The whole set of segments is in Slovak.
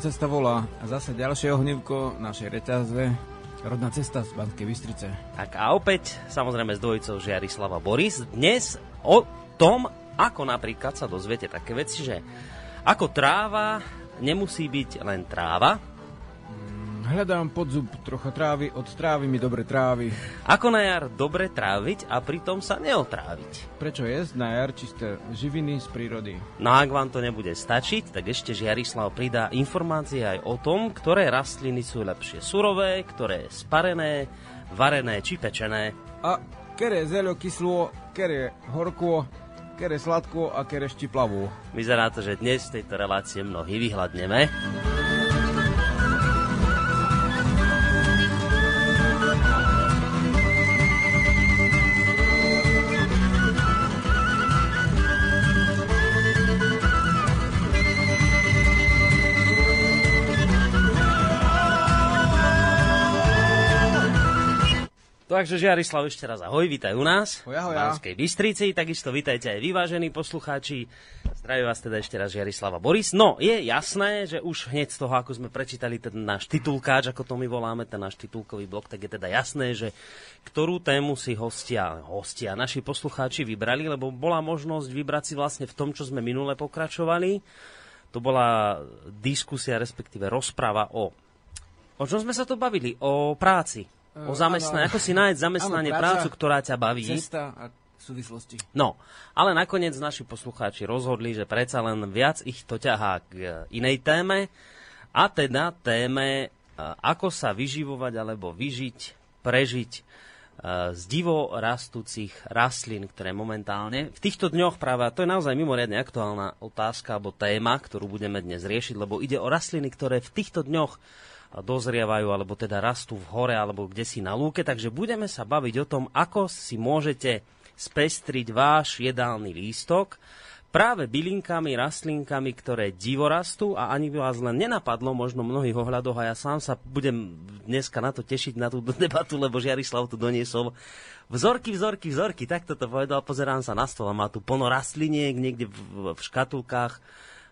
Cesta volá. A zase ďalšie ohnívko našej reťazve. Rodná cesta z Banskej Bystrice. Tak a opäť, samozrejme s dvojicou Žiarislava Boris. Dnes o tom, ako napríklad sa dozviete také veci, že ako tráva nemusí byť len tráva, Hľadám podzub trocha trávy, od trávy mi dobre trávy. Ako na jar dobre tráviť a pritom sa neotráviť. Prečo jesť na jar čisté živiny z prírody? No ak vám to nebude stačiť, tak ešte Žiarislav pridá informácie aj o tom, ktoré rastliny sú lepšie surové, ktoré sparené, varené či pečené. A kere zeľo kyslú, kere horko, kere sladko a kere štiplavú. Vyzerá to, že dnes v tejto relácie mnohí vyhľadneme. Takže Žiarislav ešte raz ahoj, vítaj u nás Hoja, hoja. v Banskej Bystrici, takisto vítajte aj vyvážení poslucháči. Zdraví vás teda ešte raz Žiarislava Boris. No, je jasné, že už hneď z toho, ako sme prečítali ten náš titulkáč, ako to my voláme, ten náš titulkový blok, tak je teda jasné, že ktorú tému si hostia, hostia, naši poslucháči vybrali, lebo bola možnosť vybrať si vlastne v tom, čo sme minule pokračovali. To bola diskusia, respektíve rozpráva o... O čom sme sa to bavili? O práci. O zamestnaní. Ako si nájsť zamestnanie, Áno, prácu, ktorá ťa baví. Cesta a súvislosti. No, ale nakoniec naši poslucháči rozhodli, že predsa len viac ich to ťahá k e, inej téme, a teda téme, e, ako sa vyživovať alebo vyžiť, prežiť e, z divo rastúcich rastlín, ktoré momentálne v týchto dňoch práve, a to je naozaj mimoriadne aktuálna otázka alebo téma, ktorú budeme dnes riešiť, lebo ide o rastliny, ktoré v týchto dňoch dozrievajú, alebo teda rastú v hore, alebo kde si na lúke. Takže budeme sa baviť o tom, ako si môžete spestriť váš jedálny lístok práve bylinkami, rastlinkami, ktoré divo rastú. A ani by vás len nenapadlo, možno mnohých ohľadoch a ja sám sa budem dneska na to tešiť, na tú debatu, lebo Žiarislav tu doniesol vzorky, vzorky, vzorky, tak toto povedal, pozerám sa na stôl a má tu plno rastliniek niekde v, v škatulkách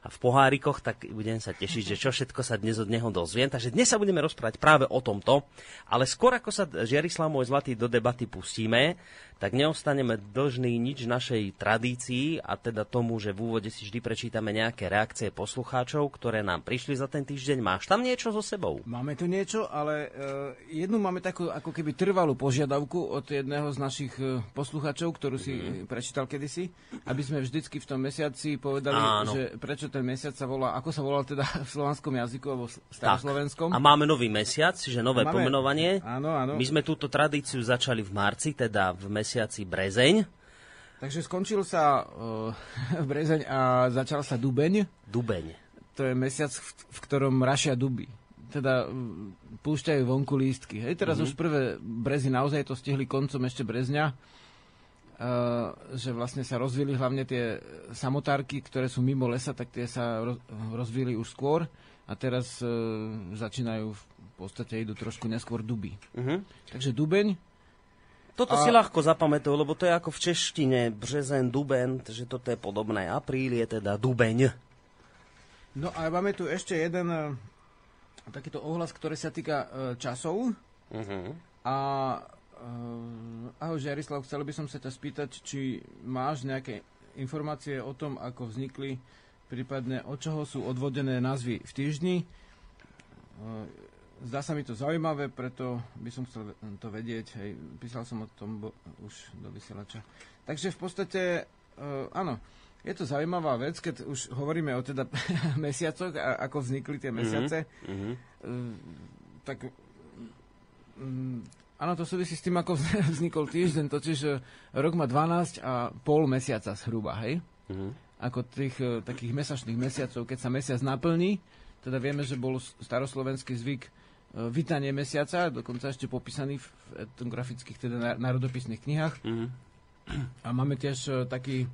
v pohárikoch, tak budem sa tešiť, že čo všetko sa dnes od neho dozviem. Takže dnes sa budeme rozprávať práve o tomto, ale skôr ako sa Žiarislav môj zlatý do debaty pustíme, tak neostaneme dlžní nič našej tradícii a teda tomu, že v úvode si vždy prečítame nejaké reakcie poslucháčov, ktoré nám prišli za ten týždeň. Máš tam niečo so sebou? Máme tu niečo, ale uh, jednu máme takú ako keby trvalú požiadavku od jedného z našich uh, poslucháčov, ktorú si mm. prečítal kedysi, aby sme vždycky v tom mesiaci povedali, Áno. že prečo ten mesiac sa volá, ako sa volal teda v slovanskom jazyku alebo staroslovenskom. A máme nový mesiac, čiže nové Máme- pomenovanie. Áno, áno. My sme túto tradíciu začali v marci, teda v mesiaci Brezeň. Takže skončil sa uh, brezeň a začal sa dubeň. Dubeň. To je mesiac, v, v ktorom rašia duby. Teda mm, púšťajú vonku lístky. Hej, teraz mm-hmm. už prvé brezy naozaj to stihli koncom ešte brezňa. Uh, že vlastne sa rozvili hlavne tie samotárky, ktoré sú mimo lesa, tak tie sa roz, rozvili už skôr a teraz uh, začínajú v podstate idú trošku neskôr duby. Mhm. Takže dubeň, Toto A- si ľahko zapamätujú, lebo to je ako v češtine, březen, duben, že toto je podobné. Apríl je teda dubeň. No a máme tu ešte jeden e, takýto ohlas, ktorý sa týka e, časov. Uh-huh. A e, ahoj Žiarislav, chcel by som sa ťa spýtať, či máš nejaké informácie o tom, ako vznikli, prípadne od čoho sú odvodené názvy v týždni. E, zdá sa mi to zaujímavé, preto by som chcel to vedieť. Hej, písal som o tom bo, už do vysielača. Takže v podstate, e, áno, je to zaujímavá vec, keď už hovoríme o teda mesiacoch a ako vznikli tie mesiace. Uh-huh. Mm, tak mm, áno, to súvisí s tým, ako vznikol týždeň, totiž e, rok má 12 a pol mesiaca zhruba, hej? Uh-huh. Ako tých e, takých mesačných mesiacov, keď sa mesiac naplní, teda vieme, že bol staroslovenský zvyk vítanie mesiaca, dokonca ešte popísaný v etnografických, teda národopisných knihách. Uh-huh. A máme tiež e, taký, e,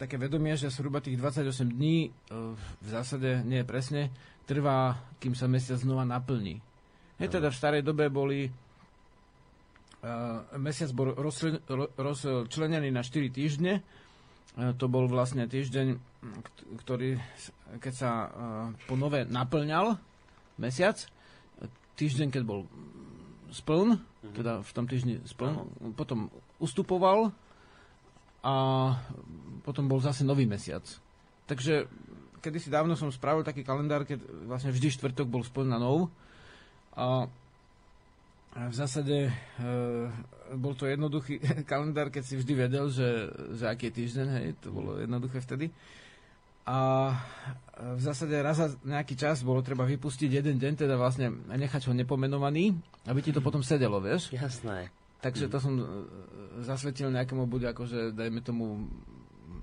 také vedomie, že zhruba tých 28 dní, e, v zásade nie presne, trvá, kým sa mesiac znova naplní. Hej, teda v starej dobe boli e, mesiac bol rozčlen- ro- rozčlenený na 4 týždne to bol vlastne týždeň, ktorý, keď sa po nové naplňal mesiac, týždeň, keď bol spln, mhm. teda v tom týždni spln, potom ustupoval a potom bol zase nový mesiac. Takže kedysi dávno som spravil taký kalendár, keď vlastne vždy štvrtok bol spln na nov. A v zásade e, bol to jednoduchý kalendár, keď si vždy vedel, že, že aký je týždeň, hej, to bolo jednoduché vtedy. A v zásade raz za nejaký čas bolo treba vypustiť jeden deň, teda vlastne nechať ho nepomenovaný, aby ti to potom sedelo, vieš? Jasné. Takže to som e, zasvetil nejakému buď akože, dajme tomu,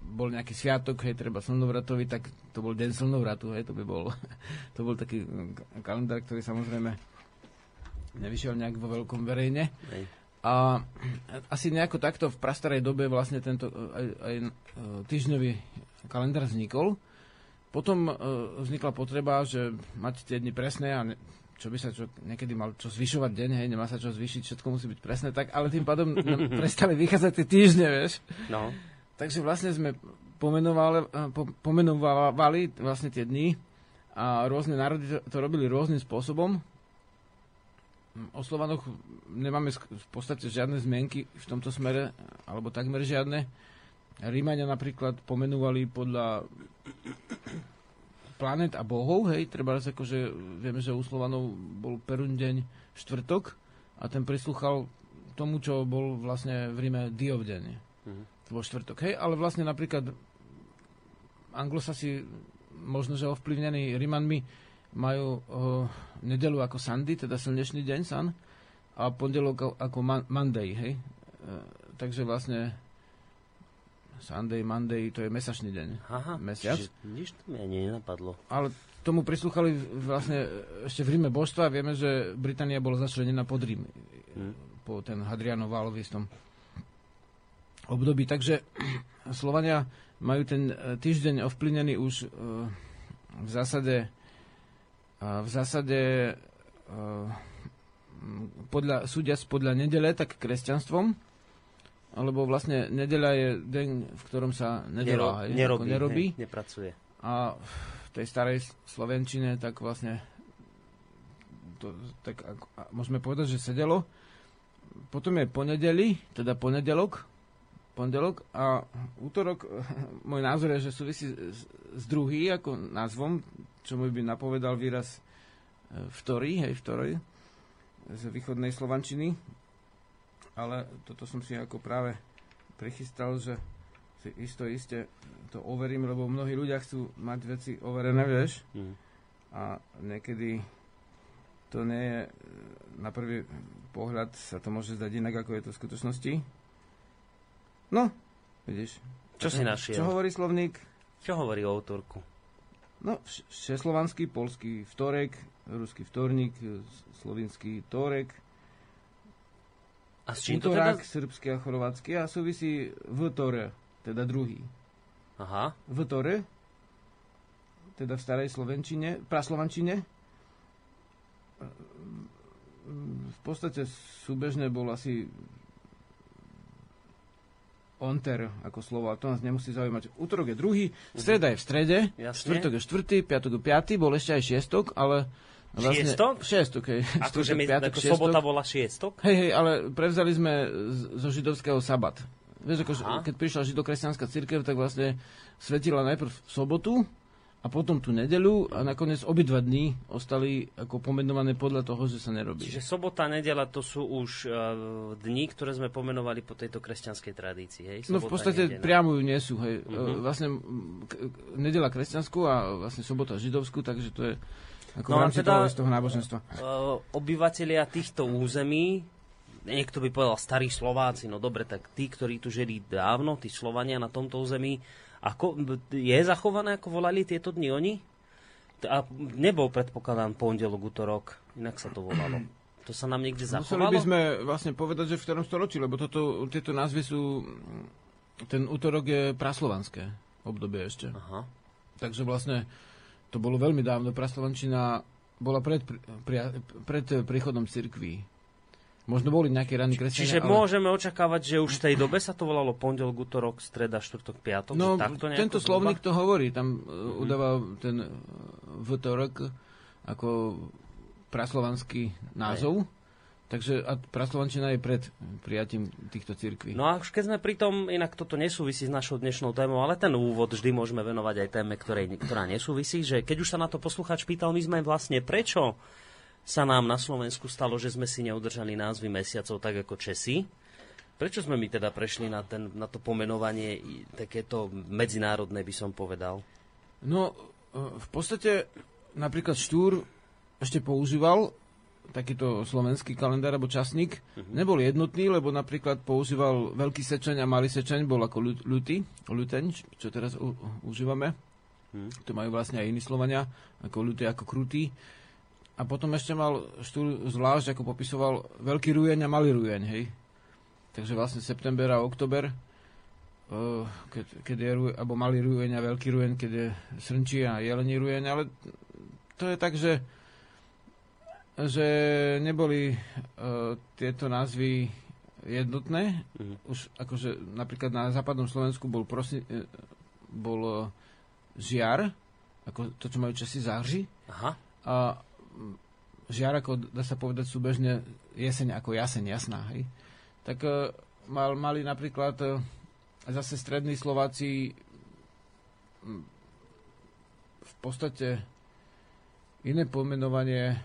bol nejaký sviatok, hej, treba slnovratovi, tak to bol deň slnovratu, hej, to by bol, to bol taký kalendár, ktorý samozrejme nevyšiel nejak vo veľkom verejne. Hej. A asi nejako takto v prastarej dobe vlastne tento e, aj, aj e, týždňový kalendár vznikol. Potom uh, vznikla potreba, že mať tie dni presné a ne, čo by sa čo, niekedy mal čo zvyšovať deň, hej, nemá sa čo zvyšiť, všetko musí byť presné, tak ale tým pádom prestali vychádzať tie týždne, vieš. No. Takže vlastne sme pomenovali, eh, po, pomenovali vlastne tie dni a rôzne národy to, to robili rôznym spôsobom. O Slovanoch nemáme v podstate žiadne zmienky v tomto smere, alebo takmer žiadne. Rímania napríklad pomenovali podľa planet a bohov, hej, treba raz akože, vieme, že u Slovanov bol Perun deň štvrtok a ten prislúchal tomu, čo bol vlastne v Ríme Diov deň. Mm-hmm. To bol štvrtok, hej, ale vlastne napríklad anglosasi, možno, že ovplyvnení Rimanmi, majú uh, nedelu ako Sunday, teda slnečný deň, Sun, a pondelok ako man- Monday, hej. Uh, takže vlastne Sunday, Monday, to je mesačný deň. Aha, Mesiac. čiže nič to mi ani nenapadlo. Ale tomu prislúchali vlastne ešte v Ríme božstva. Vieme, že Británia bola začlenená pod Rím. Hmm. Po ten Hadrianov Válový tom období. Takže Slovania majú ten e, týždeň ovplyvnený už uh, v zásade uh, v zásade podľa, súdiac podľa nedele, tak kresťanstvom alebo vlastne nedeľa je deň, v ktorom sa nedelá, Nero, nerobí, nerobí. Hej, nepracuje. A v tej starej Slovenčine tak vlastne to, tak ako, môžeme povedať, že sedelo. Potom je ponedeli, teda ponedelok, pondelok a útorok, môj názor je, že súvisí s, s druhý ako názvom, čo mi by napovedal výraz vtorý, hej, vtorý, z východnej Slovančiny, ale toto som si ako práve prichystal, že si isto iste to overím, lebo mnohí ľudia chcú mať veci overené, vieš. Mm. A niekedy to nie je, na prvý pohľad sa to môže zdať inak, ako je to v skutočnosti. No, vidíš. Čo si našiel? Čo hovorí slovník? Čo hovorí o autorku? No, všeslovanský, polský vtorek, ruský vtorník, slovinský torek, a s čím to teda... srbský a chorvátsky a súvisí vtore, teda druhý. Aha. Vtore, teda v starej slovenčine, praslovančine. V podstate súbežne bol asi onter ako slovo, a to nás nemusí zaujímať. Útorok je druhý, streda je v strede, Jasne. štvrtok je štvrtý, piatok je piatý, bol ešte aj šiestok, ale Vlastne, šiestok? Šiestok, hej. Akože ako sobota bola šiestok? Hej, hej, ale prevzali sme zo židovského sabat. Vieš, ako, keď prišla židokresťanská církev, tak vlastne svetila najprv v sobotu a potom tú nedelu a nakoniec obidva dní ostali ako pomenované podľa toho, že sa nerobí. Čiže sobota a nedela to sú už uh, dní, ktoré sme pomenovali po tejto kresťanskej tradícii, hej? Sobota, no v podstate nedela. priamo ju nie sú, hej. Uh-huh. Vlastne nedela kresťanskú a vlastne sobota židovskú, takže to je ako no, v rámci teda, toho, toho náboženstva. Uh, obyvatelia týchto území, niekto by povedal starí Slováci, no dobre, tak tí, ktorí tu žili dávno, tí Slovania na tomto území, ako, je zachované, ako volali tieto dni oni? A nebol predpokladám pondelok, útorok, inak sa to volalo. To sa nám niekde zachovalo? Museli by sme vlastne povedať, že v ktorom storočí, lebo toto, tieto názvy sú... Ten útorok je praslovanské obdobie ešte. Aha. Takže vlastne to bolo veľmi dávno, praslovančina bola pred, pri, pred príchodom cirkví. Možno boli nejaké rany kresťania. Čiže ale... môžeme očakávať, že už v tej dobe sa to volalo pondelok, útorok, streda, štvrtok, piatok? No, takto tento slovník to hovorí. Tam uh-huh. udáva ten vtorok ako praslovanský názov. Aj. Takže a praslovančina je pred prijatím týchto cirkví. No a už keď sme pri tom, inak toto nesúvisí s našou dnešnou témou, ale ten úvod vždy môžeme venovať aj téme, ktorej, ktorá nesúvisí, že keď už sa na to poslucháč pýtal, my sme vlastne prečo sa nám na Slovensku stalo, že sme si neudržali názvy mesiacov tak ako Česi. Prečo sme my teda prešli na, ten, na to pomenovanie takéto medzinárodné, by som povedal? No, e, v podstate napríklad Štúr ešte používal takýto slovenský kalendár alebo časník uh-huh. nebol jednotný, lebo napríklad používal veľký sečeň a malý sečeň bol ako ľutý, ľuteň, čo teraz u, užívame. Uh-huh. To majú vlastne aj iní Slovania, ako ľutý, ako krutý. A potom ešte mal štúr zvlášť, ako popisoval veľký rujeň a malý rujeň, hej. Takže vlastne september a oktober, uh, keď, keď je alebo malý rujeň a veľký rujeň, keď je srnčí a jelení rujeň, ale to je tak, že že neboli uh, tieto názvy jednotné. Mm. Už akože napríklad na západnom Slovensku bol, prosi, uh, bol uh, žiar, ako to, čo majú Česi záři. Aha. A žiar, ako dá sa povedať súbežne, jeseň ako jaseň, jasná. Hej? Tak uh, mal, mali napríklad uh, zase strední Slováci v podstate iné pomenovanie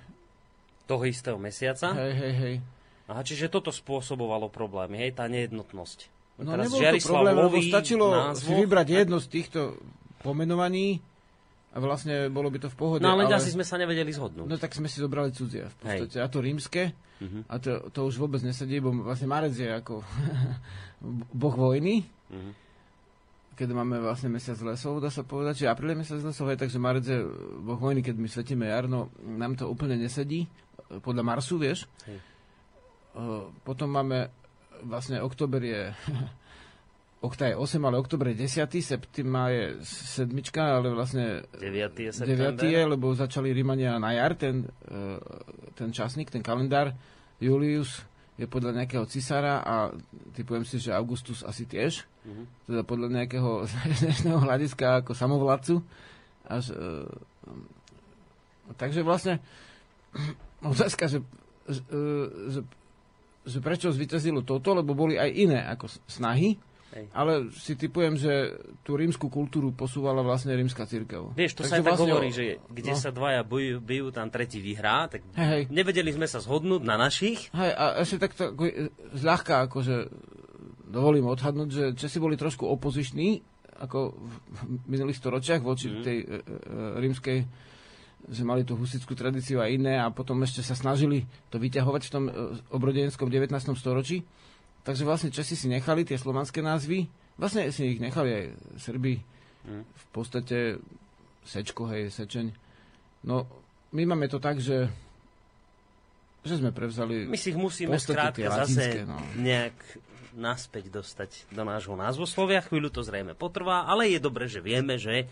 toho istého mesiaca. Hej, hej, hej. Aha, čiže toto spôsobovalo problémy, hej, tá nejednotnosť. No Teraz nebol to problém, lebo stačilo názvo, si vybrať jedno z týchto pomenovaní a vlastne bolo by to v pohode. No ale, ale asi sme sa nevedeli zhodnúť. No tak sme si zobrali cudzie v podstate. Hej. A to rímske, uh-huh. a to, to už vôbec nesedí, bo vlastne Marec je ako boh vojny. Uh-huh. Keď máme vlastne mesiac lesov, dá sa povedať, že apríl je mesiac lesov, hej, takže Marec je boh vojny, keď my svetíme jarno, nám to úplne nesedí podľa Marsu, vieš. Hej. Potom máme, vlastne oktober je, okta je 8, ale oktober je 10, septima je sedmička, ale vlastne 9 je 9 je, lebo začali Rímania na jar, ten, ten časník, ten kalendár. Julius je podľa nejakého cisára a typujem si, že Augustus asi tiež. Mm-hmm. Teda podľa nejakého dnešného hľadiska ako samovládcu. Až, e, takže vlastne otázka, že, že, že, že prečo zvyťazilo toto, lebo boli aj iné ako snahy, Hej. ale si typujem, že tú rímsku kultúru posúvala vlastne rímska církev. Vieš, to Takže sa aj vlastne, tak hovorí, že kde no. sa dvaja bojujú, bijú, tam tretí vyhrá, tak hej, hej. nevedeli sme sa zhodnúť na našich. Hej, a ešte takto zľahka, akože dovolím odhadnúť, že Česi boli trošku opoziční, ako v minulých storočiach voči mm. tej e, e, rímskej že mali tú husickú tradíciu a iné a potom ešte sa snažili to vyťahovať v tom e, obrodenskom 19. storočí. Takže vlastne Česi si nechali tie slovanské názvy, vlastne si ich nechali aj Srby, mm. v podstate Sečko, hej, Sečeň. No, my máme to tak, že že sme prevzali... My si ich musíme skrátka zase no. nejak naspäť dostať do nášho názvoslovia. Chvíľu to zrejme potrvá, ale je dobre, že vieme, že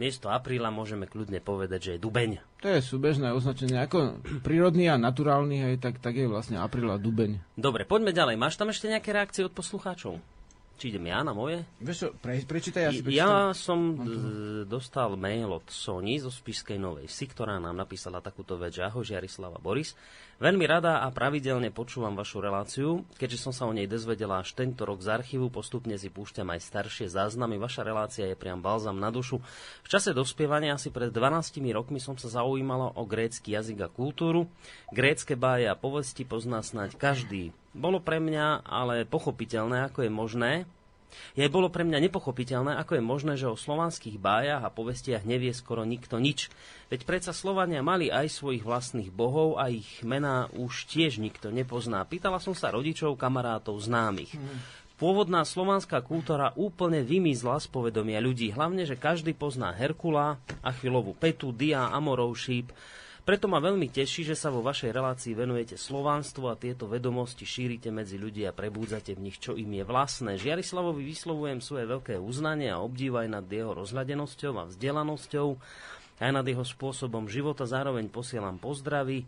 miesto apríla môžeme kľudne povedať, že je dubeň. To je súbežné označenie. Ako prírodný a naturálny, hej, tak, tak je vlastne apríl a dubeň. Dobre, poďme ďalej. Máš tam ešte nejaké reakcie od poslucháčov? Či idem ja na moje? Vieš čo, pre, prečítaj, ja si prečítam. Ja som d- dostal mail od Sony zo Spišskej Novej Vsi, ktorá nám napísala takúto vec, že ahoj Žiarislava Boris. Veľmi rada a pravidelne počúvam vašu reláciu. Keďže som sa o nej dozvedela až tento rok z archívu, postupne si púšťam aj staršie záznamy. Vaša relácia je priam balzam na dušu. V čase dospievania asi pred 12 rokmi som sa zaujímala o grécky jazyk a kultúru. Grécké báje a povesti pozná snáď každý. Bolo pre mňa ale pochopiteľné, ako je možné, je bolo pre mňa nepochopiteľné, ako je možné, že o slovanských bájach a povestiach nevie skoro nikto nič. Veď predsa Slovania mali aj svojich vlastných bohov a ich mená už tiež nikto nepozná. Pýtala som sa rodičov, kamarátov, známych. Pôvodná slovanská kultúra úplne vymizla z povedomia ľudí, hlavne, že každý pozná Herkula, Achillovu petu, Dia, Amorov šíp, preto ma veľmi teší, že sa vo vašej relácii venujete slovanstvu a tieto vedomosti šírite medzi ľudí a prebúdzate v nich, čo im je vlastné. Žiarislavovi vyslovujem svoje veľké uznanie a obdiv aj nad jeho rozhľadenosťou a vzdelanosťou, aj nad jeho spôsobom života. Zároveň posielam pozdravy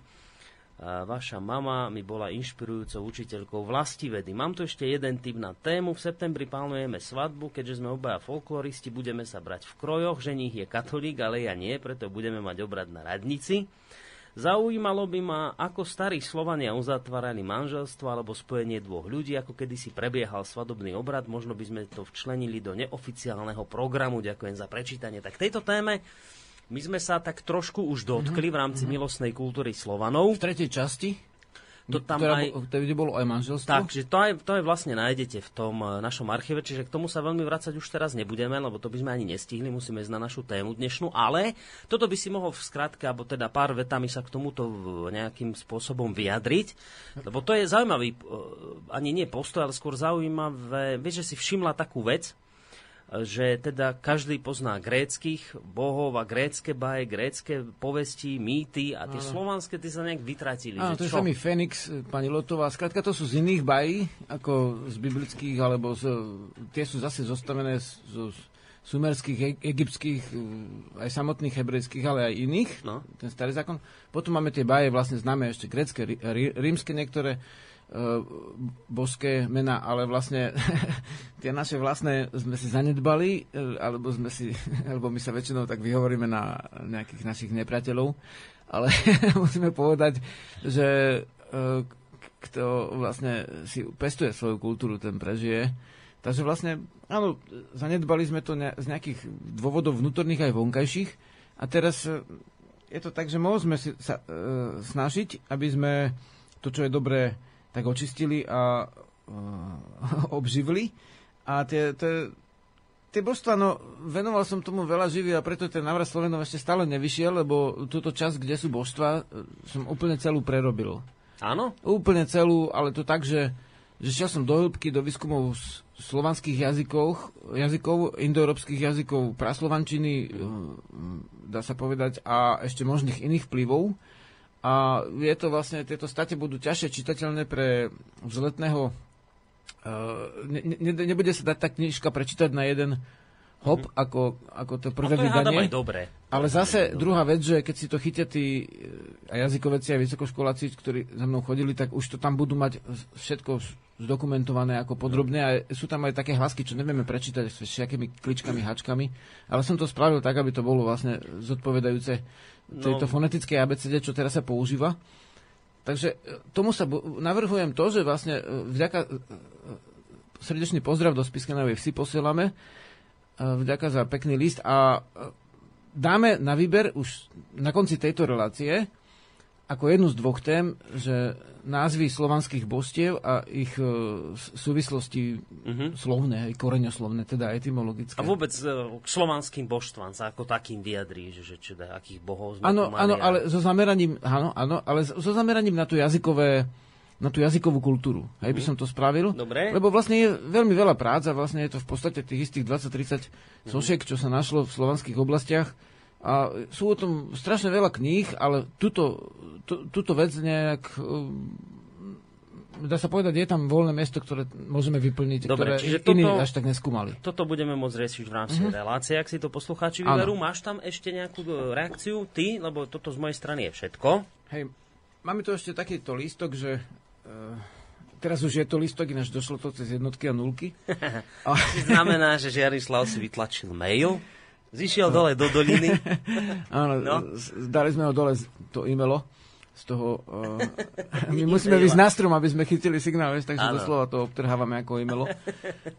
Vaša mama mi bola inšpirujúcou učiteľkou vlasti-vedy. Mám tu ešte jeden tip na tému. V septembri plánujeme svadbu, keďže sme obaja folkloristi, budeme sa brať v krojoch. Ženích je katolík, ale ja nie, preto budeme mať obrad na radnici. Zaujímalo by ma, ako starí Slovania uzatvárali manželstvo alebo spojenie dvoch ľudí, ako kedysi prebiehal svadobný obrad. Možno by sme to včlenili do neoficiálneho programu. Ďakujem za prečítanie. Tak tejto téme my sme sa tak trošku už dotkli v rámci mhm. milostnej kultúry Slovanov. V tretej časti? To tam ktorá, aj, to bolo aj manželstvo? Takže to aj, to aj vlastne nájdete v tom eh, našom archíve, čiže k tomu sa veľmi vrácať už teraz nebudeme, lebo to by sme ani nestihli, musíme ísť na našu tému dnešnú, ale toto by si mohol v skratke, alebo teda pár vetami sa k tomuto nejakým spôsobom vyjadriť, lebo to je zaujímavý, eh, ani nie postoj, ale skôr zaujímavé, vieš, že si všimla takú vec, že teda každý pozná gréckých bohov a grécké baje, grécké povesti, mýty a tie ano. slovanské tie sa nejak vytratili. Áno, to je samý Fénix, pani Lotová. Skrátka to sú z iných bají, ako z biblických, alebo z, tie sú zase zostavené z, z sumerských, e, egyptských, aj samotných hebrejských, ale aj iných, no. ten starý zákon. Potom máme tie baje vlastne známe ešte grécké, rímske niektoré, božské mená, ale vlastne tie naše vlastné sme si zanedbali, e, alebo, sme si, alebo my sa väčšinou tak vyhovoríme na nejakých našich nepriateľov, ale musíme povedať, že e, kto vlastne si pestuje svoju kultúru, ten prežije. Takže vlastne, áno, zanedbali sme to z nejakých dôvodov vnútorných aj vonkajších a teraz je to tak, že môžeme sa e, snažiť, aby sme to, čo je dobré, tak očistili a uh, obživili. A tie, tie, tie božstva, no, venoval som tomu veľa živý a preto ten návrat Slovenov ešte stále nevyšiel, lebo túto časť, kde sú božstva, som úplne celú prerobil. Áno? Úplne celú, ale to tak, že, že šiel som do hĺbky, do výskumov slovanských jazykov, jazykov, indoeurópskych jazykov, praslovančiny, dá sa povedať, a ešte možných iných vplyvov a je to vlastne, tieto state budú ťažšie čitateľné pre vzletného Uh, ne, ne, nebude sa dať tá knižka prečítať na jeden hop, mm. ako, ako to prvé no to vydanie. Aj dobre. Ale zase druhá vec, že keď si to chytia tí aj jazykoveci a vysokoškoláci, ktorí za mnou chodili, tak už to tam budú mať všetko zdokumentované ako podrobné a sú tam aj také hlasky, čo nevieme prečítať s všetkými kličkami, hačkami, ale som to spravil tak, aby to bolo vlastne zodpovedajúce tejto no. fonetickej ABCD, čo teraz sa používa. Takže e, tomu sa navrhujem to, že vlastne e, vďaka e, srdečný pozdrav do Spiskenovej vsi posielame, vďaka za pekný list a dáme na výber už na konci tejto relácie ako jednu z dvoch tém, že názvy slovanských bostiev a ich uh, súvislosti uh-huh. slovné, aj koreňoslovné, teda etymologické. A vôbec uh, k slovanským božstvám sa ako takým vyjadrí, že, že či da, akých bohov sme Áno, áno, ale so zameraním, áno, áno, ale so zameraním na tú jazykové na tú jazykovú kultúru. Hej, by mhm. som to spravil. Dobre. Lebo vlastne je veľmi veľa práca, vlastne je to v podstate tých istých 20-30 mhm. sošiek, čo sa našlo v slovanských oblastiach a sú o tom strašne veľa kníh, ale túto, tú, túto vec nejak um, dá sa povedať, je tam voľné miesto, ktoré môžeme vyplniť, Dobre, ktoré čiže iní toto, až tak neskúmali. Toto budeme môcť riešiť v rámci uh-huh. relácie, ak si to poslucháči vyberú. Máš tam ešte nejakú e, reakciu ty, lebo toto z mojej strany je všetko. Hej, máme tu ešte takýto lístok, že uh, teraz už je to lístok, ináč došlo to cez jednotky a nulky. a... znamená, že Žiarislav si vytlačil mail. Zišiel dole do doliny. Áno, no. dali sme ho dole to e-mailo z toho... Uh, my musíme ísť na strom, aby sme chytili signál, vieš, takže ano. doslova to obtrhávame ako e-mailo.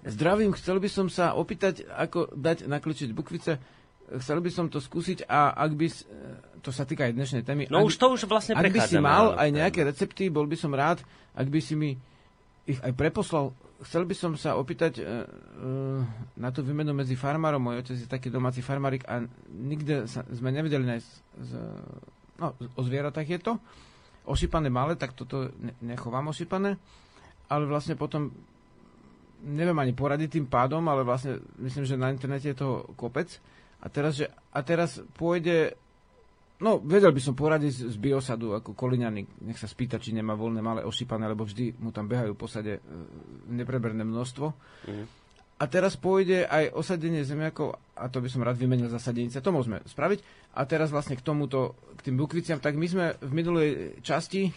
Zdravím, chcel by som sa opýtať, ako dať nakličiť bukvice. Chcel by som to skúsiť a ak by... To sa týka aj dnešnej témy. No ak, už to už vlastne Ak by si mal aj nejaké recepty, bol by som rád, ak by si mi ich aj preposlal chcel by som sa opýtať uh, uh, na tú výmenu medzi farmárom. Môj otec je taký domáci farmárik a nikde sa, sme nevedeli nájsť z, no, o zvieratách je to. Ošípané malé, tak toto ne, nechovám ošípané. Ale vlastne potom neviem ani poradiť tým pádom, ale vlastne myslím, že na internete je toho kopec. A teraz, že, a teraz pôjde No, vedel by som poradiť z biosadu ako Koliňany. Nech sa spýta, či nemá voľné malé ošípané, lebo vždy mu tam behajú po sade e, nepreberné množstvo. Mm. A teraz pôjde aj osadenie zemiakov, a to by som rád vymenil za sadenice, to môžeme spraviť. A teraz vlastne k tomuto, k tým bukviciam, tak my sme v minulej časti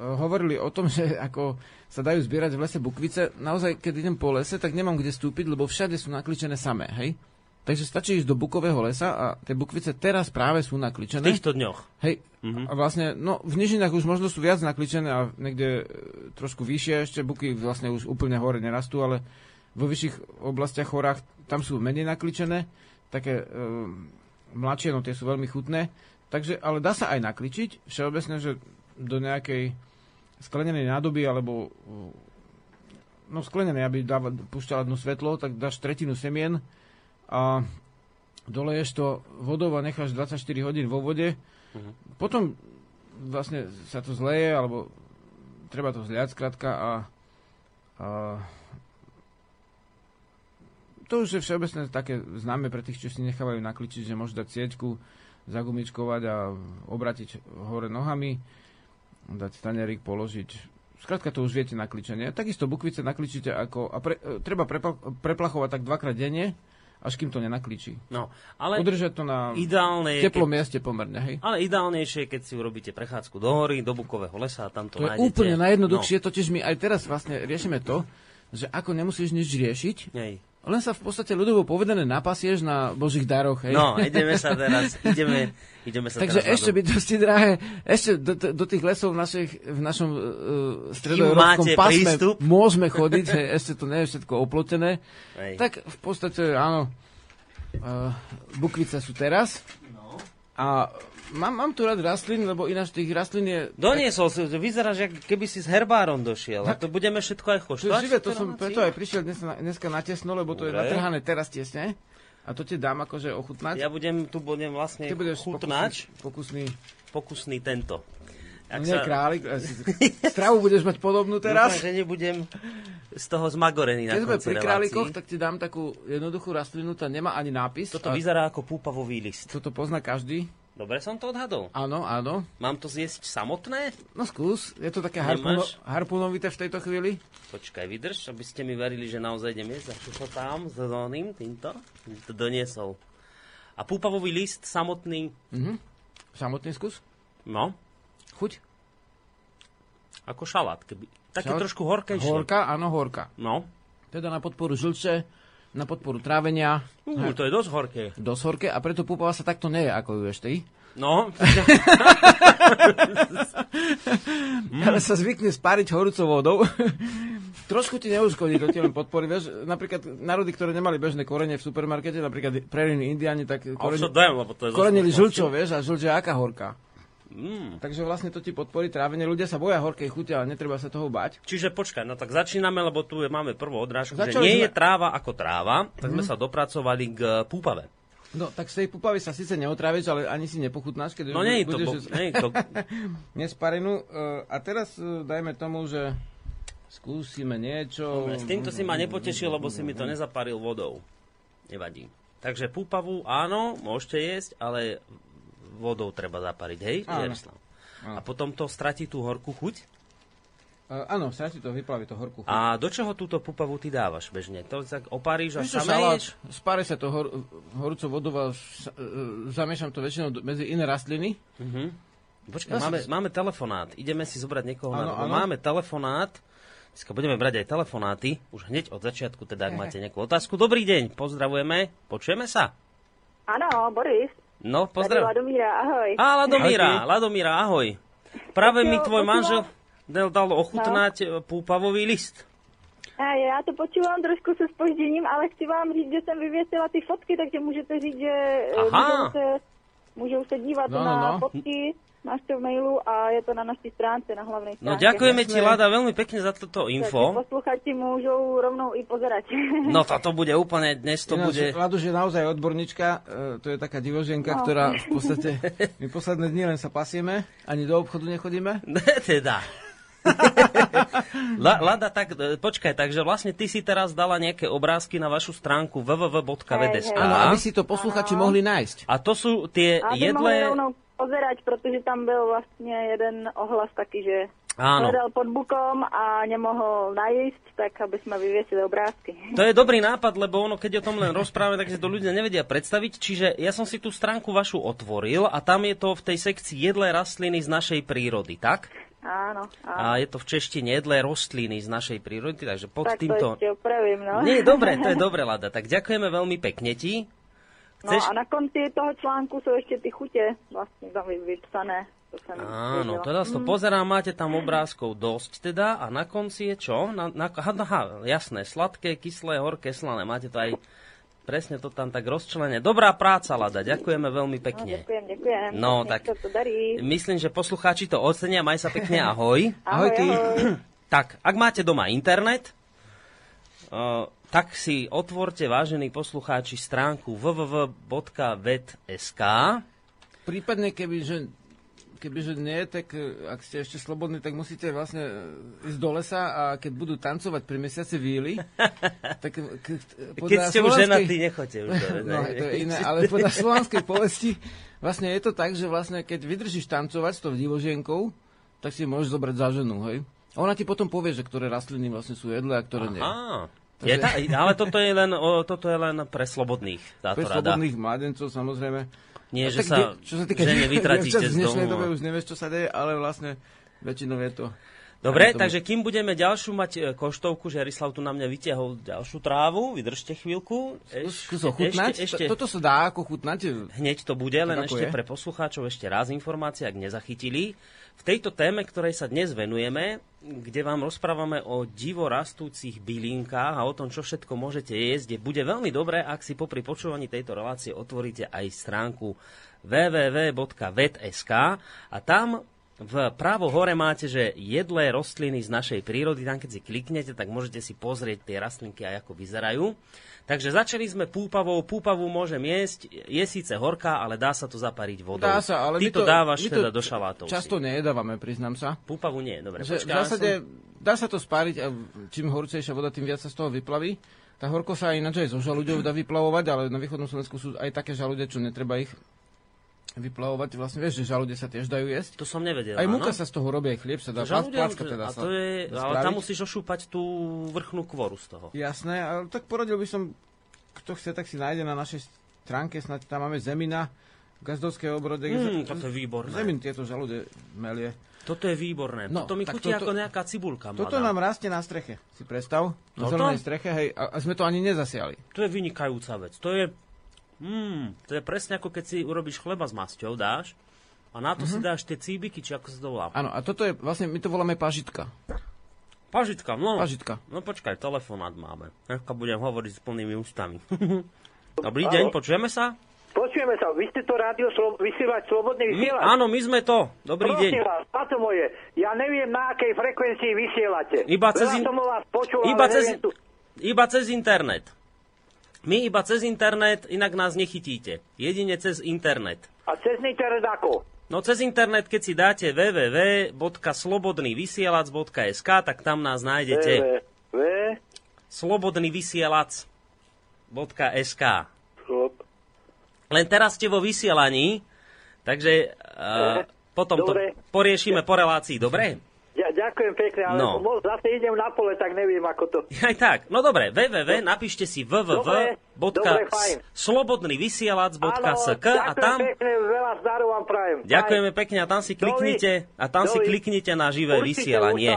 hovorili o tom, že ako sa dajú zbierať v lese bukvice, naozaj, keď idem po lese, tak nemám kde stúpiť, lebo všade sú nakličené samé, hej? Takže stačí ísť do bukového lesa a tie bukvice teraz práve sú nakličené. V týchto dňoch. Hej, uh-huh. a vlastne, no v nižinách už možno sú viac nakličené a niekde e, trošku vyššie ešte, buky vlastne už úplne hore nerastú, ale vo vyšších oblastiach horách tam sú menej nakličené, také e, mladšie, no tie sú veľmi chutné. Takže, ale dá sa aj nakličiť, všeobecne, že do nejakej sklenenej nádoby alebo no sklenenej, aby dáva, púšťala dnu svetlo, tak dáš tretinu semien a doleješ to vodou a necháš 24 hodín vo vode. Uh-huh. Potom vlastne sa to zleje, alebo treba to zliať skrátka a, a to už je všeobecne také známe pre tých, čo si nechávajú nakličiť, že môžu dať sieťku, zagumičkovať a obratiť hore nohami dať tanerík, položiť. Skrátka to už viete na kličenie. Takisto bukvice nakličíte ako... A pre, e, treba prepla, preplachovať tak dvakrát denne, až kým to nenakličí. No, ale Udržať to na ideálne teplom keď, mieste pomerne, hej? Ale ideálnejšie, keď si urobíte prechádzku do hory, do bukového lesa a tam to, to nájdete. je úplne najjednoduchšie, no. totiž my aj teraz vlastne riešime to, že ako nemusíš nič riešiť, Hej. Len sa v podstate ľudovo povedané napasieš na božích daroch. Hej? No, ideme sa teraz, ideme, ideme sa Takže teraz ešte by dosť drahé, ešte do, do tých lesov v, našich, v našom uh, stredoeurópskom pásme prístup. môžeme chodiť, hej, ešte to nie je všetko oplotené. Hej. Tak v podstate, áno, uh, bukvice sú teraz. No. A Mám, mám tu rád rastlín, lebo ináč tých rastlín je... Doniesol si, vyzeráš, že keby si s herbárom došiel. A to budeme všetko aj choštovať. Živé, to som preto aj prišiel dnes, dneska na tesno, lebo to Dobre. je natrhané teraz tesne. A to ti dám akože ochutnať. Ja budem, tu budem vlastne Ty budeš chutnať. Pokusný, pokusný. Pokusný tento. Ak Nie sa... králik, stravu budeš mať podobnú teraz. Dúfam, že nebudem z toho zmagorený na Keď sme pri králikoch, tak ti dám takú jednoduchú rastlinu, tá nemá ani nápis. Toto vyzerá ako púpavový list. Toto pozná každý. Dobre som to odhadol? Áno, áno. Mám to zjesť samotné? No skús, je to také harpuno, harpunovité v tejto chvíli. Počkaj, vydrž, aby ste mi verili, že naozaj idem jesť. Začo tam s oným, týmto. To doniesol. A púpavový list samotný? Mhm. Samotný skús? No. Chuť? Ako šalát, keby. Také šalát? trošku horkejšie. Horka, áno, horka. No. Teda na podporu žlče, na podporu trávenia. Uh, to je dosť horké. Dosť horké a preto púpava sa takto neje, ako ju ješ ty. No. Ale sa zvykne spáriť horúcou vodou. Trošku ti neuškodí, to ti len podporí. Vieš, napríklad národy, ktoré nemali bežné korene v supermarkete, napríklad preriny indiani, tak korenili žlčo, vieš, a žlč je aká horká. Mm. Takže vlastne to ti podporí trávenie. Ľudia sa boja horkej chute, ale netreba sa toho bať. Čiže počkaj, no tak začíname, lebo tu je, máme prvú odrážku, Začali že nie sme... je tráva ako tráva, tak mm. sme mhm. sa dopracovali k púpave. No, tak z tej pupavy sa síce neotráviš, ale ani si nepochutnáš, keď no, nie je to, bo, nie je to... nesparenú. Uh, a teraz uh, dajme tomu, že skúsime niečo... Dobre, s týmto si ma nepotešil, lebo si mi to nezaparil vodou. Nevadí. Takže púpavu áno, môžete jesť, ale vodou treba zapariť, hej? Áno. A potom to stratí tú horkú chuť? Uh, áno, stratí to, vyplaví to horkú chuť. A do čoho túto pupavu ty dávaš bežne? To tak opáriš a samé Spári sa to hor, horúcou vodou a zamiešam to väčšinou medzi iné rastliny. Uh-huh. Počkaj, ja máme, som... máme telefonát. Ideme si zobrať niekoho ano, na... Ano. Máme telefonát. Dneska budeme brať aj telefonáty. Už hneď od začiatku, teda ak máte nejakú otázku. Dobrý deň, pozdravujeme. Počujeme sa? Áno, Boris. No, pozdrav. Ladomíra, ahoj. Á, Ladomíra, Ladomíra, ahoj. Práve mi tvoj manžel dal ochutnať no. púpavový list. A já to počúvam trošku se spožděním, ale chci vám říct, že jsem vyvěsila ty fotky, takže můžete říct, že můžou se, můžou se dívat no, na no. fotky máš to v mailu a je to na našej stránce, na hlavnej no, stránke. No ďakujeme ti, Lada, veľmi pekne za toto info. Posluchači môžu rovnou i pozerať. No toto bude úplne, dnes to Ináč, bude... Ladu, že naozaj odborníčka, e, to je taká divoženka, no. ktorá v podstate, my posledné dni len sa pasieme, ani do obchodu nechodíme. Ne, teda. Lada, tak e, počkaj, takže vlastne ty si teraz dala nejaké obrázky na vašu stránku www.vds. Áno, aby si to posluchači mohli nájsť. A to sú tie jedlé... Rovnou pozerať, protože tam byl vlastně jeden ohlas taky, že Áno. hľadal pod bukom a nemohol najísť, tak aby sme vyviesili obrázky. To je dobrý nápad, lebo ono, keď o tom len rozprávame, tak si to ľudia nevedia predstaviť. Čiže ja som si tú stránku vašu otvoril a tam je to v tej sekcii jedlé rastliny z našej prírody, tak? Áno, áno. A je to v češtine jedlé rastliny z našej prírody, takže pod tak týmto... to ešte opravím, no. Nie, dobre, to je dobre, Lada. Tak ďakujeme veľmi pekne ti. No Chceš... No a na konci toho článku sú ešte tie chute vlastne tam vypsané. Áno, teraz to mm. pozerám, máte tam obrázkov dosť teda a na konci je čo? Na, na, aha, jasné, sladké, kyslé, horké, slané. Máte to aj presne to tam tak rozčlenie. Dobrá práca, Lada, ďakujeme veľmi pekne. No, ďakujem, ďakujem. No, tak to darí. myslím, že poslucháči to ocenia. Maj sa pekne, ahoj. ahoj, ahoj ty. Ahoj. tak, ak máte doma internet, uh, tak si otvorte, vážení poslucháči, stránku www.vet.sk. Prípadne, keby, že kebyže nie, tak e, ak ste ešte slobodní, tak musíte vlastne e, ísť do lesa a keď budú tancovať pri mesiaci víly, tak k, keď ste už ženatí, nechoďte už do no, to je iné, ale podľa slovanskej povesti vlastne je to tak, že vlastne keď vydržíš tancovať s tou divožienkou, tak si môžeš zobrať za ženu, hej? A ona ti potom povie, že ktoré rastliny vlastne sú jedlé a ktoré nie. Je tá, ale toto je, len, o, toto je len pre slobodných táto Pre rada. slobodných mladencov samozrejme. Nie, že sa, čo sa týka, že nevytratíte z domu. V dobe už nevieš, čo sa deje, ale vlastne väčšinou je to... Dobre, takže kým budeme ďalšiu mať e, koštovku, že Jarislav tu na mňa vytiahol ďalšiu trávu, vydržte chvíľku. Skús ochutnať, ešte, ešte, toto sa dá ako chutnať. Hneď to bude, len ešte je? pre poslucháčov ešte raz informácia, ak nezachytili. V tejto téme, ktorej sa dnes venujeme, kde vám rozprávame o divo rastúcich bylinkách a o tom, čo všetko môžete jesť, bude veľmi dobré, ak si popri počúvaní tejto relácie otvoríte aj stránku www.vet.sk a tam v právo hore máte, že jedlé rostliny z našej prírody, tam keď si kliknete, tak môžete si pozrieť tie rastlinky aj ako vyzerajú. Takže začali sme púpavou, púpavu môžem jesť, je síce horká, ale dá sa to zapariť vodou. Dá sa, ale Ty to, to dávaš to teda do šalátov. Často si. nejedávame, priznám sa. Púpavu nie, dobre. Že, počká, v zásade som... dá sa to spáriť a čím horúcejšia voda, tým viac sa z toho vyplaví. Tá horko sa ináč aj zo žalúďov dá vyplavovať, ale na východnom Slovensku sú aj také žalúde, čo netreba ich vyplavovať. Vlastne vieš, že žalude sa tiež dajú jesť. To som nevedel. Aj múka sa z toho robí, aj chlieb sa dá. Žalude, placka teda a to je, ale tam musíš ošúpať tú vrchnú kvoru z toho. Jasné, ale tak poradil by som kto chce, tak si nájde na našej stránke, snad tam máme zemina, gazdovské obrode. Mm, toto je výborné. Zemin tieto žalude melie. Toto je výborné. No, to mi chutí toto, ako nejaká cibulka mladá. Toto nám rastie na streche, si predstav. Na zelenej streche, hej, a, a sme to ani nezasiali. To je vynikajúca vec. To je, mm, to je presne ako keď si urobíš chleba s masťou, dáš, a na to mm-hmm. si mhm. dáš tie cíbiky, či ako sa to volá. Áno, a toto je, vlastne, my to voláme pažitka. Pažitka, no. Pažitka. No počkaj, telefonát máme. Dneska budem hovoriť s plnými ústami. Dobrý deň, počujeme sa? Počujeme sa, vy ste to rádio slo- vysielať slobodný vysielať? áno, my sme to. Dobrý Prosím deň. vás, to moje, ja neviem, na akej frekvencii vysielate. Iba cez, in... vás počul, iba, cez, tu... iba cez internet. My iba cez internet, inak nás nechytíte. Jedine cez internet. A cez internet ako? No cez internet, keď si dáte www.slobodnyvysielac.sk, tak tam nás nájdete. www. Slobodnyvysielac.sk Len teraz ste vo vysielaní, takže uh, potom dobre. to poriešime po relácii, dobre? Ďakujem pekne, ale no. zase idem na pole, tak neviem, ako to... Aj tak, no dobre, www, napíšte si www.slobodnyvysielac.sk a tam... pekne, veľa zdaru vám prajem. Ďakujeme pekne a tam si kliknite, a tam si kliknite na živé Určite vysielanie.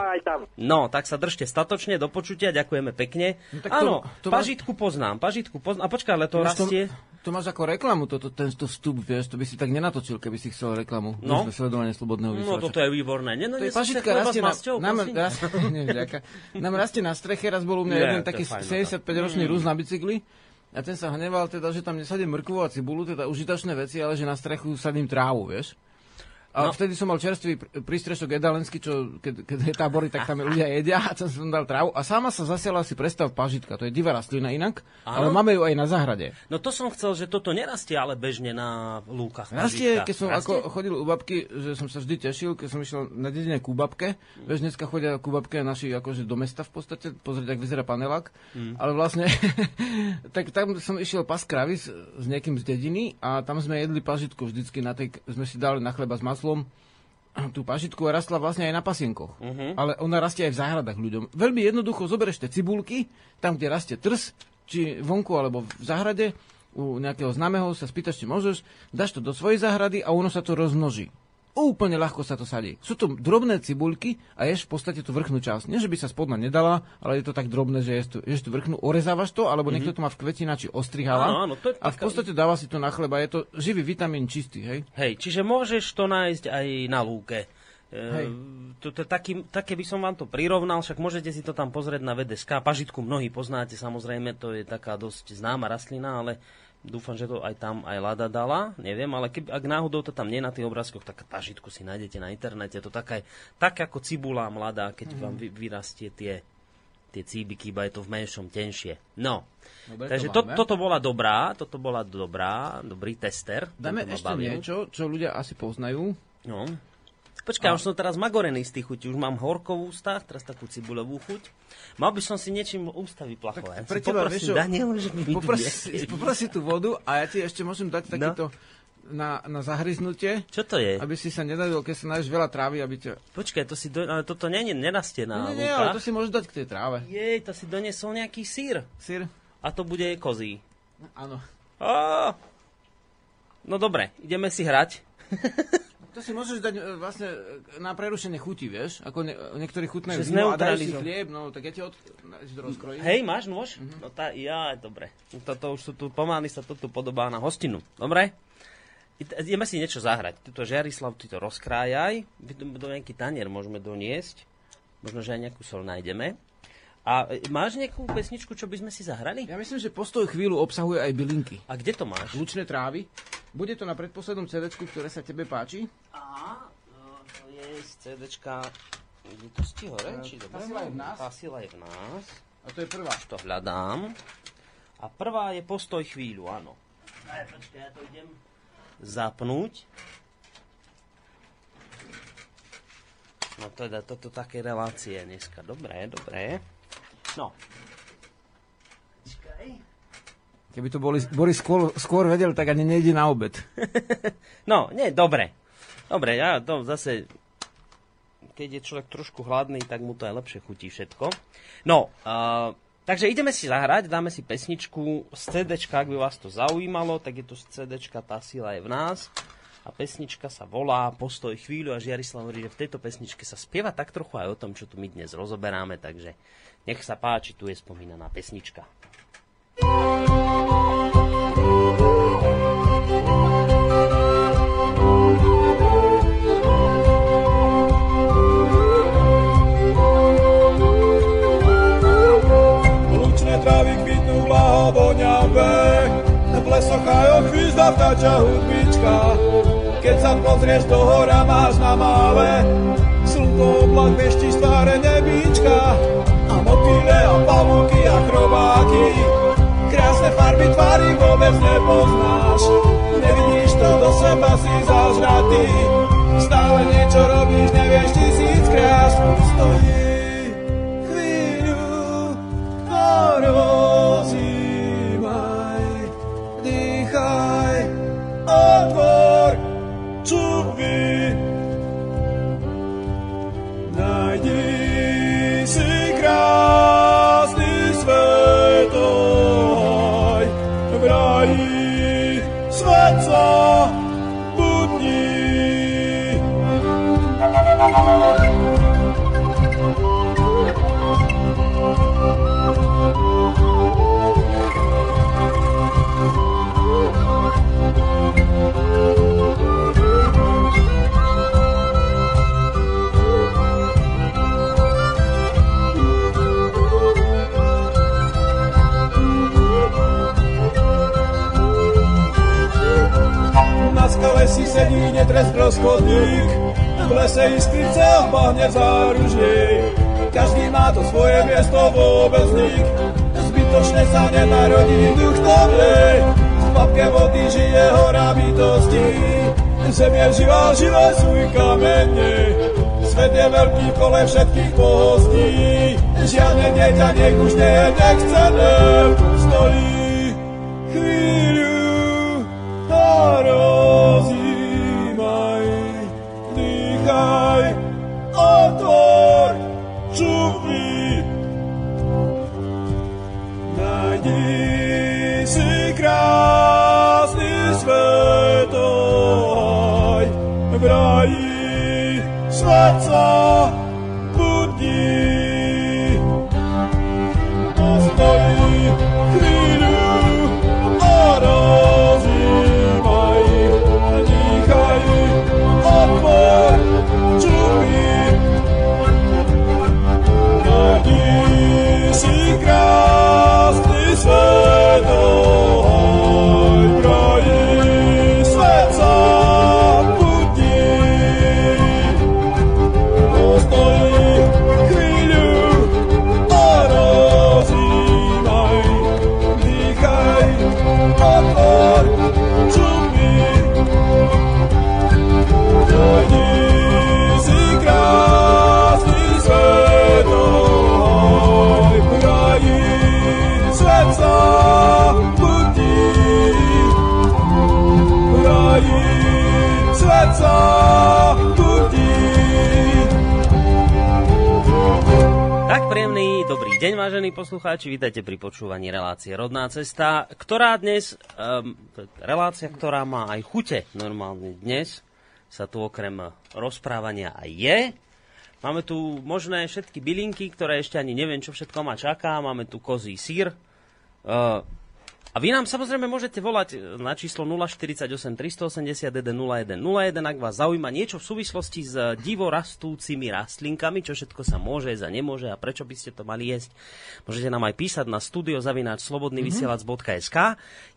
No, tak sa držte statočne, do počutia, ďakujeme pekne. No, Áno, to, to pažitku poznám, pažitku poznám. A počkaj, ale to rastie... To máš ako reklamu, toto, tento vstup, vieš, to by si tak nenatočil, keby si chcel reklamu. No. Sledovanie slobodného vysielača. No, toto je výborné. Nie, no, to je pažitka rastie na, nám, rast, nie, nám rastie na streche, raz bol u mňa jeden taký 75-ročný mm. Rus na bicykli, a ten sa hneval teda, že tam nesadím mrkvu a cibulu, teda užitočné veci, ale že na strechu sadím trávu, vieš. A no. vtedy som mal čerstvý prístrešok jedalensky, čo keď, keď je tábory, tak tam ľudia jedia a som dal trávu. A sama sa zasiala si predstav pažitka. To je divá rastlina inak, Áno. ale máme ju aj na zahrade. No to som chcel, že toto nerastie ale bežne na lúkach. Rastie, keď som rastie? ako chodil u babky, že som sa vždy tešil, keď som išiel na dedine ku babke. Mm. Vieš, dneska chodia ku babke naši akože do mesta v podstate, pozrieť, ak vyzerá panelák. Mm. Ale vlastne, tak tam som išiel pas kravy s, s niekým z dediny a tam sme jedli pažitku vždycky na tej, sme si dali na chleba s maslom maslom tú pažitku a rastla vlastne aj na pasienkoch. Uh-huh. Ale ona rastie aj v záhradách ľuďom. Veľmi jednoducho zoberieš tie cibulky, tam, kde rastie trs, či vonku alebo v záhrade, u nejakého známeho sa spýtaš, či môžeš, dáš to do svojej záhrady a ono sa to rozmnoží. Úplne ľahko sa to sadí. Sú to drobné cibulky a ješ v podstate tú vrchnú časť. Nie, že by sa spodná nedala, ale je to tak drobné, že ješ tú, ješ tú vrchnú, orezávaš to, alebo mm-hmm. niekto to má v kvetina, či ostrihala. Áno, áno, to je a v podstate dáva si to na chleba. Je to živý vitamín čistý, hej? Hej, čiže môžeš to nájsť aj na lúke. Hej. To, to, taký, také by som vám to prirovnal, však môžete si to tam pozrieť na VDSK. Pažitku mnohí poznáte, samozrejme, to je taká dosť známa rastlina, ale dúfam, že to aj tam aj Lada dala, neviem, ale keby, ak náhodou to tam nie na tých obrázkoch, tak pažitku si nájdete na internete. To taká, tak ako cibula mladá, keď mm. vám vy, vyrastie tie, tie cíbiky, iba je to v menšom, tenšie. No, Dobre, takže to to, toto bola dobrá, toto bola dobrá, dobrý tester. Dáme ešte bavil. niečo, čo ľudia asi poznajú. No. Počkaj, a... už som teraz magorený z tých chutí. Už mám horkovú ústa, teraz takú cibulovú chuť. Mal by som si niečím ústa vyplachovať. Pre teba, vieš, Daniel, že mi poprosi, poprosi tú vodu a ja ti ešte môžem dať no. takýto na, na zahryznutie. Čo to je? Aby si sa nedadil, keď sa nájdeš veľa trávy, aby ťa... Počkaj, to si do... ale toto nie, nerastie na Nie, nie, ale to si môžeš dať k tej tráve. Jej, to si donesol nejaký sír. Sír? A to bude kozí. Áno. No dobre, ideme si hrať. To si môžeš dať e, vlastne e, na prerušenie chuti, vieš? Ako ne, niektorí chutnajú víno a dajú si chlieb, no tak ja ti od... rozkrojím. Hej, máš nôž? Mm-hmm. No tá, ja, dobre. Toto už sú tu, pomaly sa to tu podobá na hostinu. Dobre? Ideme si niečo zahrať. Tuto Žiarislav, ty to rozkrájaj. Do nejaký tanier môžeme doniesť. Možno, že aj nejakú sol nájdeme. A e, máš nejakú pesničku, čo by sme si zahrali? Ja myslím, že postoj chvíľu obsahuje aj bylinky. A kde to máš? Lučné trávy. Bude to na predposlednom CD, ktoré sa tebe páči? Aha, no, to je z CD Litosti hore? Uh, či tá sila je v nás. Tá sila je v nás. A to je prvá. Už to hľadám. A prvá je postoj chvíľu, áno. Aj, počkaj, ja to idem zapnúť. No teda, toto také relácie dneska. Dobré, dobré. No. Keby to boli, boli skôr, skôr vedel, tak ani nejde na obed. no, nie, dobre. Dobre, ja to zase, keď je človek trošku hladný, tak mu to aj lepšie chutí všetko. No, uh, takže ideme si zahrať, dáme si pesničku z CD, ak by vás to zaujímalo, tak je to z CD, tá sila je v nás. A pesnička sa volá Postoj chvíľu a Žiarislav hovorí, že v tejto pesničke sa spieva tak trochu aj o tom, čo tu my dnes rozoberáme, takže nech sa páči, tu je spomínaná pesnička. Lučné trávy kvitnú voňavé, v lesoch aj ochvízda vtáča hudbička. Keď sa pozrieš do hora, máš na mále, slnko oblak vešti tváre nebíčka pavúky a chrobáky. Krásne farby tvary vôbec nepoznáš. Nevidíš to, do seba si zažratý. Si sedí netresklo schodník, v lese iskrice ohne záružník. Každý má to svoje miesto vôbec nik, zbytočne sa nenarodí duch dobrej. V papke vody žije hora bytosti, zem je živá, živé sú i kamene. Svet je veľký kole všetkých pohostí, žiadne dieťa nech už nie je nechcené. Stojí poslucháči, vítajte pri počúvaní relácie Rodná cesta, ktorá dnes, um, relácia, ktorá má aj chute normálne dnes, sa tu okrem rozprávania aj je. Máme tu možné všetky bylinky, ktoré ešte ani neviem, čo všetko ma čaká. Máme tu kozí sír, uh, a vy nám samozrejme môžete volať na číslo 048 381 0101, ak vás zaujíma niečo v súvislosti s divo rastúcimi rastlinkami, čo všetko sa môže jesť a nemôže a prečo by ste to mali jesť. Môžete nám aj písať na studiozavináčslobodnyvysielac.sk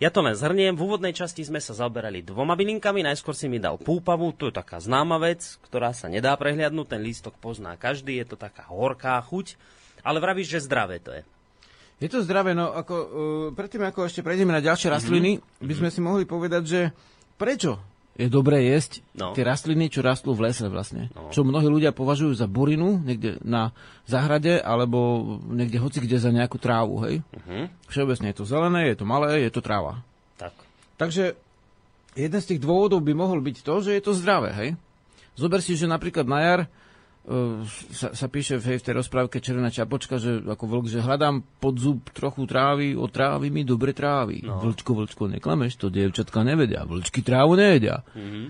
Ja to len zhrniem. V úvodnej časti sme sa zaoberali dvoma bylinkami. Najskôr si mi dal púpavu, to je taká známa vec, ktorá sa nedá prehliadnúť. Ten lístok pozná každý, je to taká horká chuť. Ale vravíš, že zdravé to je. Je to zdravé, no ako, uh, predtým ako ešte prejdeme na ďalšie rastliny, mm-hmm. by sme si mohli povedať, že prečo je dobré jesť no. tie rastliny, čo rastú v lese vlastne. No. Čo mnohí ľudia považujú za burinu, niekde na zahrade, alebo niekde hoci kde za nejakú trávu, hej? Uh-huh. Všeobecne je to zelené, je to malé, je to tráva. Tak. Takže jeden z tých dôvodov by mohol byť to, že je to zdravé, hej? Zober si, že napríklad na jar sa, sa píše v, v tej rozprávke Červená čapočka, že ako vlk, že hľadám pod zub trochu trávy, o trávy mi dobre trávy. No. Vlčko, vlčko, neklameš, to dievčatka nevedia. Vlčky trávu nejedia. Mm-hmm.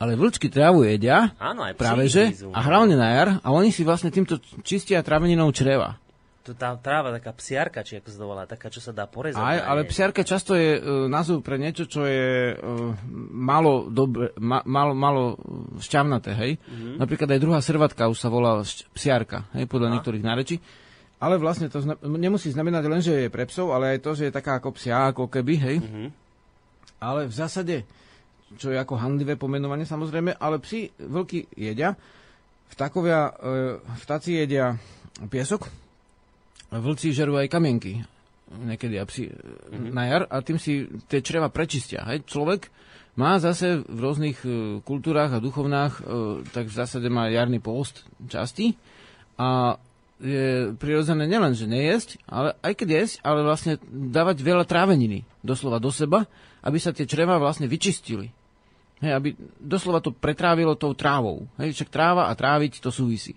Ale vlčky trávu jedia, Áno, aj práve že, a hlavne na jar, a oni si vlastne týmto čistia traveninou čreva to tá tráva, taká psiarka, či ako sa to volá, taká, čo sa dá porezať. Aj, ale psiarka často je uh, názov pre niečo, čo je uh, malo, dobre, ma, malo, malo šťavnaté, hej. Mm-hmm. Napríklad aj druhá srvatka už sa volá psiarka, hej, podľa A. niektorých nárečí. Ale vlastne to zna- nemusí znamenať len, že je pre psov, ale aj to, že je taká ako psia, ako keby, hej. Mm-hmm. Ale v zásade, čo je ako handlivé pomenovanie samozrejme, ale psi, vlky jedia, vtákovia, uh, vtáci jedia piesok, vlci žerú aj kamienky niekedy a psi mm-hmm. na jar a tým si tie čreva prečistia. Hej? Človek má zase v rôznych uh, kultúrách a duchovnách, uh, tak v zásade má jarný post časti a je prirodzené nielen, že nejesť, ale aj keď jesť, ale vlastne dávať veľa tráveniny doslova do seba, aby sa tie čreva vlastne vyčistili. Hej, aby doslova to pretrávilo tou trávou. Hej, však tráva a tráviť to súvisí.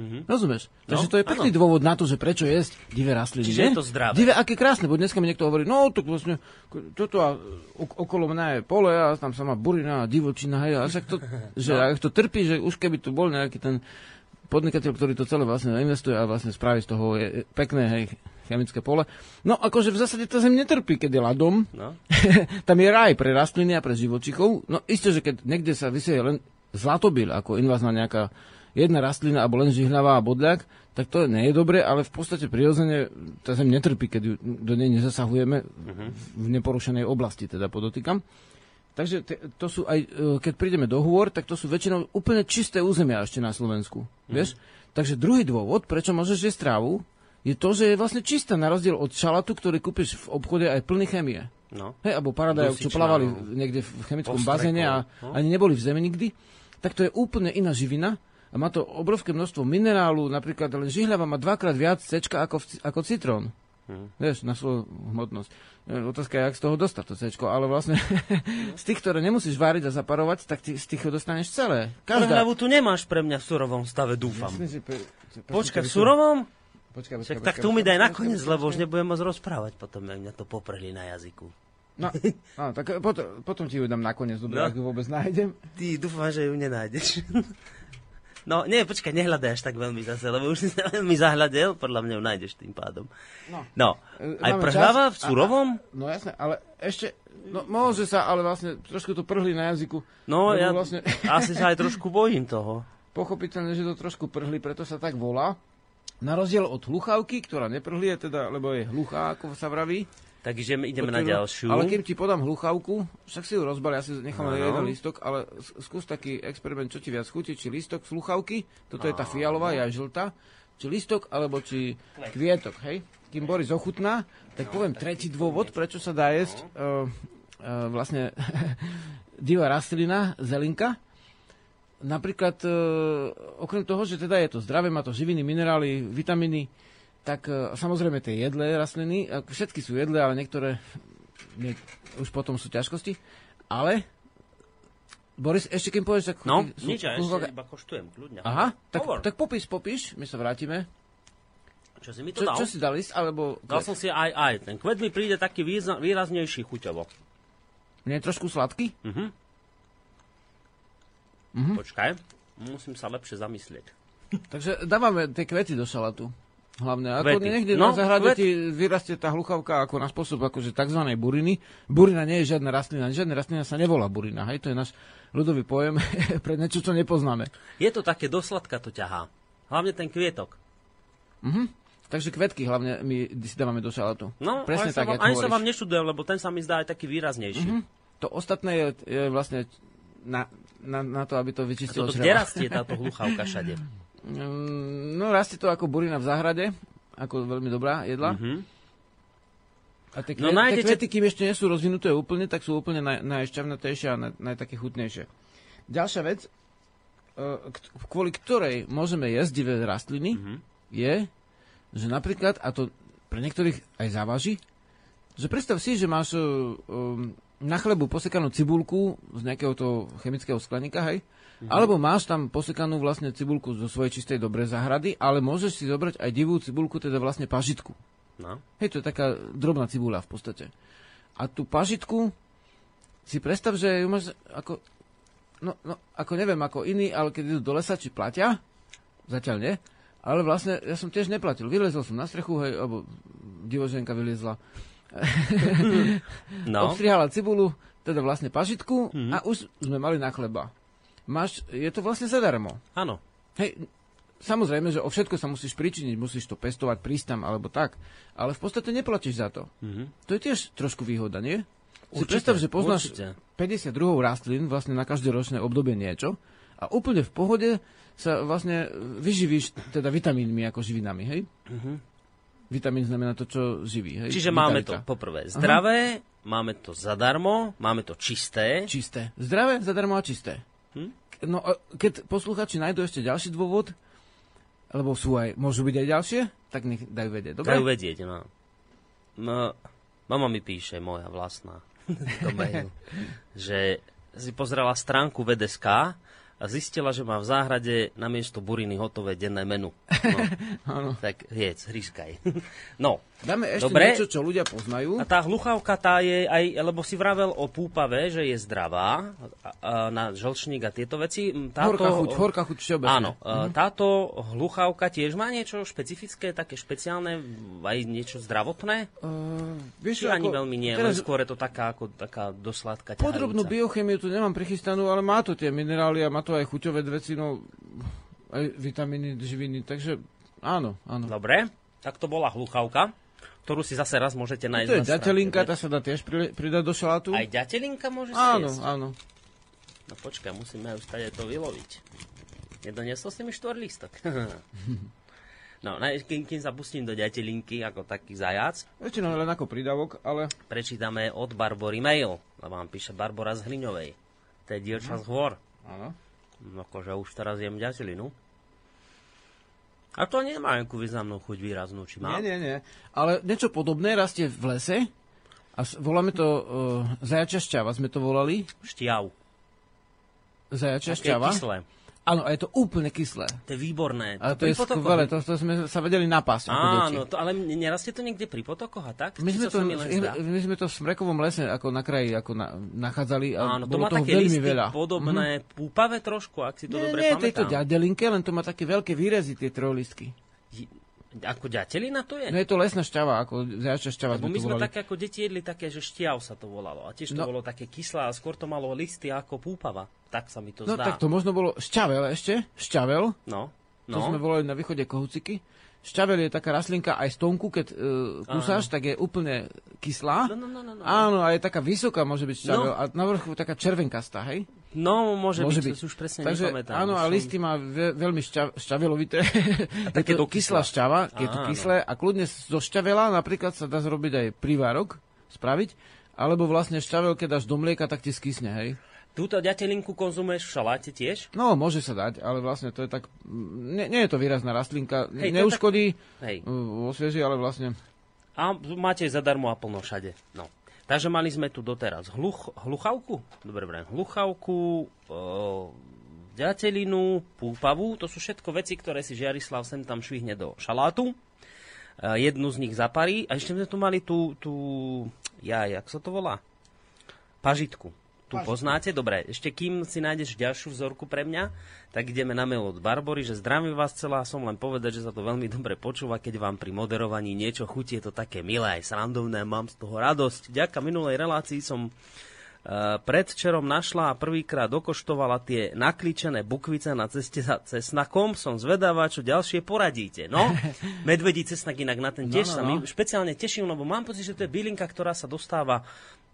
Mm-hmm. Rozumieš? No, Takže to je pekný áno. dôvod na to, že prečo jesť divé rastliny. Čiže je to zdravé. Divé, aké krásne, bo dneska mi niekto hovorí, no to vlastne, toto a okolo mňa je pole a tam sa má burina a divočina, hej, a však to, že no. to trpí, že už keby tu bol nejaký ten podnikateľ, ktorý to celé vlastne investuje a vlastne spraví z toho je, pekné, hej, chemické pole. No akože v zásade to zem netrpí, keď je ľadom. No. tam je raj pre rastliny a pre živočíkov. No isté, že keď niekde sa vysieje len zlatobil ako invazná nejaká jedna rastlina alebo len žihľavá a bodľak, tak to nie je dobre, ale v podstate prirodzene tá zem netrpí, keď ju do nej nezasahujeme uh-huh. v neporušenej oblasti, teda podotýkam. Takže te, to sú aj, e, keď prídeme do hôr, tak to sú väčšinou úplne čisté územia ešte na Slovensku. Uh-huh. Vieš? Takže druhý dôvod, prečo môžeš jesť trávu, je to, že je vlastne čistá, na rozdiel od šalatu, ktorý kúpiš v obchode aj plný chemie. No. Hej, alebo paradajok, čo plávali no. niekde v chemickom bazéne a no. ani neboli v zemi nikdy. Tak to je úplne iná živina a má to obrovské množstvo minerálu, napríklad len žihľava má dvakrát viac C ako, ako citrón. Hmm. Vieš, na svoju hmotnosť. E, otázka je, jak z toho dostať to C, ale vlastne z tých, ktoré nemusíš váriť a zaparovať, tak ty, z tých ho dostaneš celé. Každá... hlavu tu nemáš pre mňa v surovom stave, dúfam. Jasne, pre... Počkaj, v surovom? Počkaj, počkaj, počkaj, tak tu mi daj nakoniec, lebo už nebudem môcť rozprávať potom, jak mňa to popreli na jazyku. No, áno, tak potom, potom ti ju dám nakoniec, dobre, no. ak ju vôbec nájdem. Ty dúfam, že ju nenájdeš. No, nie, počkaj, nehľadaj až tak veľmi zase, lebo už si sa veľmi zahľadel, podľa mňa ju nájdeš tým pádom. No, no aj prhľava v surovom? A, no jasné, ale ešte, no môže sa, ale vlastne trošku to prhli na jazyku. No, ja vlastne... asi sa aj trošku bojím toho. Pochopiteľne, že to trošku prhli, preto sa tak volá. Na rozdiel od hluchávky, ktorá neprhlie, teda, lebo je hluchá, ako sa vraví. Takže ideme na ďalšiu. Ale keď ti podám hluchávku, však si ju rozbal, ja si nechám no. jeden lístok, ale skús taký experiment, čo ti viac chutí, či lístok z hluchávky, toto no. je tá fialová, ja žltá, či lístok, alebo či kvietok, hej? Kým Boris ochutná, tak poviem tretí dôvod, prečo sa dá jesť uh, uh, vlastne divá rastlina, zelinka. Napríklad, uh, okrem toho, že teda je to zdravé, má to živiny, minerály, vitamíny, tak e, samozrejme tie jedlé rastliny, všetky sú jedlé, ale niektoré nie, už potom sú ťažkosti. Ale Boris, ešte keď povieš, tak... No, sú, nič, ja ešte iba koštujem, kľudne. Aha, tak, tak popíš, popíš, my sa vrátime. Čo si mi to čo, dal? Čo si dal ísť, alebo... Dal som si aj, aj. Ten kvet mi príde taký výraznejší chuťovo. Nie je trošku sladký? Mhm. Mhm. Počkaj, musím sa lepšie zamyslieť. Takže dávame tie kvety do šalatu. Hlavne, ako Kvety. niekde no, na zahrade ti vyrastie tá hluchavka ako na spôsob akože tzv. buriny. Burina nie je žiadna rastlina, žiadna rastlina sa nevolá burina, hej, to je náš ľudový pojem pre niečo, čo nepoznáme. Je to také dosladka to ťahá. Hlavne ten kvietok. Mhm. Takže kvetky hlavne my si dávame do šalatu. No, Presne tak, vám, ani sa vám nešudujem, lebo ten sa mi zdá aj taký výraznejší. Mm-hmm. To ostatné je, je vlastne na, na, na to, aby to vyčistilo. A toto kde rastie táto hluchavka všade? Mm, no rastie to ako burina v záhrade, ako veľmi dobrá jedla. Mm-hmm. A tie, kve- no, nájdete... tie kvety, kým ešte nie sú rozvinuté úplne, tak sú úplne naj, najšťavnatejšie a naj, chutnejšie. Ďalšia vec, e, kvôli ktorej môžeme jesť divé rastliny, mm-hmm. je, že napríklad, a to pre niektorých aj závaží, že predstav si, že máš um, na chlebu posekanú cibulku z nejakého toho chemického skleníka, hej, Mm-hmm. Alebo máš tam posekanú vlastne cibulku zo svojej čistej dobrej záhrady, ale môžeš si zobrať aj divú cibulku, teda vlastne pažitku. No. Hej, to je taká drobná cibula v podstate. A tú pažitku si predstav, že ju máš ako, no, no, ako neviem, ako iný, ale keď idú do lesa, či platia, zatiaľ nie, ale vlastne ja som tiež neplatil. Vylezol som na strechu, hej, alebo divoženka vyliezla. no. Obstrihala cibulu, teda vlastne pažitku mm-hmm. a už sme mali na chleba máš, je to vlastne zadarmo. Áno. Hej, samozrejme, že o všetko sa musíš pričiniť, musíš to pestovať, prísť tam alebo tak, ale v podstate neplatíš za to. Mm-hmm. To je tiež trošku výhoda, nie? Určite, si predstav, že poznáš určite. 50 druhov rastlín vlastne na každé ročné obdobie niečo a úplne v pohode sa vlastne vyživíš teda vitamínmi ako živinami, hej? Mm-hmm. Vitamín znamená to, čo živí. Hej? Čiže Vitalika. máme to poprvé zdravé, Aha. máme to zadarmo, máme to čisté. Čisté. Zdravé, zadarmo a čisté. Hm? No, keď posluchači nájdú ešte ďalší dôvod, lebo sú aj, môžu byť aj ďalšie, tak nech dajú vedieť. Dobre? Dajú vedieť, no. no mama mi píše, moja vlastná, že si pozrela stránku VDSK a zistila, že má v záhrade na miesto buriny hotové denné menu. No, tak jedz, hryskaj. no, Dáme ešte Dobre. niečo, čo ľudia poznajú. A tá hluchávka, tá je aj, lebo si vravel o púpave, že je zdravá a, a, na žlčník a tieto veci. Táto, horká chuť, horká chuť všeobecne. Áno, mhm. táto hluchávka tiež má niečo špecifické, také špeciálne, aj niečo zdravotné? Uh, vieš, Či ako, ani veľmi nie, teraz, skôr je to taká, ako, taká dosladká ťahajúca. Podrobnú biochemiu tu nemám prichystanú, ale má to tie minerály a má to aj chuťové veci, no aj vitamíny, živiny, takže áno, áno. Dobre, tak to bola hluchávka ktorú si zase raz môžete nájsť. To je ďatelinka, tá sa dá tiež pridať do šalátu. Aj ďatelinka môže sa Áno, jesť. áno. No počkaj, musíme už tady to vyloviť. Nedoniesol si mi štvorlístok. no, kým, kým sa pustím do ďatelinky ako taký zajac. Väčšinou len ako prídavok, ale... Prečítame od Barbory mail, lebo vám píše Barbara z Hliňovej. To je dievča z hôr. Áno. No, akože už teraz jem ďatelinu. A to nemá nejakú významnú chuť výraznú, či má? Nie, nie, nie. Ale niečo podobné rastie v lese a voláme to uh, zajačia šťava, sme to volali. Šťav. Zajačia šťava. kyslé. Áno, a je to úplne kyslé. To je výborné. A to, to je skvelé, to, to sme sa vedeli napásť. Áno, to, ale nerastie to niekde pri potokoch a tak? My sme, to, my sme to v Smrekovom lese ako na kraji ako na, nachádzali a Áno, to má toho také veľmi listy veľa. podobné mm-hmm. púpave trošku, ak si to nie, dobre nie, pamätám. Nie, tejto ďadelinke, len to má také veľké výrezy, tie trojlistky. Ako ďatelina to je? No je to lesná šťava, ako zajačia šťava. Lebo my sme také ako deti jedli také, že šťav sa to volalo. A tiež to no. bolo také kyslé a skôr to malo listy ako púpava. Tak sa mi to no, zdá. No tak to možno bolo šťavel ešte, šťavel. No. no. To sme volali na východe kohuciky. Šťavel je taká rastlinka aj stonku, keď uh, kúsáš, tak je úplne kyslá. No, no, no, no, no. Áno, a je taká vysoká, môže byť šťavel. No. A na vrchu taká červenkastá, hej? No, môže, môže byť, byť. už presne Takže, nepamätám. Áno, a listy má ve, veľmi šťa, šťavelovité. je to kyslá šťava, je to kyslé a kľudne zo šťavela napríklad sa dá zrobiť aj privárok, spraviť, alebo vlastne šťavel, keď dáš do mlieka, tak ti skysne, hej? Túto ďatelinku konzumuješ v šaláte tiež? No, môže sa dať, ale vlastne to je tak... Nie, nie je to výrazná rastlinka. Hej, Neuškodí tak... vo sveži, ale vlastne... A máte zadarmo a plno všade. No. Takže mali sme tu doteraz hluch, hluchavku, dobre, dobre, hluchavku, o, ďatelinu, púpavu, to sú všetko veci, ktoré si Žiarislav sem tam švihne do šalátu. E, jednu z nich zaparí a ešte sme tu mali tú, tú ja, jak sa to volá? Pažitku tu poznáte. Dobre, ešte kým si nájdeš ďalšiu vzorku pre mňa, tak ideme na mail od Barbory, že zdravím vás celá, som len povedať, že sa to veľmi dobre počúva, keď vám pri moderovaní niečo chutí, je to také milé aj srandovné, mám z toho radosť. Ďaká minulej relácii som Uh, predčerom našla a prvýkrát dokoštovala tie naklíčené bukvice na ceste za cesnakom. Som zvedavá, čo ďalšie poradíte. No, medvedí cesnak inak na ten no, tiež no, no, sa mi špeciálne teším, lebo mám pocit, že to je bylinka, ktorá sa dostáva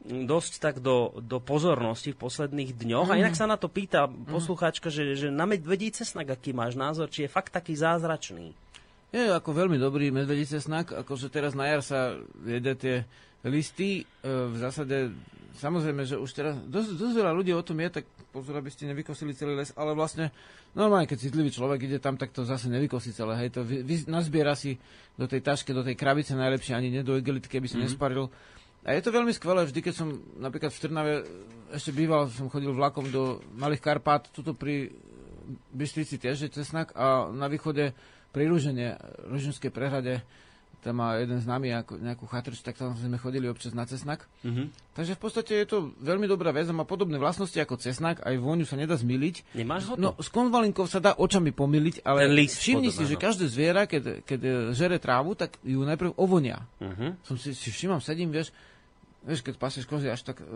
dosť tak do, do pozornosti v posledných dňoch. Mm. A inak mhm. sa na to pýta mm. poslucháčka, že, že na medvedí cesnak, aký máš názor, či je fakt taký zázračný. Je ako veľmi dobrý medvedí cesnak, akože teraz na jar sa jede tie listy, e, v zásade samozrejme, že už teraz dosť, dosť veľa ľudí o tom je, tak pozor, aby ste nevykosili celý les, ale vlastne normálne, keď citlivý človek ide tam, tak to zase nevykosí celé. Hej, to vy, vy, nazbiera si do tej tašky, do tej krabice najlepšie, ani nie do igelitky, aby sa mm-hmm. nesparil. A je to veľmi skvelé, vždy, keď som napríklad v Trnave ešte býval, som chodil vlakom do Malých Karpát, tuto pri Bystrici tiež je cesnak a na východe pri Ružene, Ruženskej prehrade, tam má jeden známy ako nejakú chatrč, tak tam sme chodili občas na cesnak. Mm-hmm. Takže v podstate je to veľmi dobrá vec má podobné vlastnosti ako cesnak, aj vôňu sa nedá zmiliť. Nemáš ho to? No, s konvalinkou sa dá očami pomiliť, ale všimni si, že každé zviera, keď, keď žere trávu, tak ju najprv ovonia. Mm-hmm. Som si, si všimam, sedím, vieš, vieš, keď pasieš kozy až tak, e,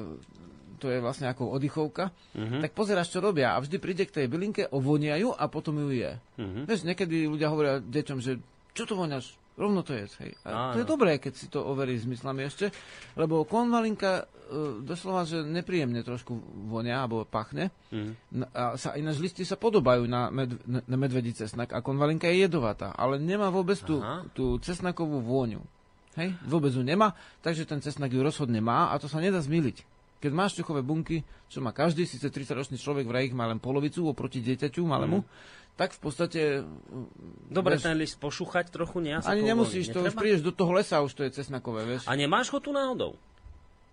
to je vlastne ako oddychovka, mm-hmm. tak pozeráš, čo robia a vždy príde k tej bylinke, ovoniajú a potom ju je. Mm-hmm. Vieš, niekedy ľudia hovoria deťom, že čo to voňaš? Rovno to je. Hej. A to je dobré, keď si to overí s myslami ešte, lebo konvalinka e, doslova, že nepríjemne trošku vonia alebo pachne. Mm. A sa, ináč listy sa podobajú na, med, na, medvedí cesnak a konvalinka je jedovatá, ale nemá vôbec tú, tú cesnakovú vôňu. Hej? Vôbec ju nemá, takže ten cesnak ju rozhodne má a to sa nedá zmiliť. Keď máš čuchové bunky, čo má každý, síce 30-ročný človek vraj ich má len polovicu oproti dieťaťu malému, mm tak v podstate... Dobre, vieš, ten list pošúchať trochu, nie? Ani nemusíš, to už prídeš do toho lesa, už to je cesnakové, vieš. A nemáš ho tu náhodou?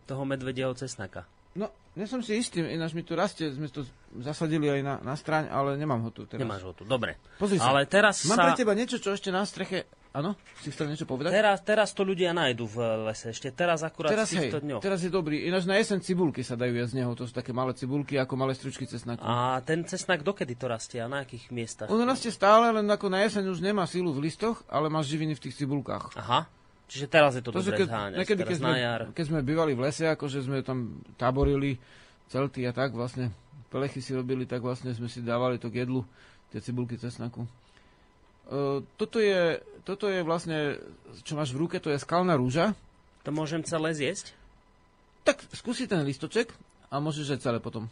Toho medvedieho cesnaka? No, nie som si istý, ináč mi tu rastie, sme to zasadili aj na, na straň, ale nemám ho tu teraz. Nemáš ho tu, dobre. Pozri sa, ale teraz mám sa... pre teba niečo, čo ešte na streche Áno? Si chcel niečo povedať? Teraz, teraz to ľudia nájdu v lese. Ešte teraz akurát teraz, v týchto dňoch. Teraz je dobrý. Ináč na jesen cibulky sa dajú jesť z neho. To sú také malé cibulky ako malé stručky cesnaku. A ten cesnak dokedy to rastie? A na akých miestach? On rastie stále, len ako na jeseň už nemá sílu v listoch, ale má živiny v tých cibulkách. Aha. Čiže teraz je to, to dobre keď, zháňať. Niekedy, keď sme, keď sme bývali v lese, akože sme tam taborili celty a tak vlastne pelechy si robili, tak vlastne sme si dávali to k jedlu, tie cibulky cesnaku. Uh, toto, je, toto je vlastne, čo máš v ruke, to je skalná rúža. To môžem celé zjesť? Tak skúsi ten listoček a môžeš aj celé potom.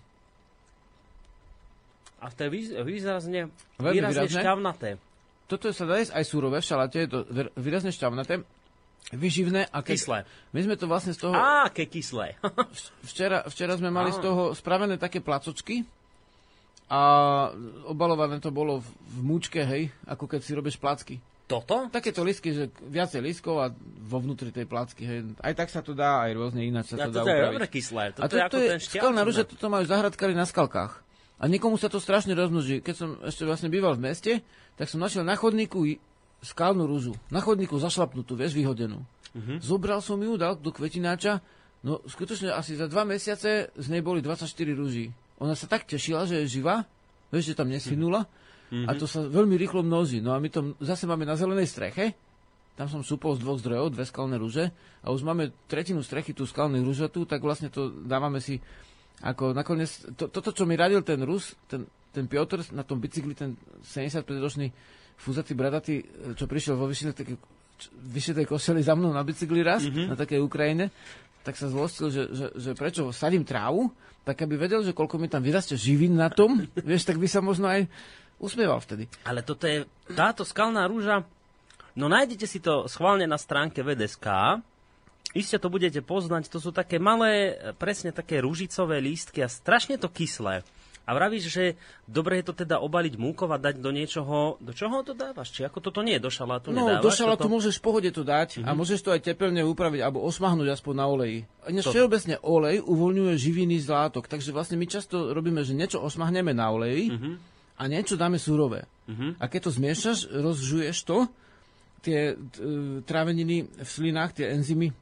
A to je výrazne, výrazne šťavnaté. Toto sa dá jesť aj súrové v šalate, je to výrazne šťavnaté, vyživné. A keď, kyslé. My sme to vlastne z toho... Á, aké kyslé. včera, včera sme mali Á. z toho spravené také placočky, a obalované to bolo v, v múčke, hej, ako keď si robíš placky. Toto? Takéto lísky, že viacej lískov a vo vnútri tej placky, hej. Aj tak sa to dá, aj rôzne ináč sa ja, to dá upraviť. Je kyslé. Toto a to, je, to je skalná rúža, toto majú zahradkári na skalkách. A niekomu sa to strašne rozmnoží. Keď som ešte vlastne býval v meste, tak som našiel na chodníku skalnú rúžu. Na chodníku zašlapnutú, vieš, vyhodenú. Uh-huh. Zobral som ju, dal do kvetináča, no skutočne asi za dva mesiace z nej boli 24 rúží. Ona sa tak tešila, že je živá, vieš, že tam nesvinula uh-huh. a to sa veľmi rýchlo množí. No a my to zase máme na zelenej streche, tam som súpol z dvoch zdrojov, dve skalné rúže a už máme tretinu strechy tú skalnú rúžatú, tak vlastne to dávame si ako nakoniec, to, toto, čo mi radil ten Rus, ten, ten Piotr na tom bicykli, ten 75-ročný fúzatý, bradatý, čo prišiel vo vyšitej, vyšitej koseli za mnou na bicykli raz, mm-hmm. na takej Ukrajine, tak sa zlostil, že, že, že prečo sadím trávu, tak aby vedel, že koľko mi tam vyrastie živín na tom, vieš, tak by sa možno aj usmieval vtedy. Ale toto je, táto skalná rúža, no nájdete si to schválne na stránke VDSK, Iste to budete poznať, to sú také malé, presne také rúžicové lístky a strašne to kyslé. A vravíš, že dobre je to teda obaliť múkov a dať do niečoho, do čoho to dávaš? Či ako toto nie, do šalátu no, nedávaš? do šalátu toto? môžeš v pohode to dať uh-huh. a mhm. môžeš to aj teplne upraviť alebo osmahnúť aspoň na oleji. Než všeobecne olej uvoľňuje živiny z látok, takže vlastne my často robíme, že niečo osmahneme na oleji uh-huh. a niečo dáme surové. Uh-huh. A keď to zmiešaš, rozžuješ to, tie t- tráveniny v slinách, tie enzymy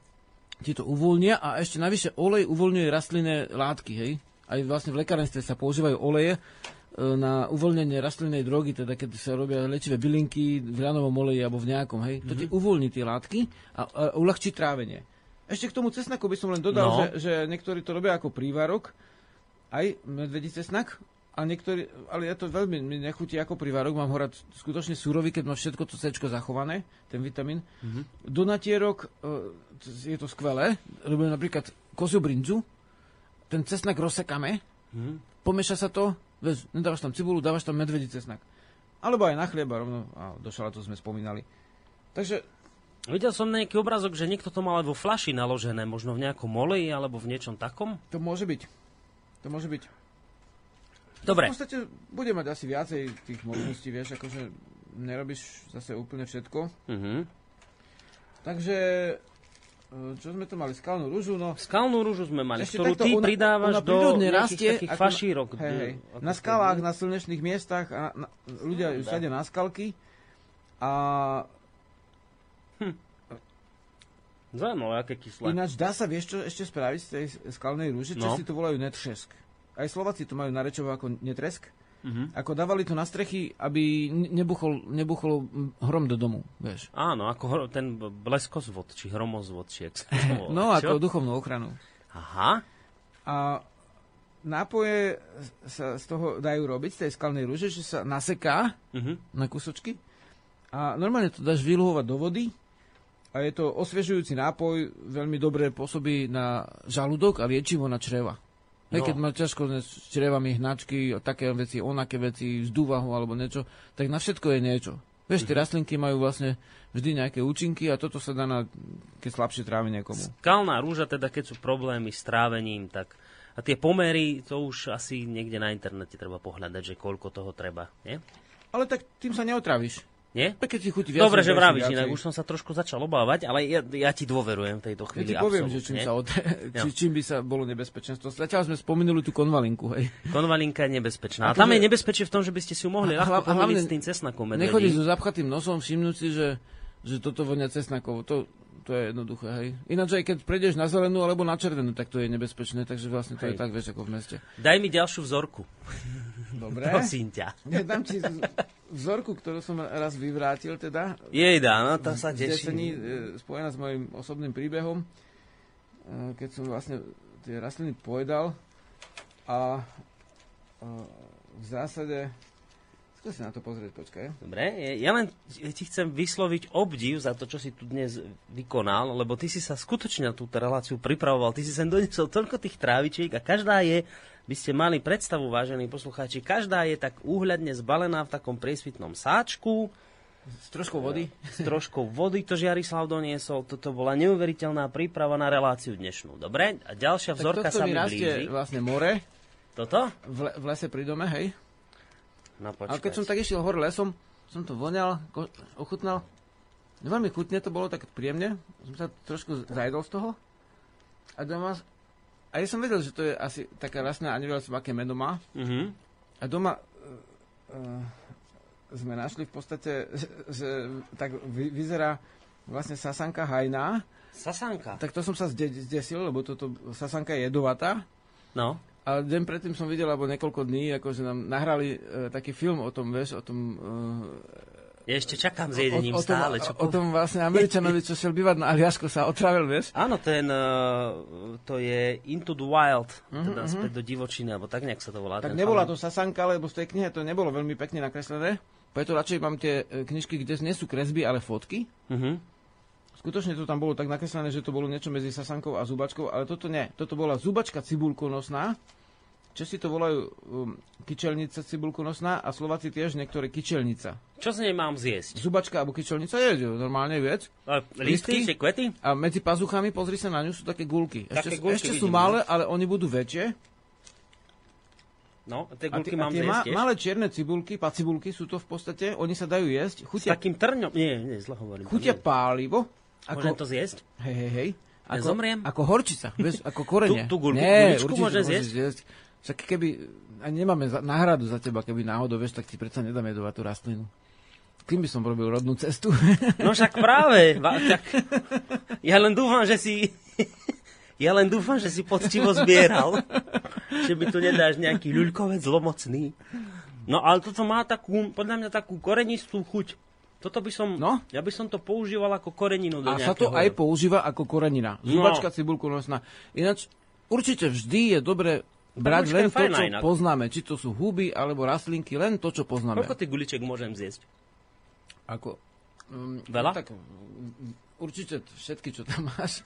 ti to uvoľnia a ešte navyše olej uvoľňuje rastlinné látky, hej? Aj vlastne v lekárenstve sa používajú oleje e, na uvoľnenie rastlinnej drogy, teda keď sa robia liečivé bylinky v ľanovom oleji alebo v nejakom, hej? Mm-hmm. To ti mhm. uvoľní tie látky a, a uľahčí trávenie. Ešte k tomu cesnaku by som len dodal, no. že, že niektorí to robia ako prívarok, aj medvedí cesnak, a niektorí, ale ja to veľmi mi nechutí ako privárok, mám ho rád skutočne súrový, keď má všetko to C zachované, ten vitamín. Mm-hmm. Do natierok e, je to skvelé, robíme napríklad koziu brinzu, ten cesnak rozsekáme, mm-hmm. pomieša sa to, vieš, nedávaš tam cibulu, dávaš tam medvedí cesnak. Alebo aj na chlieba rovno, a do šalátu sme spomínali. Takže Videl som nejaký obrázok, že niekto to mal aj vo flaši naložené, možno v nejakom oleji alebo v niečom takom? To môže byť. To môže byť. Dobre. V podstate bude mať asi viacej tých možností, vieš, akože nerobíš zase úplne všetko. Uh-huh. Takže čo sme to mali? Skalnú rúžu? No. Skalnú rúžu sme mali, Ešte ktorú ty ona, pridávaš ona do rastie, takých ako fašírok. Na, hej, hej. na skalách, na slnečných miestach a na, ľudia ju sadia na skalky a hm. Zaujímavé, aké kyslé. Ináč dá sa, vieš čo ešte spraviť z tej skalnej rúže? Čo no. si to volajú netršesk aj Slováci to majú narečovo ako netresk, uh-huh. ako dávali to na strechy, aby nebuchol, nebuchol hrom do domu, vieš. Áno, ako hro, ten bleskozvod, či hromozvod, či jak No, Čo? ako duchovnú ochranu. Aha. A nápoje sa z toho dajú robiť, z tej skalnej rúže, že sa naseká uh-huh. na kusočky a normálne to dáš vyluhovať do vody a je to osviežujúci nápoj, veľmi dobre pôsobí na žalúdok a liečivo na čreva. No. Keď má ťažko s črevami, hnačky, také veci, onaké veci, z dúvahu alebo niečo, tak na všetko je niečo. Vieš, tie mhm. rastlinky majú vlastne vždy nejaké účinky a toto sa dá na keď slabšie trávi niekomu. Skalná rúža, teda keď sú problémy s trávením, tak a tie pomery, to už asi niekde na internete treba pohľadať, že koľko toho treba, nie? Ale tak tým sa neotravíš. Nie? Keď ti chutí viac, Dobre, že vravíš, inak už som sa trošku začal obávať, ale ja, ja ti dôverujem v tejto chvíli. Ja ti poviem, že čím, sa od... či, čím by sa bolo nebezpečenstvo. Zatiaľ sme spomenuli tú konvalinku. Hej. Konvalinka je nebezpečná. A, tam je nebezpečie v tom, že by ste si ju mohli ľahko pomýliť s tým cesnakom. Nechodí so zapchatým nosom, všimnúť si, že, že toto vonia cesnakov. To, to je jednoduché, hej. Ináč aj keď prejdeš na zelenú alebo na červenú, tak to je nebezpečné, takže vlastne to hej. je tak, vieš, ako v meste. Daj mi ďalšiu vzorku. Dobre. Prosím ťa. Ja dám ti vzorku, ktorú som raz vyvrátil teda. Jej dá, no to sa teší. Desení, e, spojená s mojim osobným príbehom, e, keď som vlastne tie rastliny pojedal a e, v zásade Skús si na to pozrieť, počkaj. Dobre, ja len ti chcem vysloviť obdiv za to, čo si tu dnes vykonal, lebo ty si sa skutočne na túto reláciu pripravoval. Ty si sem donesol toľko tých trávičiek a každá je by ste mali predstavu, vážení poslucháči, každá je tak úhľadne zbalená v takom priesvitnom sáčku. S troškou vody? S troškou vody to Žiarislav doniesol. Toto bola neuveriteľná príprava na reláciu dnešnú. Dobre? A ďalšia vzorka sa mi blíži. vlastne more. Toto? V, le- v lese pri dome, hej? No, Ale keď som tak išiel hore lesom, som to voňal, ko- ochutnal. Veľmi chutne to bolo, tak príjemne. Som sa trošku zajedol z toho. A doma a ja som vedel, že to je asi taká rastlina a nevedel som, aké meno má. Mm-hmm. A doma uh, sme našli v podstate, že, že tak vy, vyzerá vlastne sasanka hajná. Sasanka? Tak to som sa zdesil, lebo toto sasanka je jedovatá. No. A deň predtým som videl, alebo niekoľko dní, akože nám nahrali uh, taký film o tom, vieš, o tom... Uh, ja ešte čakám s jedením o, o tom, stále. Čo o, o tom vlastne Američanovi, čo šiel bývať na Aliasku, sa otravil, vieš? Áno, ten, uh, to je Into the Wild, uh-huh, teda späť do divočiny, alebo tak nejak sa to volá. Tak nebola to Sasanka, lebo z tej knihe to nebolo veľmi pekne nakreslené. Preto radšej mám tie knižky, kde nie sú kresby, ale fotky. Uh-huh. Skutočne to tam bolo tak nakreslené, že to bolo niečo medzi sasankou a zubačkou, ale toto nie. Toto bola zubačka cibulkonosná, Česi to volajú um, kyčelnica cibulkonosná a Slováci tiež niektoré kyčelnica. Čo z nej mám zjesť? Zubačka alebo kyčelnica je normálne vec. Listky, či kvety? A medzi pazuchami, pozri sa na ňu, sú také gulky. Také ešte, gulky ešte sú malé, ale oni budú väčšie. No, tie gulky a tie, mám a tie ma, malé čierne cibulky, pacibulky sú to v podstate, oni sa dajú jesť. Chutia, S takým trňom? Nie, nie, zle hovorím. Chutia pálivo. Ako, Môžem to zjesť? Hej, hej, hej. Ako, ja zomriem? Ako horčica, vieš, ako korene. Tú, tú gulku, Nie, guličku môžem zjesť? zjesť. Však keby, a nemáme za, náhradu za teba, keby náhodou, vieš, tak ti predsa nedám jedovať tú rastlinu. Kým by som robil rodnú cestu? No však práve. Tak, ja len dúfam, že si... Ja len dúfam, že si poctivo zbieral. že by tu nedáš nejaký ľuľkovec zlomocný. No ale toto má takú, podľa mňa takú korenistú chuť. Toto by som, no? ja by som to používal ako koreninu do A sa to aj používa ako korenina. Zubačka no. cibulkonosná. Ináč, určite vždy je dobre brať len to, čo inak. poznáme. Či to sú huby alebo rastlinky, len to, čo poznáme. Koľko tých guliček môžem zjesť? Ako? Um, Veľa? Tak, určite všetky, čo tam máš.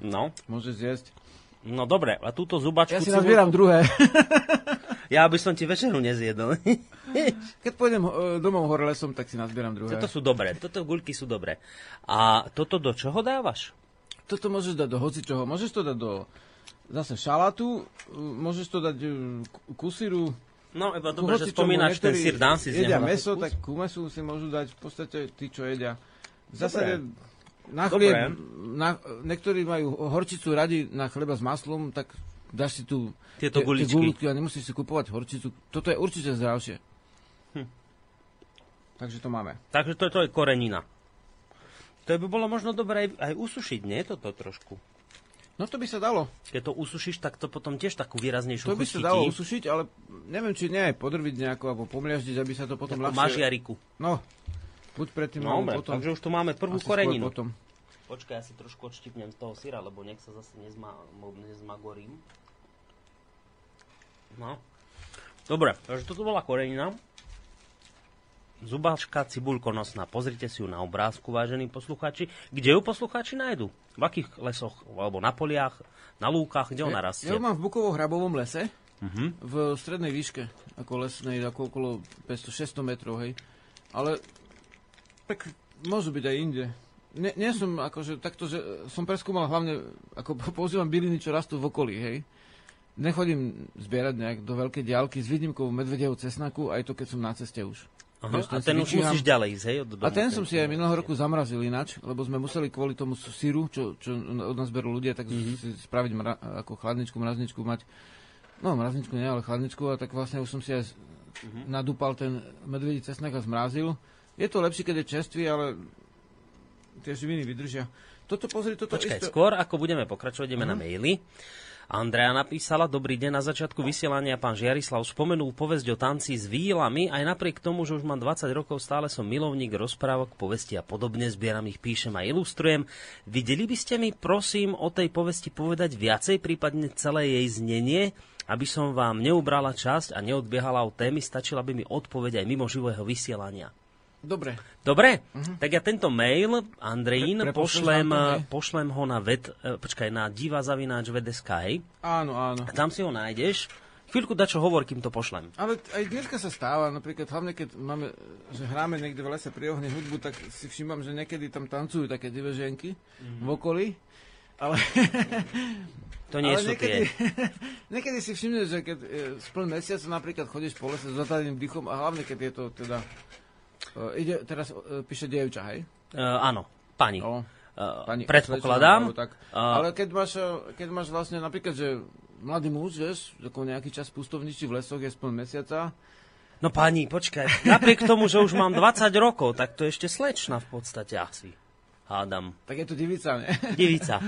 no. Môže zjesť. No dobre, a túto zubačku... Ja si nazbieram druhé. ja by som ti večeru nezjedol. Keď pôjdem uh, domov hore lesom, tak si nazbieram druhé. Toto sú dobré, toto guľky sú dobré. A toto do čoho dávaš? Toto môžeš dať do hocičoho. Môžeš to dať do zase šalatu, môžeš to dať kusíru, No, iba dobre, že spomínaš ten sír, dám si z jedia meso, tak ku mesu si môžu dať v podstate tí, čo jedia. V zásade na chlieb, na, niektorí majú horčicu radi na chleba s maslom, tak dáš si tu tieto tie, guličky. Tie guličky a nemusíš si kupovať horčicu. Toto je určite zdravšie. Hm. Takže to máme. Takže to, to je korenina. To by bolo možno dobré aj, aj usušiť, nie? Toto trošku. No to by sa dalo. Keď to usušíš, tak to potom tiež takú výraznejšiu To by sa dalo usušiť, ale neviem, či nie aj podrviť nejako, alebo pomliaždiť, aby sa to potom ľahšie... Mažiariku. No, buď predtým, no, alebo potom. Takže už tu máme prvú koreninu. Potom. Počkaj, ja si trošku odštipnem z toho syra, lebo nech sa zase nezma, nezmagorím. No. Dobre, takže toto bola korenina. Zubačka cibulkonosná. Pozrite si ju na obrázku, vážení poslucháči. Kde ju poslucháči nájdu? V akých lesoch? Alebo na poliach, na lúkach? Kde ona rastie? Ja ju mám v Bukovo-Hrabovom lese. Uh-huh. V strednej výške, ako lesnej, ako okolo 500-600 metrov, hej. Ale tak môžu byť aj inde. Nie, nie som akože takto, že som preskúmal hlavne, ako používam byliny, čo rastú v okolí, hej. Nechodím zbierať nejak do veľkej diálky s výnimkou medvedieho cesnaku, aj to keď som na ceste už. Aha, a ten už musíš ďalej ísť, hej? Od domu, a ten, ten som si aj minulého roku zamrazil ináč, lebo sme museli kvôli tomu síru, čo, čo od nás berú ľudia, tak mm-hmm. si spraviť mra, ako chladničku, mrazničku mať. No, mrazničku nie, ale chladničku, a tak vlastne už som si aj mm-hmm. nadúpal ten medvedí cesnak a zmrazil. Je to lepšie, keď je čerstvý, ale tie živiny vydržia. Toto pozri, toto Počkaj, isto... skôr ako budeme pokračovať, ideme uh-huh. na maily. Andrea napísala, dobrý deň, na začiatku vysielania pán Žiarislav spomenul povesť o tanci s výlami, aj napriek tomu, že už mám 20 rokov, stále som milovník rozprávok, povesti a podobne, zbieram ich, píšem a ilustrujem. Videli by ste mi, prosím, o tej povesti povedať viacej, prípadne celé jej znenie, aby som vám neubrala časť a neodbiehala od témy, stačila by mi odpoveď aj mimo živého vysielania. Dobre. Dobre? Uh-huh. Tak ja tento mail, Andrejín, Pre, pošlem, pošlem ho na ved, eh, počkaj, na divazavináč vedeskaj. Áno, áno. A tam si ho nájdeš. Chvíľku dačo hovor, kým to pošlem. Ale aj dneska sa stáva, napríklad hlavne keď máme, že hráme niekde v lese pri ohni hudbu, tak si všímam, že niekedy tam tancujú také divé ženky mm-hmm. v okolí. Ale... To nie ale sú niekedy, tie. niekedy si všimneš, že keď e, spln mesiac napríklad chodíš po lese s zatadeným dýchom a hlavne keď je to teda Uh, ide, teraz uh, píše dievča, hej? Uh, áno, pani. No, uh, pani predpokladám. tak. Uh, Ale keď máš, keď máš vlastne napríklad, že mladý muž, vieš, ako nejaký čas pustovničí v lesoch je spol mesiaca. No pani, počkaj, napriek tomu, že už mám 20 rokov, tak to je ešte slečna v podstate asi. Hádam. Tak je to divica, ne? Divica.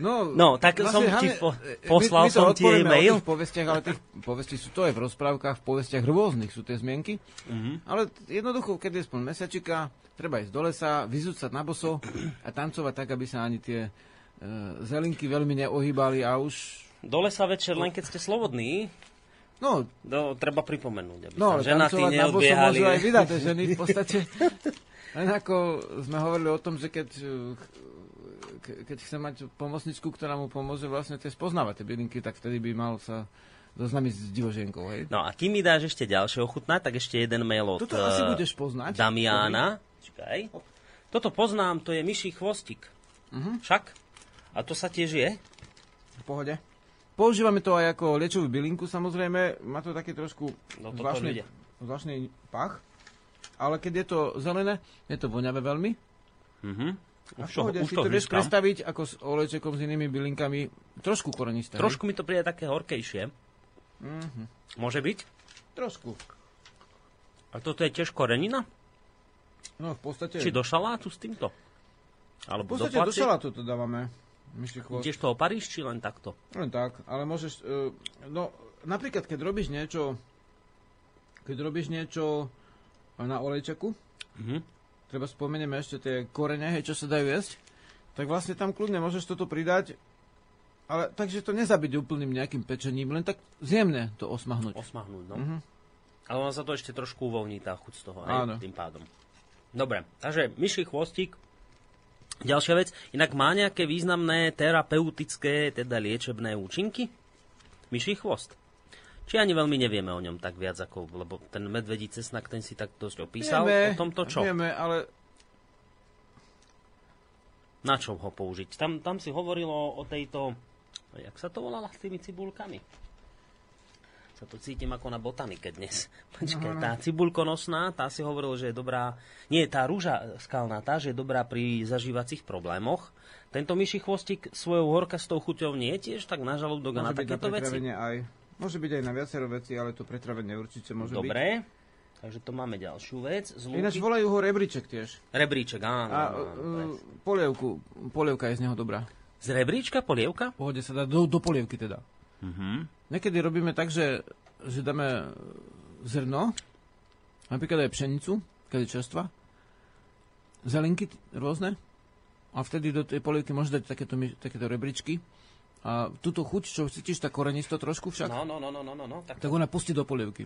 No, no tak vlastne, som ti po, poslal my, my som ti e-mail. Povestiach, ale tých povesti sú to aj v rozprávkach, v povestiach rôznych sú tie zmienky. Mm-hmm. Ale jednoducho, keď je spol mesiačika, treba ísť do lesa, vyzúcať na boso a tancovať tak, aby sa ani tie uh, zelinky veľmi neohýbali a už... Do lesa večer, len keď ste slobodní. No, no, treba pripomenúť, aby no, sa ženatí neodbiehali. No, aj vydať ženy v podstate. Len ako sme hovorili o tom, že keď keď chce mať pomocničku, ktorá mu pomôže vlastne tie spoznávať tie bylinky, tak vtedy by mal sa zoznámiť s divoženkou. Hej? No a kým mi dáš ešte ďalšie ochutnať, tak ešte jeden mail od Toto asi budeš poznať. Damiana. Čakaj. Toto poznám, to je myší chvostik. Uh-huh. Však? A to sa tiež je? V pohode. Používame to aj ako liečovú bylinku, samozrejme. Má to taký trošku no, zvláštny, zvláštny pach. Ale keď je to zelené, je to voňavé veľmi. Uh-huh. Už, to, už si to, to vieš predstaviť ako s olejčekom s inými bylinkami, trošku korenisté. Trošku mi to príde také horkejšie. Mm-hmm. Môže byť? Trošku. A toto je tiež korenina? No v podstate... Či do šalátu s týmto? Alebo v podstate do, do šalátu to dávame. Ideš to oparíš, či len takto? Len tak, ale môžeš... Uh, no, napríklad, keď robíš niečo... Keď robíš niečo na olejčeku, mm-hmm treba spomenieme ešte tie korene, hej, čo sa dajú jesť, tak vlastne tam kľudne môžeš toto pridať, ale takže to nezabiť úplným nejakým pečením, len tak zjemne to osmahnúť. Osmahnúť, no. Uh-huh. Ale ono sa to ešte trošku uvoľní, tá chuť z toho, Áno. tým pádom. Dobre, takže myší chvostík, ďalšia vec, inak má nejaké významné terapeutické, teda liečebné účinky? Myší chvost. Či ani veľmi nevieme o ňom tak viac, ako, lebo ten medvedí cesnak, ten si tak dosť opísal. Vieme, o tomto čo? Vieme, ale... Na čo ho použiť? Tam, tam si hovorilo o tejto... Jak sa to volala s tými cibulkami? Sa to cítim ako na botanike dnes. Počkaj, tá cibulkonosná, tá si hovoril, že je dobrá... Nie, tá rúža skalná, tá, že je dobrá pri zažívacích problémoch. Tento myší chvostík svojou horkastou chuťou nie je tiež tak na žalúdok a na takéto veci? aj. Môže byť aj na viacero veci, ale to pretravenie určite môže Dobre. byť. Dobre. Takže to máme ďalšiu vec. Zlúky. Ináč volajú ho rebríček tiež. Rebríček, áno. A uh, polievku, polievka je z neho dobrá. Z rebríčka polievka? Pohode sa dá do, do polievky teda. Uh-huh. Niekedy robíme tak, že, že dáme zrno, napríklad aj pšenicu, keď je čerstva, zelinky rôzne, a vtedy do tej polievky môžeš dať takéto, takéto rebríčky a túto chuť, čo cítiš, tá korenisto trošku však, no, no, no, no, no, no, tak, tak ona pustí do polievky.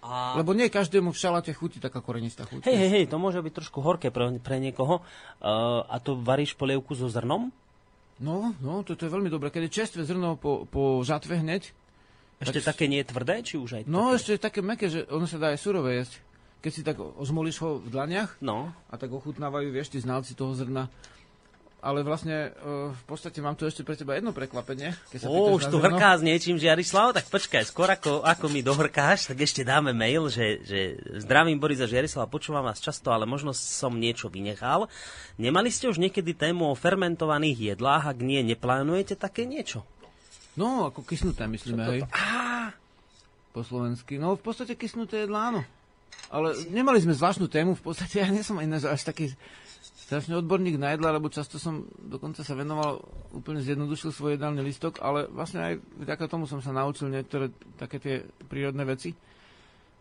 A... Lebo nie každému v šalate chutí taká korenistá chuť. Hej, hej, hej, to môže byť trošku horké pre, pre niekoho. Uh, a to varíš polievku so zrnom? No, no, to, to je veľmi dobré. Keď je čerstvé zrno po, po žatve hneď. Ešte tak... také nie je tvrdé, či už aj No, také? ešte je také meké, že ono sa dá aj surové jesť. Keď si tak ozmolíš ho v dlaniach no. a tak ochutnávajú, vieš, tí znalci toho zrna ale vlastne uh, v podstate mám tu ešte pre teba jedno prekvapenie. Keď sa Ó, už tu hrká s niečím, Žiarislav, tak počkaj, skôr ako, ako mi dohrkáš, tak ešte dáme mail, že, že zdravím Borisa Žiarislava, počúvam vás často, ale možno som niečo vynechal. Nemali ste už niekedy tému o fermentovaných jedlách, ak nie, neplánujete také niečo? No, ako kysnuté, myslíme, hej. Po slovensky. No, v podstate kysnuté jedlá, áno. Ale nemali sme zvláštnu tému, v podstate ja nie som ináč až taký strašne odborník na jedla, lebo často som dokonca sa venoval, úplne zjednodušil svoj jedálny listok, ale vlastne aj vďaka tomu som sa naučil niektoré také tie prírodné veci.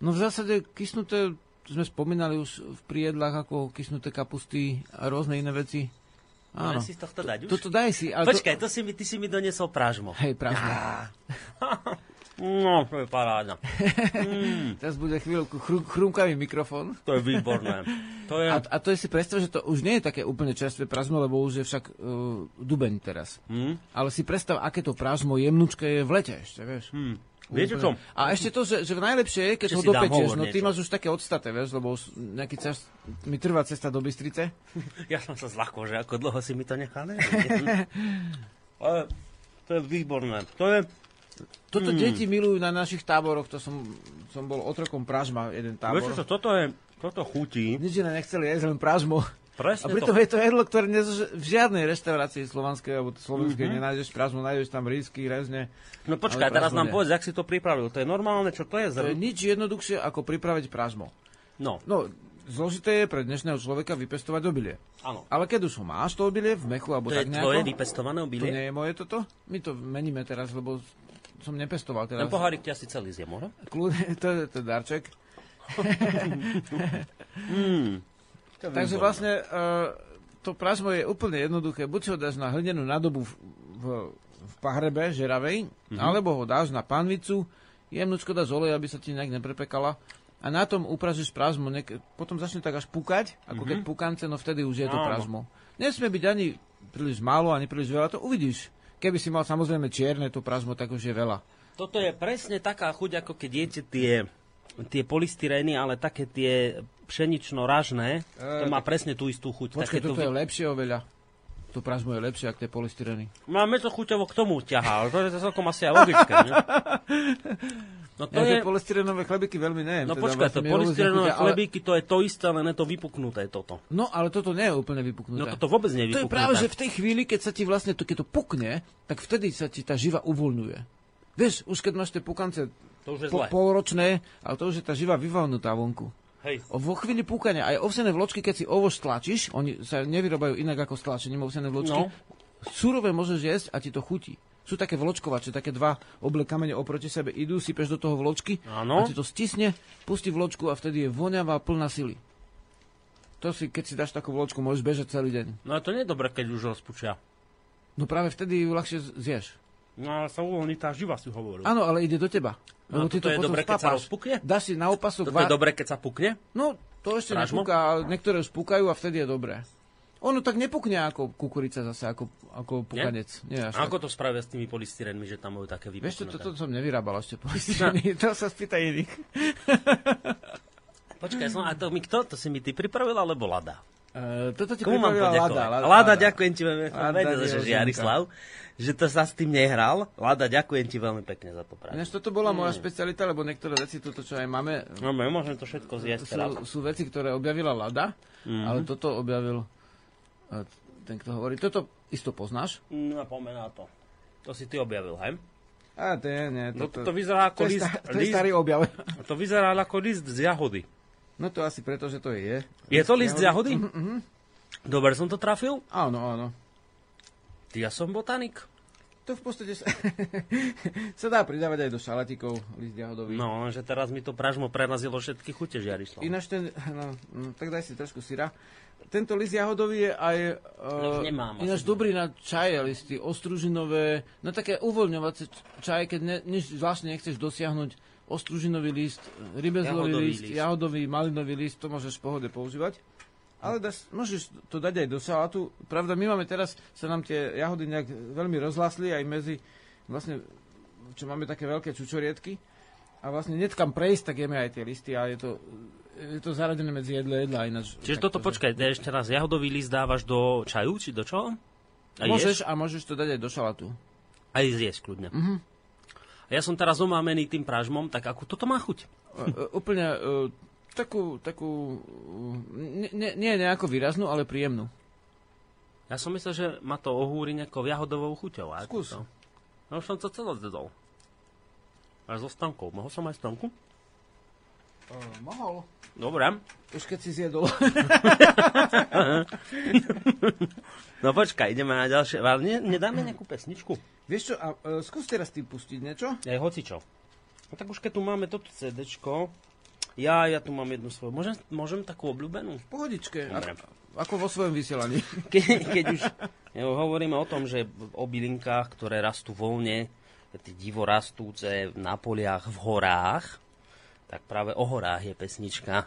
No v zásade kysnuté sme spomínali už v prijedlách ako kysnuté kapusty a rôzne iné veci. Áno. si tohto dať už? Toto daj si. Ale Počkaj, to... to si mi, ty si mi doniesol prážmo. Hej, prážmo. No, to je paráda. Mm. Teraz bude chvíľku chrú, chrúmkavý mikrofón. To je výborné. To je... A, a to je si predstav, že to už nie je také úplne čerstvé prážmo, lebo už je však uh, dubeň teraz. Mm. Ale si predstav, aké to prážmo jemnúčke je v lete ešte, vieš. Mm. Viete čo? A ešte to, že, že najlepšie je, keď ho dopečieš, no ty máš už také odstaté, vieš, lebo nejaký čas mi trvá cesta do Bystrice. Ja som sa zľahol, že ako dlho si mi to nechal, Ale to je výborné. To je, toto hmm. deti milujú na našich táboroch, to som, som bol otrokom pražma, jeden tábor. Vieš čo, toto je, toto chutí. Nič iné nechceli jesť, len pražmo. Presne a pritom to. je to jedlo, ktoré dnes v žiadnej reštaurácii slovanskej alebo slovenskej mm-hmm. nenájdeš pražmu, nájdeš tam rýsky, rezne. No počkaj, teraz nám povedz, jak si to pripravil. To je normálne, čo to je? To je nič jednoduchšie, ako pripraviť pražmo. No. No, zložité je pre dnešného človeka vypestovať obilie. Áno. Ale keď už ho máš, to obilie v mechu, alebo to tak je nejako... tvoje vypestované obilie? To nie je moje toto. My to meníme teraz, lebo som nepestoval teraz. Ten pohárik ti asi celý zje, možno? Kľudne, to je, to je darček. mm. Takže vlastne uh, to pražmo je úplne jednoduché. Buď ho dáš na hlnenú nádobu v, v, v pahrebe žeravej, mm-hmm. alebo ho dáš na panvicu, jemnúčko dáš olej, aby sa ti nejak neprepekala a na tom upražíš pražmo. Nek- potom začne tak až pukať, ako mm-hmm. keď pukance, no vtedy už je to pražmo. Nesmie byť ani príliš málo, ani príliš veľa, to uvidíš. Keby si mal samozrejme čierne to pražmo, tak už je veľa. Toto je presne taká chuť, ako keď jete tie, tie polystyrény, ale také tie pšenično-ražné, e, to má presne tú istú chuť. Počkej, toto to... je lepšie oveľa. To pražmo je lepšie, ako tie polystyrény. Máme to chuťovo k tomu ťahá, ale to je celkom asi aj logické. Ne? No to ja, je... polystyrenové chlebíky veľmi neviem. No teda počkaj, vlastne to polystyrenové chlebíky, to je to isté, ale ne to vypuknuté toto. No ale toto nie je úplne vypuknuté. No toto vôbec nie je vypuknuté. To je práve, že v tej chvíli, keď sa ti vlastne, to, keď to pukne, tak vtedy sa ti tá živa uvoľňuje. Vieš, už keď máš tie pukance to už je po, polročné, ale to už je tá živa vyvalnutá vonku. Hej. Vo chvíli púkania, aj ovsené vločky, keď si ovož stlačíš, oni sa nevyrobajú inak ako stlačením ovsené vločky, no. surové môžeš jesť a ti to chutí sú také vločkovače, také dva oble kamene oproti sebe idú, sypeš do toho vločky ano. a ti to stisne, pustí vločku a vtedy je voňavá, plná sily. To si, keď si dáš takú vločku, môžeš bežať celý deň. No a to nie je dobré, keď už rozpučia. No práve vtedy ju ľahšie zješ. No ale tá živa, si hovoril. Áno, ale ide do teba. No, to, to je dobré, keď sa rozpukne? Dáš si na opasok... To je dobré, keď sa pukne? No, to ešte Pražmo? nepúka, ale niektoré už púkajú a vtedy je dobré. Ono tak nepukne ako kukurica zase, ako, ako pukanec. Nie? Nie až ako tak. to spravia s tými polystyrenmi, že tam majú také vypuknuté? Vieš čo, toto to som nevyrábal ešte polystyreny, to sa spýta iných. Počkaj, som, a to mi kto? To si mi ty pripravil, alebo Lada? Uh, toto ti Komu poďakovať? Lada, Lada, Lada, ďakujem ti veľmi. Vedel, že Jarislav, že to sa s tým nehral. Lada, ďakujem ti veľmi pekne za to práve. Než toto bola moja mm. specialita, lebo niektoré veci, toto, čo aj máme... No, my môžeme to všetko zjesť. Sú, sú veci, ktoré objavila Lada, mm-hmm. ale toto objavil ten, kto hovorí. Toto isto poznáš? No, pomená to. To si ty objavil, hej? A to je, nie. No to, to vyzerá ako to list... to je starý objav. To vyzerá ako list z jahody. No to asi preto, že to je. Je to list z jahody? Uh-huh. Dobre som to trafil? Áno, áno. Ty ja som botanik. To v podstate sa, sa dá pridávať aj do šalatikov, list jahodový. No, že teraz mi to pražmo prerazilo všetky chute žiarislom. Ináč ten, no, no, tak daj si trošku syra tento list jahodový je aj uh, nemám, ináč dobrý na čaje listy, ostružinové, na také uvoľňovacie čaje, keď ne, nič zvláštne nechceš dosiahnuť, ostružinový list, rybezlový list, list, jahodový, malinový list, to môžeš v pohode používať. Ale das, môžeš to dať aj do salátu. Pravda, my máme teraz, sa nám tie jahody nejak veľmi rozhlasli aj medzi, vlastne, čo máme také veľké čučoriedky. A vlastne netkam prejsť, tak jeme aj tie listy a je to je to zaradené medzi jedlo jedla ináč. Čiže toto, počkaj, to... ešte raz, jahodový list dávaš do čaju, či do čoho? A môžeš ješ? a môžeš to dať aj do šalatu. Aj zjesť kľudne. Uh-huh. A ja som teraz omámený tým pražmom, tak ako toto má chuť? Uh, úplne uh, takú, takú nie, nie nejako výraznú, ale príjemnú. Ja som myslel, že má to ohúri nejakou jahodovou chuťou. Skús. To? No už som to celé zdedol. A so stankou. Mohol som aj stanku? Uh, mohol. Dobre. Už keď si zjedol. no počkaj, ideme na ďalšie. Ale ne, nedáme nejakú pesničku? Vieš čo, a, uh, skús teraz ty pustiť niečo? Aj hocičo. No tak už keď tu máme toto CDčko, ja, ja tu mám jednu svoju. Môžem, môžem takú obľúbenú? V pohodičke. A, ako vo svojom vysielaní. Ke, keď už hovoríme o tom, že o bylinkách, ktoré rastú voľne, tie divo rastúce na poliach, v horách, tak práve o horách je pesnička.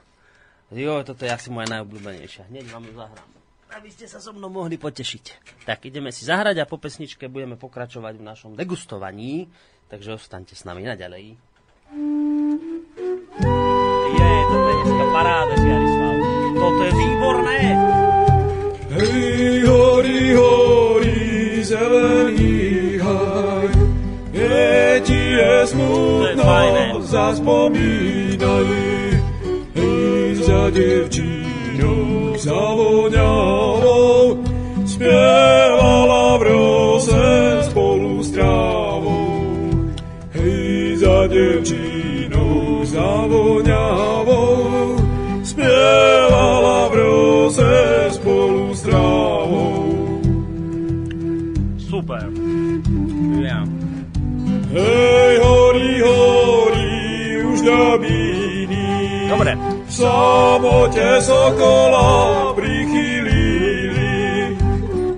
Jo, toto je asi moja najobľúbenejšia. Hneď vám ju zahrám. Aby ste sa so mnou mohli potešiť. Tak ideme si zahrať a po pesničke budeme pokračovať v našom degustovaní. Takže ostaňte s nami naďalej. Dneska paráda, Jarislav. Toto je výborné. Hej, hori, hori, zelený haj, je ti je smutno, zaspomínaj, hej, za devčí džínou zavoňavou, spievala v rose spolu s trávou. Hej, za devčínou zavoňavou, spievala v rose spolu s trávou. Super. Ja. Hej, horí, horí, už dabíny. Dobre. V samote sokola prichylili,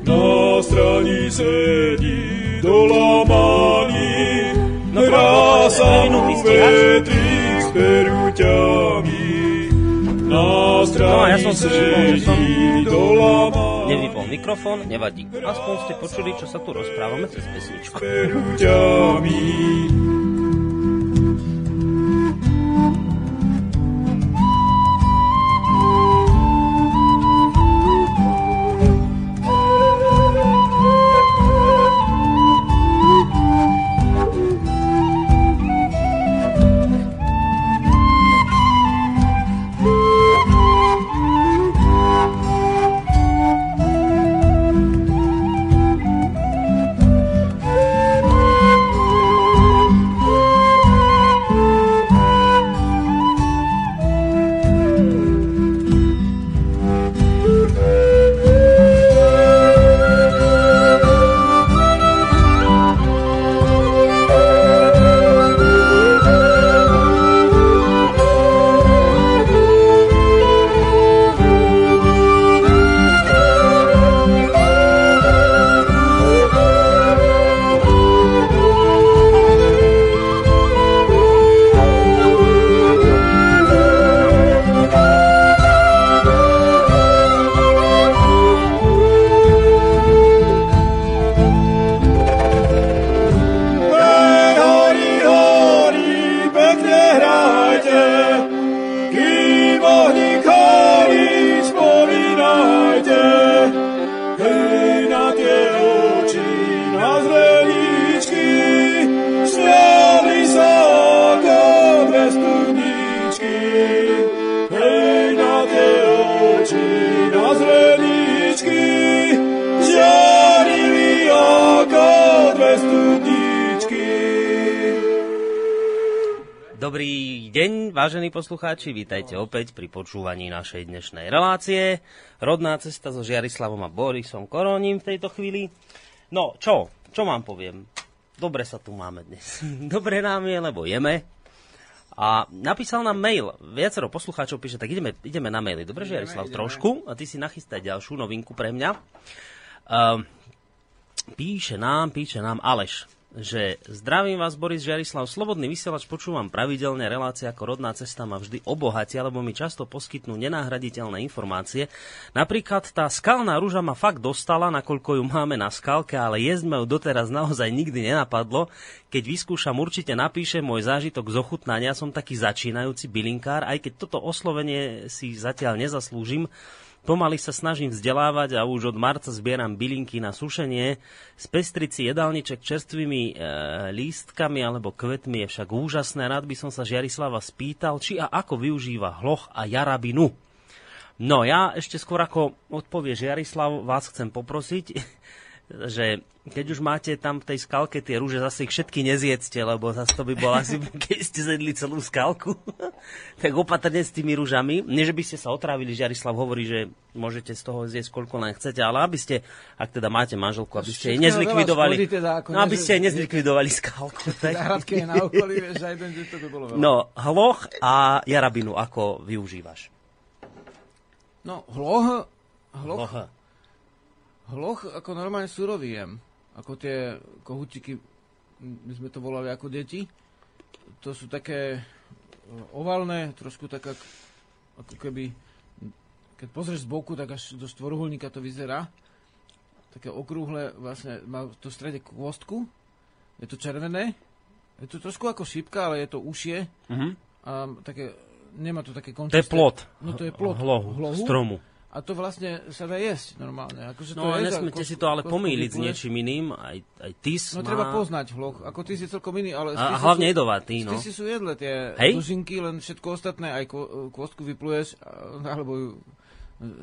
na strani sedí dolamaný, no, krása mu vetrík s peruťami. No, ja som sedí som dolamaný, nevypol mikrofón, nevadí. Aspoň ste počuli, čo sa tu rozprávame cez pesničku. Vážení poslucháči, vítajte opäť pri počúvaní našej dnešnej relácie. Rodná cesta so Žiarislavom a Borisom Koroním v tejto chvíli. No, čo? Čo vám poviem? Dobre sa tu máme dnes. Dobre nám je, lebo jeme. A napísal nám mail. Viacero poslucháčov píše, tak ideme, ideme na maily. Dobre, Žiarislav, trošku. A ty si nachystaj ďalšiu novinku pre mňa. Uh, píše nám, píše nám Aleš že zdravím vás Boris Žiarislav, Slobodný vysielač počúvam pravidelne, relácie ako rodná cesta ma vždy obohatia, lebo mi často poskytnú nenahraditeľné informácie. Napríklad tá skalná rúža ma fakt dostala, nakoľko ju máme na skalke, ale jesť ma ju doteraz naozaj nikdy nenapadlo. Keď vyskúšam, určite napíšem môj zážitok z ochutnania, som taký začínajúci bylinkár, aj keď toto oslovenie si zatiaľ nezaslúžim, Pomaly sa snažím vzdelávať a už od marca zbieram bylinky na sušenie. Z pestrici jedálniček čerstvými e, lístkami alebo kvetmi je však úžasné. Rád by som sa Žiarislava spýtal, či a ako využíva hloch a jarabinu. No ja ešte skôr ako odpovie Žiarislav, vás chcem poprosiť, že keď už máte tam v tej skalke tie rúže, zase ich všetky nezjedzte, lebo zase to by bolo asi, keď ste zjedli celú skalku, tak opatrne s tými rúžami. Nie, že by ste sa otrávili, Žiarislav hovorí, že môžete z toho zjesť koľko len chcete, ale aby ste, ak teda máte manželku, aby ste jej nezlikvidovali, teda, no, aby ste jej nezlikvidovali skalku. Záhradky na okolí, vieš, aj ten, to by bolo veľa. No, hloch a jarabinu, ako využívaš? No, hloh, hloch, hloh Hloch ako normálne surový jem. Ako tie kohutiky, my sme to volali ako deti. To sú také e, ovalné, trošku tak ako, keby, keď pozrieš z boku, tak až do štvoruholníka to vyzerá. Také okrúhle, vlastne má to v strede kôstku. Je to červené. Je to trošku ako šípka, ale je to ušie. Uh-huh. A také, nemá to také končisté. To je plot. No to je plot. Hlohu, hlohu. stromu. A to vlastne sa dá jesť normálne. Akože no to a nesmiete si to ale pomýliť s niečím iným. Aj, aj tys No má... treba poznať hloch. Ako ty si celkom iný, ale... A, a hlavne jedovatý, no. Ty si sú jedle tie Hej? dužinky, len všetko ostatné, aj kôstku vypluješ, alebo ju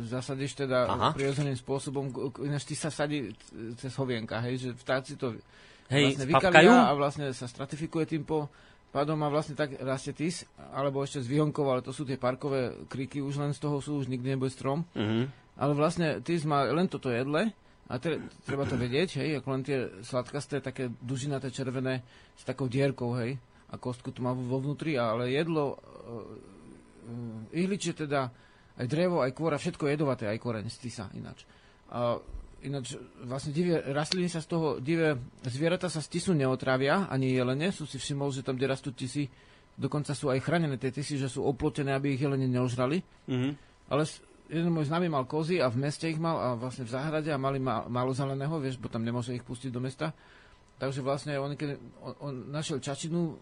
zasadíš teda Aha. prirodzeným spôsobom, ináč ty sa sadí cez hovienka, hej, že vtáci to hej, vlastne vykavia a vlastne sa stratifikuje tým po pádom a vlastne tak rastie tis, alebo ešte z výhonkov, ale to sú tie parkové kriky, už len z toho sú, už nikdy nebude strom. Uh-huh. Ale vlastne tis má len toto jedle, a tre, treba to vedieť, hej, ako len tie sladkasté, také dužinaté červené s takou dierkou, hej, a kostku tu má vo vnútri, ale jedlo, uh, ihličie teda, aj drevo, aj kôra, všetko jedovaté, aj koreň, sa ináč. A ináč vlastne divé rastliny sa z toho, divé zvieratá sa z tisu neotravia, ani jelene, sú si všimol, že tam, kde rastú tisy, dokonca sú aj chránené tie tisy, že sú oplotené, aby ich jelene neožrali. Mm-hmm. Ale jeden môj známy mal kozy a v meste ich mal a vlastne v záhrade a mali ma, málo zeleného, vieš, bo tam nemôže ich pustiť do mesta. Takže vlastne on, keď on, on našiel čačinu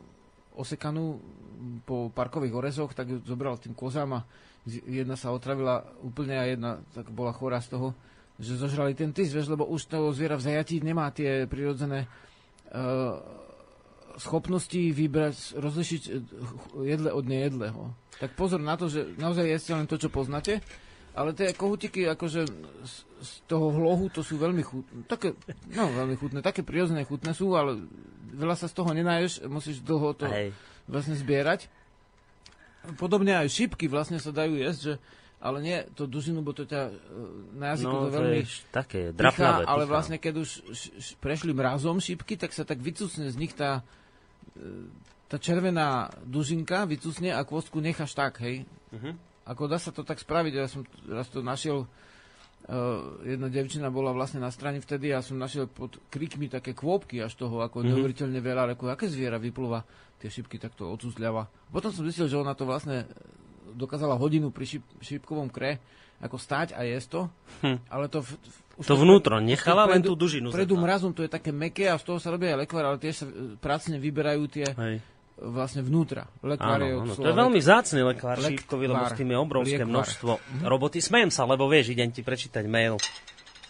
osekanú po parkových orezoch, tak ju zobral tým kozám a jedna sa otravila úplne a jedna tak bola chorá z toho, že zožrali ten tis, vieš, lebo už to zviera v zajatí nemá tie prirodzené uh, schopnosti vybrať, rozlišiť e, jedle od nejedleho. Tak pozor na to, že naozaj jeste len to, čo poznáte, ale tie kohutiky akože z, z toho hlohu to sú veľmi chutné, také, no veľmi chutné, také prirodzené chutné sú, ale veľa sa z toho nenáješ, musíš dlho to Hej. vlastne zbierať. Podobne aj šipky vlastne sa dajú jesť, že ale nie to dužinu, bo to ťa e, na jazyku no, to veľmi to také draplavé, ale vlastne keď už prešli mrazom šipky, tak sa tak vycúcne z nich tá, e, tá červená dužinka, vycúcne a kvostku necháš tak, hej. Uh-huh. Ako dá sa to tak spraviť, ja som raz to našiel, uh, jedna devčina bola vlastne na strane vtedy a ja som našiel pod krikmi také kvôbky až toho, ako uh-huh. neuveriteľne veľa, ako aké zviera vyplúva tie šipky takto odsúzľava. Potom som zistil, že ona to vlastne dokázala hodinu pri šip, šipkovom kre ako stať a jesť to, hm. ale to... V, už to vnútro nechala len tú dužinu. Predu mrazom to je také meké a z toho sa robia aj lekvár, ale tiež sa e, pracne vyberajú tie Hej. vlastne vnútra. Lekvár áno, áno, to je veľmi vzácný lekvár, lekvár šípkový, lebo s tým je obrovské lekvár. množstvo mhm. roboty. Smejem sa, lebo vieš, idem ti prečítať mail,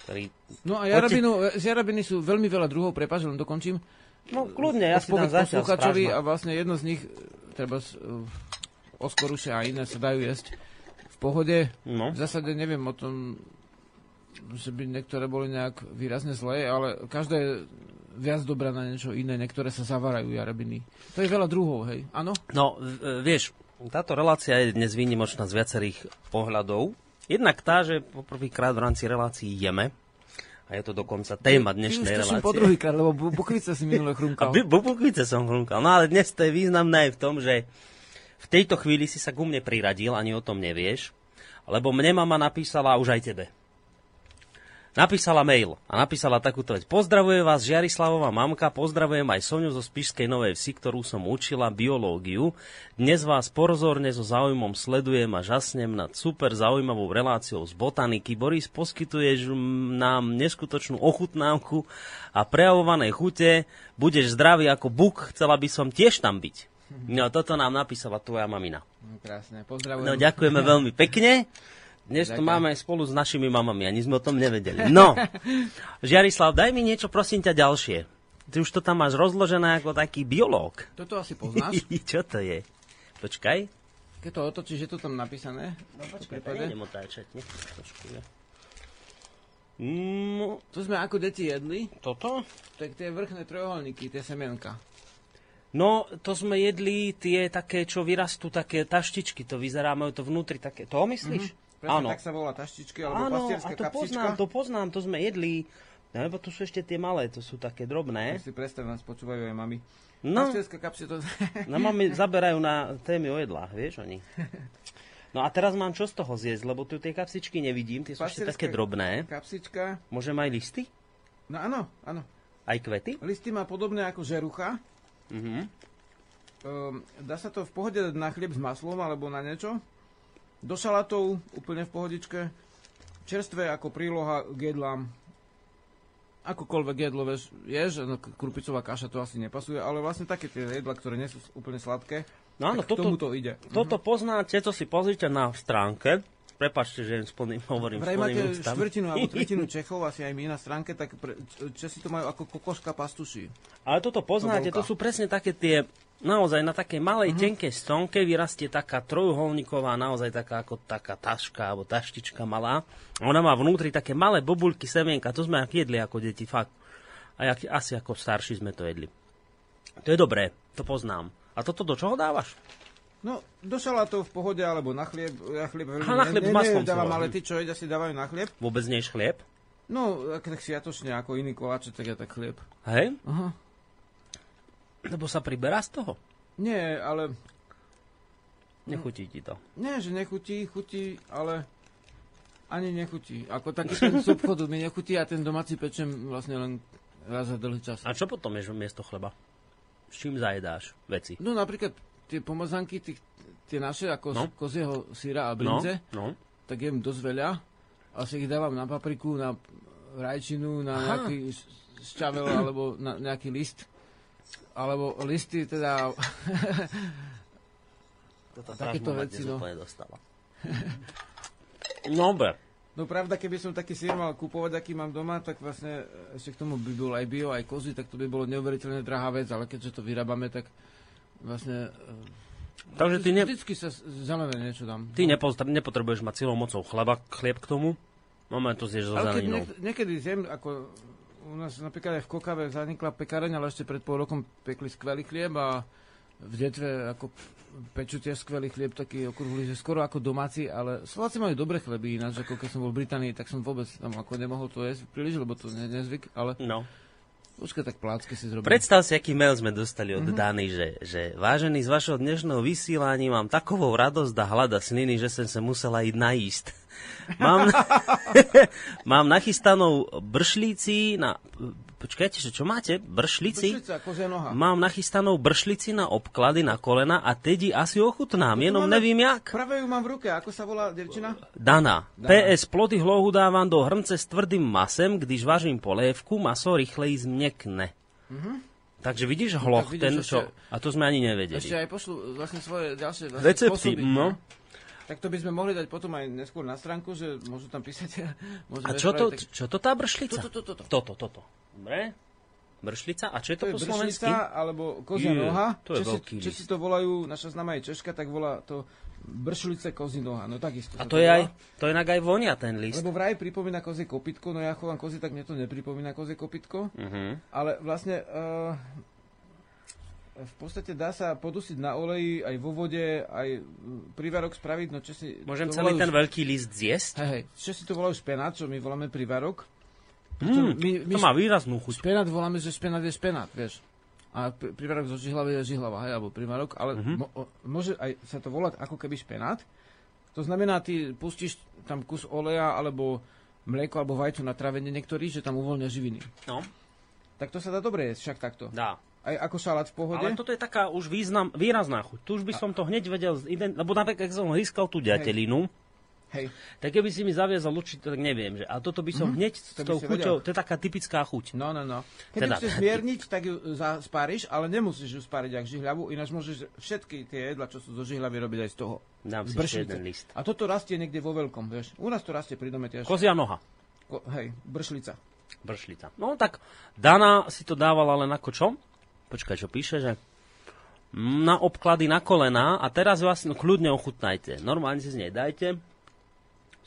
ktorý... No a jarabinu, z jarabiny sú veľmi veľa druhov, prepáč, len dokončím. No kľudne, ja si tam zatiaľ a vlastne jedno z nich, treba uh, oskoruše a iné sa dajú jesť v pohode. No. V zásade neviem o tom, že by niektoré boli nejak výrazne zlé, ale každé je viac dobrá na niečo iné, niektoré sa zavarajú jarabiny. To je veľa druhov, hej? Áno? No, vieš, táto relácia je dnes výnimočná z viacerých pohľadov. Jednak tá, že poprvýkrát v rámci relácií jeme, a je to dokonca téma dnešnej Ty relácie. po druhýkrát, lebo bukvice si minule chrumkal. A bukvice som chrumkal. No ale dnes to je významné aj v tom, že v tejto chvíli si sa ku mne priradil, ani o tom nevieš, lebo mne mama napísala už aj tebe. Napísala mail a napísala takúto vec. Pozdravuje vás Žiarislavová mamka, pozdravujem aj Soniu zo Spišskej Novej Vsi, ktorú som učila biológiu. Dnes vás porozorne so záujmom sledujem a žasnem nad super zaujímavou reláciou z botaniky. Boris, poskytuješ nám neskutočnú ochutnávku a prejavované chute. Budeš zdravý ako buk, chcela by som tiež tam byť. No, toto nám napísala tvoja mamina. No, krásne, pozdravujem. No, ďakujeme veľmi pekne. Dnes to máme spolu s našimi mamami, ani sme o tom nevedeli. No, Žiarislav, daj mi niečo, prosím ťa, ďalšie. Ty už to tam máš rozložené ako taký biológ. Toto asi poznáš. Čo to je? Počkaj. Keď to otočíš, je to tam napísané? No počkaj, to nejdem otáčať. Nech trošku. No, to sme ako deti jedli. Toto? Tak tie vrchné trojuholníky, tie semienka. No, to sme jedli tie také, čo vyrastú, také taštičky, to vyzerá, majú to vnútri také. To myslíš? Mm-hmm. Presne, Áno. tak sa volá taštičky, alebo Áno, a to kapsička. poznám, to poznám, to sme jedli. No, lebo tu sú ešte tie malé, to sú také drobné. Ja si predstav, nás počúvajú aj mami. No, Pastierská kapsia to... no mami zaberajú na témy o jedlách, vieš oni. No a teraz mám čo z toho zjesť, lebo tu tie kapsičky nevidím, tie sú ešte také drobné. Kapsička. Môžem aj listy? No áno, áno. Aj kvety? Listy má podobné ako žerucha. Uh-huh. Um, dá sa to v pohode na chlieb s maslom alebo na niečo. Do šalatov úplne v pohodičke. Čerstvé ako príloha k jedlám. Akokoľvek jedlo vieš, ješ, no, krupicová kaša to asi nepasuje, ale vlastne také tie jedla, ktoré nie sú úplne sladké, no áno, toto, tomu to ide. Toto uh-huh. poznáte, to si pozrite na stránke Prepačte, že splným, hovorím Vraj máte štvrtinu alebo tretinu Čechov, asi aj my na stránke, tak pre, Česi to majú ako kokoška pastuši. Ale toto poznáte, to, to sú presne také tie, naozaj na takej malej, uh-huh. tenkej stonke vyrastie taká trojuholníková, naozaj taká ako taká taška alebo taštička malá. Ona má vnútri také malé bobulky, semienka, to sme jedli ako deti, fakt. A jak, asi ako starší sme to jedli. To je dobré, to poznám. A toto do čoho dávaš? No, do salátov v pohode, alebo na chlieb. Ja chlieb veľmi na chlieb ne, maslom dávam, ale ty, čo jedia, si dávajú na chlieb. Vôbec nie chlieb? No, ak tak sviatočne, ako iný koláče, tak ja tak chlieb. Hej? Aha. Lebo sa priberá z toho? Nie, ale... Nechutí ti to? Nie, že nechutí, chutí, ale ani nechutí. Ako taký ten z obchodu mi nechutí a ten domáci pečem vlastne len raz za dlhý čas. A čo potom ješ miesto chleba? S čím zajedáš veci? No napríklad tie pomazanky, tých, tie naše, ako no. z kozieho syra a brinze, no. No. tak jem dosť veľa. A si ich dávam na papriku, na rajčinu, na Aha. nejaký šťavel alebo na nejaký list. Alebo listy, teda... Toto takéto veci, no. Dobre. No pravda, keby som taký sír mal kupovať, aký mám doma, tak vlastne ešte k tomu by bol aj bio, aj kozy, tak to by bolo neuveriteľne drahá vec, ale keďže to vyrábame, tak vlastne... E, Takže ty ne... Vždycky sa zelené niečo dám. Ty nepotrebuješ mať silou mocou chleba, chlieb k tomu? Máme to zješ so zeleninou. Niek- niekedy zjem, ako u nás napríklad aj v Kokave zanikla pekáreň, ale ešte pred pol rokom pekli skvelý chlieb a v detve ako pečú tiež skvelý chlieb, taký okrúhly, že skoro ako domáci, ale Slováci majú dobré chleby ináč, ako keď som bol v Británii, tak som vôbec tam ako nemohol to jesť príliš, lebo to nie je nezvyk, ale... No. Počkaj, tak plácky si zrobím. Predstav si, aký mail sme dostali od mm-hmm. Dany, že, že vážený z vašho dnešného vysielania mám takovou radosť a hlada sliny, že som sa musela ísť najísť. Mám, mám nachystanú bršlíci na Počkajte, že čo máte? Bršlici? Bršlica, noha. Mám nachystanou bršlici na obklady na kolena a tedi asi ochutnám, no jenom máme, nevím jak. Práve ju mám v ruke, ako sa volá devčina? Dana. Dana. PS ploty hlohu dávam do hrnce s tvrdým masem, když važím polévku, maso rýchleji zmekne. Mm-hmm. Takže vidíš hloch, no, ten čo... A to sme ani nevedeli. Ešte aj pošlu vlastne svoje ďalšie vlastne Recepty, spôsoby. no. Tak to by sme mohli dať potom aj neskôr na stránku, že môžu tam písať. A čo to, tak... čo to tá bršlica? Toto, toto. Toto, toto. Dobre. Bršlica? A čo je to, to po slovensky? alebo kozia noha. To je Česi, veľký Česi to volajú, naša známa je Češka, tak volá to bršlice kozí noha. No takisto. A to, to je aj, to je aj vonia ten list. Lebo vraj pripomína kozie kopitko, no ja chovám kozy, tak mne to nepripomína kozie kopitko. Uh-huh. Ale vlastne uh, v podstate dá sa podusiť na oleji, aj vo vode, aj privarok spraviť. No Česi Môžem celý volajú, ten veľký list zjesť? Hej, hej. Česi to volajú špenát, čo my voláme privarok. Mm, my, my to má výraznú chuť. Špenát voláme, že špenát je špenát, vieš. A privarok zo žihlavy je žihlava, hej, alebo privarok, ale mm-hmm. mo, môže aj sa to volať ako keby špenát. To znamená, ty pustíš tam kus oleja, alebo mlieko, alebo vajcu na trávenie niektorý, že tam uvoľnia živiny. No. Tak to sa dá dobre jesť, však takto. Dá aj ako šalát v pohode. Ale toto je taká už význam, výrazná chuť. Tu už by som to hneď vedel, lebo napríklad, keď som hýskal tú ďatelinu, Hej. Tak keby si mi zaviazal určite, tak neviem. Že, a toto by som mm-hmm. hneď s tou chuťou, to je taká typická chuť. No, no, no. Keď teda, chceš zmierniť, tak ju spáriš, ale nemusíš ju spáriť jak žihľavu, ináč môžeš všetky tie jedla, čo sú zo žihľavy, robiť aj z toho. Dám si ešte jeden list. A toto rastie niekde vo veľkom, vieš. U nás to rastie pri dome tiež. Kozia noha. Ko, hej, bršlica. Bršlica. No tak Dana si to dávala len ako čo? Počkaj, čo píše, že na obklady na kolená a teraz vás no, kľudne ochutnajte. Normálne si z nej dajte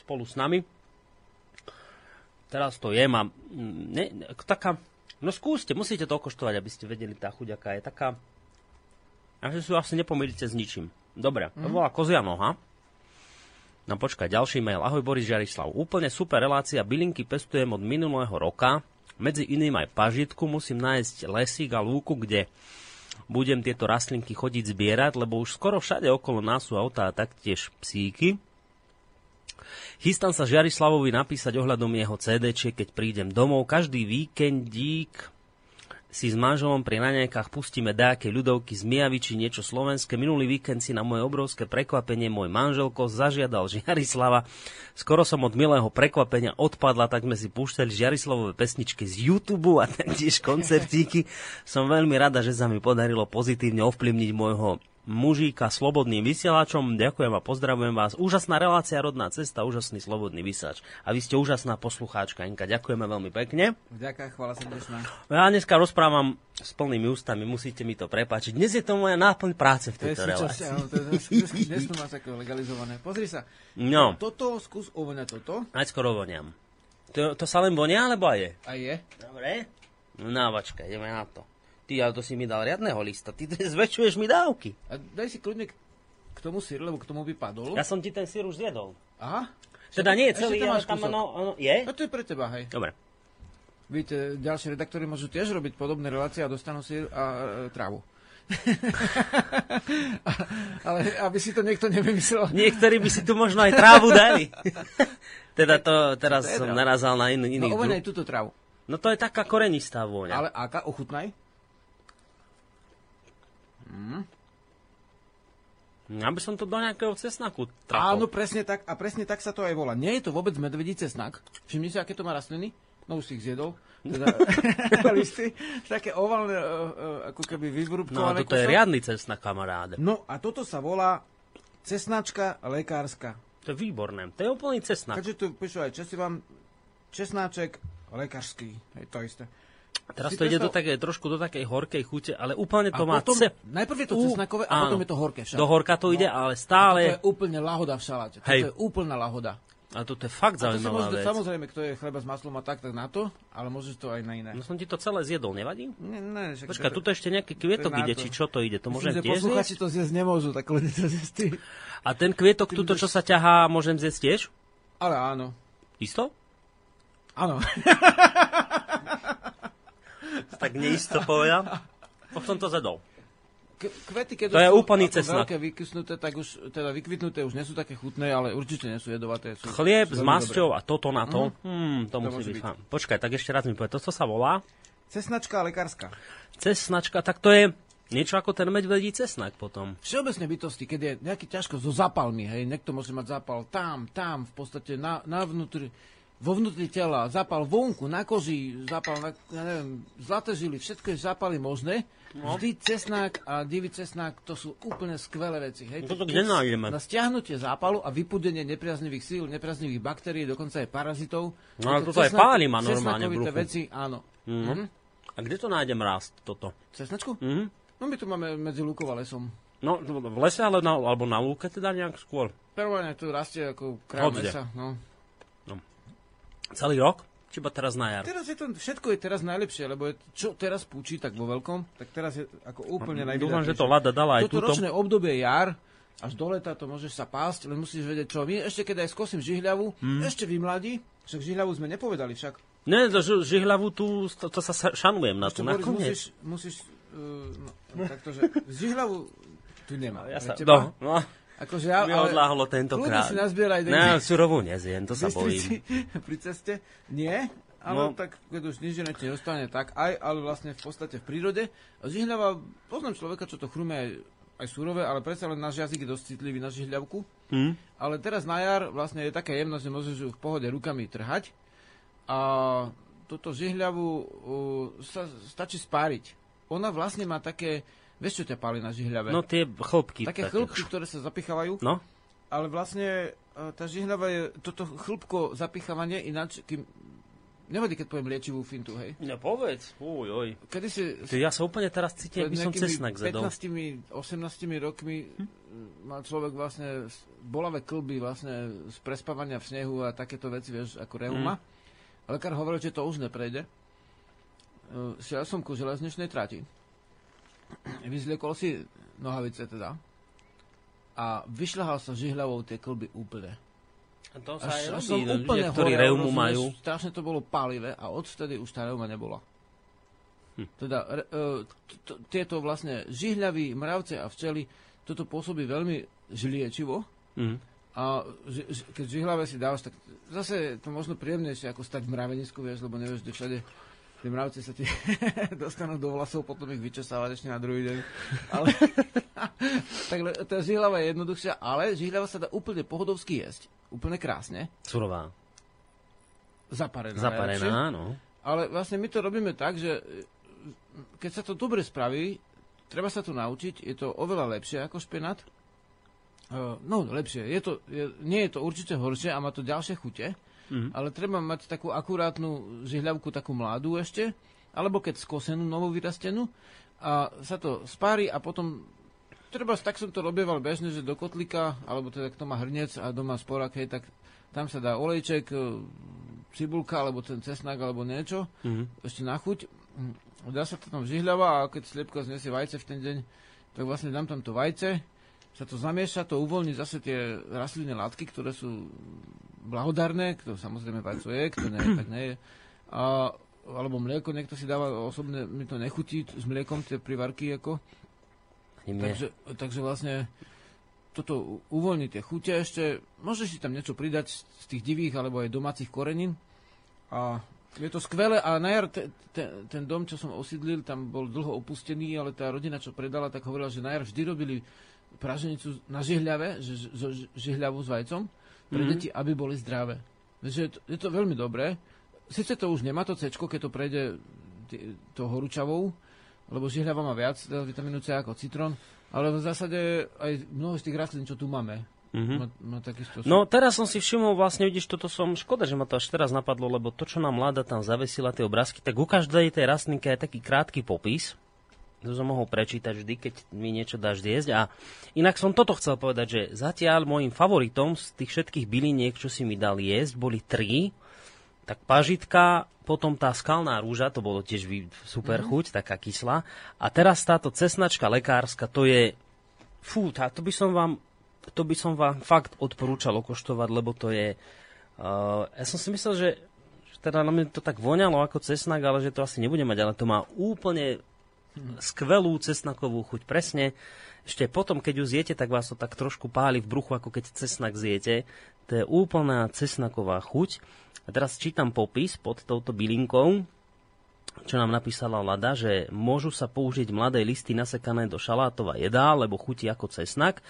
spolu s nami. Teraz to je, mám ne, taká, no skúste, musíte to okoštovať, aby ste vedeli tá chuť, aká je taká, a že si asi nepomýlite s ničím. Dobre, to mhm. bola kozia noha. No počkaj, ďalší mail. Ahoj Boris Žarislav. Úplne super relácia. Bylinky pestujem od minulého roka. Medzi iným aj pažitku musím nájsť lesík a lúku, kde budem tieto rastlinky chodiť zbierať, lebo už skoro všade okolo nás sú autá a taktiež psíky. Chystám sa Žiarislavovi napísať ohľadom jeho CD, keď prídem domov. Každý víkendík si s manželom pri raňajkách pustíme dáke ľudovky z Mijavy či niečo slovenské. Minulý víkend si na moje obrovské prekvapenie môj manželko zažiadal Žiarislava. Skoro som od milého prekvapenia odpadla, tak sme si púšťali Žiarislavové pesničky z YouTube a taktiež koncertíky. Som veľmi rada, že sa mi podarilo pozitívne ovplyvniť môjho Mužíka slobodným vysielačom. Ďakujem a pozdravujem vás. Úžasná relácia, rodná cesta, úžasný slobodný vysielač. A vy ste úžasná poslucháčka, Inka. Ďakujeme veľmi pekne. Ďakujem, chvála srdečná. Ja dneska rozprávam s plnými ústami, musíte mi to prepáčiť. Dnes je to moja náplň práce v tejto relácii. Áno, to je, dnes to máš legalizované. Pozri sa. No. Toto, skús uvoňať toto. Najskôr ovoniam. To, to sa len vonia, alebo aj je? Aj je. Dobre. No, počkaj, ideme na to. Ty, ale to si mi dal riadného lista. Ty zväčšuješ mi dávky. A daj si kľudne k tomu sír, lebo k tomu by padol. Ja som ti ten sír už zjedol. Aha. Teda nie je celý, ale tam ono, ono, je? A to je pre teba, hej. Dobre. Víte, ďalší redaktori môžu tiež robiť podobné relácie a dostanú sír a e, trávu. ale aby si to niekto nevymyslel. Niektorí by si tu možno aj trávu dali. teda to teraz to som narazal na iný, iný No aj túto trávu. No to je taká korenistá vôňa. Ale aká? Ochutnaj. Mm. Ja by som to do nejakého cesnaku trafol. Áno, presne tak. A presne tak sa to aj volá. Nie je to vôbec medvedí cesnak. Všimni si, aké to má rastliny. No už si ich zjedol. Teda, listy, také ovalné, uh, uh, ako keby vyvrúbkované. No a toto je riadny cesnak, kamaráde. No a toto sa volá cesnačka lekárska. To je výborné. To je úplný cesnak. Takže tu píšu aj česi vám česnáček lekársky. Hej, to isté. Teraz si to ide do také, trošku do takej horkej chute, ale úplne to a má... Potom, ce... Najprv je to cesnakové a potom je to horké však. Do horka to no. ide, ale stále... A to je úplne lahoda v šaláte. To je úplná lahoda. A to je fakt zaujímavá vec. Samozrejme, kto je chleba s maslom a tak, tak na to, ale môžeš to aj na iné. No som ti to celé zjedol, nevadí? Ne, ne, však Počkaj, to, tuto ešte nejaký kvietok ide, či čo to ide, to Myslím, môžem tiež zjesť? to zjesť nemôžu, tak len to zjesť A ten kvietok, tuto, čo sa ťahá, môžem zjesť tiež? Ale áno. Isto? Áno. tak neisto povedal. Potom to zedol. Kvety, keď to je úplný cesnak. veľké vykysnuté, tak už, teda vykvitnuté už nie sú také chutné, ale určite nie sú jedovaté. Sú, Chlieb sú s masťou a toto na to, mm. Hmm, to, to musí byť. byť. Počkaj, tak ešte raz mi povedať, to, co sa volá? Cesnačka lekárska. Cesnačka, tak to je niečo ako ten medvedí cesnak potom. Všeobecne bytosti, keď je nejaký ťažko so zápalmi, hej, niekto môže mať zápal tam, tam, v podstate na, na vnútri, vo vnútri tela, zápal vonku, na koži, zápal na, ja neviem, zlaté žily, všetko je zápaly možné. No. Vždy cesnák a divý cesnák, to sú úplne skvelé veci. Hej. Toto kde nájdeme? Na stiahnutie zápalu a vypudenie nepriaznivých síl, nepriaznivých baktérií, dokonca aj parazitov. No ale toto aj páli má normálne v veci, áno. Mm-hmm. Mm-hmm. A kde to nájdem rast, toto? Cesnačku? Mm-hmm. No my tu máme medzi lúkov a lesom. No, v lese, ale na, alebo na lúke teda nejak skôr? Prvne tu rastie ako kráľ lesa. No. no. Celý rok? Či iba teraz na jar? Teraz je to, všetko je teraz najlepšie, lebo je, čo teraz púči tak vo veľkom, tak teraz je ako úplne najvydatnejšie. Dúfam, že to Lada dala aj Toto ročné obdobie jar, až do leta to môžeš sa pásť, len musíš vedieť čo. My ešte keď aj skosím žihľavu, hmm. ešte vymladí, však žihľavu sme nepovedali však. Ne, to žihľavu tu, to, to sa šanujem na to, nakoniec. Musíš, musíš uh, no, takto, že žihľavu tu nemá. Ja sa, no, no. Akože ja, Mi odláhlo tentokrát. si nazbieraj. Ne, surovú nezjem, to sa bojím. Pri ceste? Nie? Ale no. tak, keď už nič ti neostane, tak aj, ale vlastne v podstate v prírode. A žihľava, poznám človeka, čo to chrumie aj, aj surové, ale predsa len náš jazyk je dosť citlivý na žihľavku. Hmm. Ale teraz na jar vlastne je taká jemnosť, že môžeš ju v pohode rukami trhať. A toto žihľavu uh, sa stačí spáriť. Ona vlastne má také, Vieš, čo ťa páli na žihľave? No tie chlopky. Také, také chlopky, ktoré sa zapichávajú. No. Ale vlastne e, tá žihľava je toto chlpko zapichávanie ináč, kým Nevadí, keď poviem liečivú fintu, hej? No povedz, uj, oj. Kedy si... Ty, ja sa úplne teraz cítim, by som cesnak zedol. 15 18 rokmi hm? mal človek vlastne bolavé klby vlastne z prespávania v snehu a takéto veci, vieš, ako reuma. Hm. Lekár hovoril, že to už neprejde. Uh, šiel som ku železničnej trati vyzliekol si nohavice teda a vyšľahal sa žihľavou tie klby úplne. A to sa aj robí, no, úplne ktorí horel, reumu majú. Strašne to bolo pálivé a odvtedy už tá reuma nebola. Hm. Teda re, uh, tieto vlastne žihľaví, mravce a včely, toto pôsobí veľmi žliečivo. Hm. A ži, keď žihľavé si dávaš, tak zase je to možno príjemnejšie ako stať v mravenisku, vieš, lebo nevieš, kde všade Tie mravci sa ti dostanú do vlasov, potom ich vyčesávať ešte na druhý deň. Ale, tak tá žihlava je jednoduchšia, ale žihlava sa dá úplne pohodovsky jesť. Úplne krásne. Surová. Zaparená. Zaparená, no. Ale vlastne my to robíme tak, že keď sa to dobre spraví, treba sa to naučiť, je to oveľa lepšie ako špenát. Uh, no, lepšie. Je to, je, nie je to určite horšie a má to ďalšie chute, mm-hmm. ale treba mať takú akurátnu žihľavku, takú mladú ešte, alebo keď skosenú, novú vyrastenú a sa to spári a potom treba, tak som to robieval bežne, že do kotlika, alebo teda kto má hrnec a doma sporak, hej, tak tam sa dá olejček, e, cibulka, alebo ten cesnak, alebo niečo, mm-hmm. ešte na chuť. Dá sa to tam žihľava a keď sliepka znesie vajce v ten deň, tak vlastne dám tam to vajce, sa to zamieša, to uvoľní zase tie rastlinné látky, ktoré sú blahodárne, kto samozrejme vajco je, kto nie, tak je. A, alebo mlieko, niekto si dáva osobne, mi to nechutí s mliekom, tie privarky ako. Takže, takže vlastne toto uvoľní tie chute ešte, môžeš si tam niečo pridať z tých divých alebo aj domácich korenín. A je to skvelé a na jar te, te, ten dom, čo som osídlil, tam bol dlho opustený, ale tá rodina, čo predala, tak hovorila, že na jar vždy robili praženicu na žihľave, že, žihľavu s vajcom pre mm-hmm. deti, aby boli zdravé. Takže je to, je to veľmi dobré. Sice to už nemá to C, keď to prejde to horúčavou, lebo žihľava má viac vitamínu C ako citrón, ale v zásade aj mnoho z tých rastlín, čo tu máme, Mm-hmm. Má, má takisto... No teraz som si všimol, vlastne vidíš, toto som, škoda, že ma to až teraz napadlo, lebo to, čo nám mladá tam zavesila tie obrázky, tak u každej tej rastlinke je taký krátky popis, to som mohol prečítať vždy, keď mi niečo dáš jesť. A inak som toto chcel povedať, že zatiaľ môjim favoritom z tých všetkých byliniek, čo si mi dal jesť, boli tri. Tak pažitka, potom tá skalná rúža, to bolo tiež super mm. chuť, taká kyslá. A teraz táto cesnačka lekárska, to je... Fú, tá, to by som vám to by som vám fakt odporúčal okoštovať, lebo to je... Uh, ja som si myslel, že, že teda na mňa to tak voňalo ako cesnak, ale že to asi nebude mať, ale to má úplne skvelú cesnakovú chuť. Presne, ešte potom, keď ju zjete, tak vás to tak trošku páli v bruchu, ako keď cesnak zjete. To je úplná cesnaková chuť. A teraz čítam popis pod touto bylinkou, čo nám napísala Lada, že môžu sa použiť mladé listy nasekané do šalátova jedá, lebo chutí ako cesnak.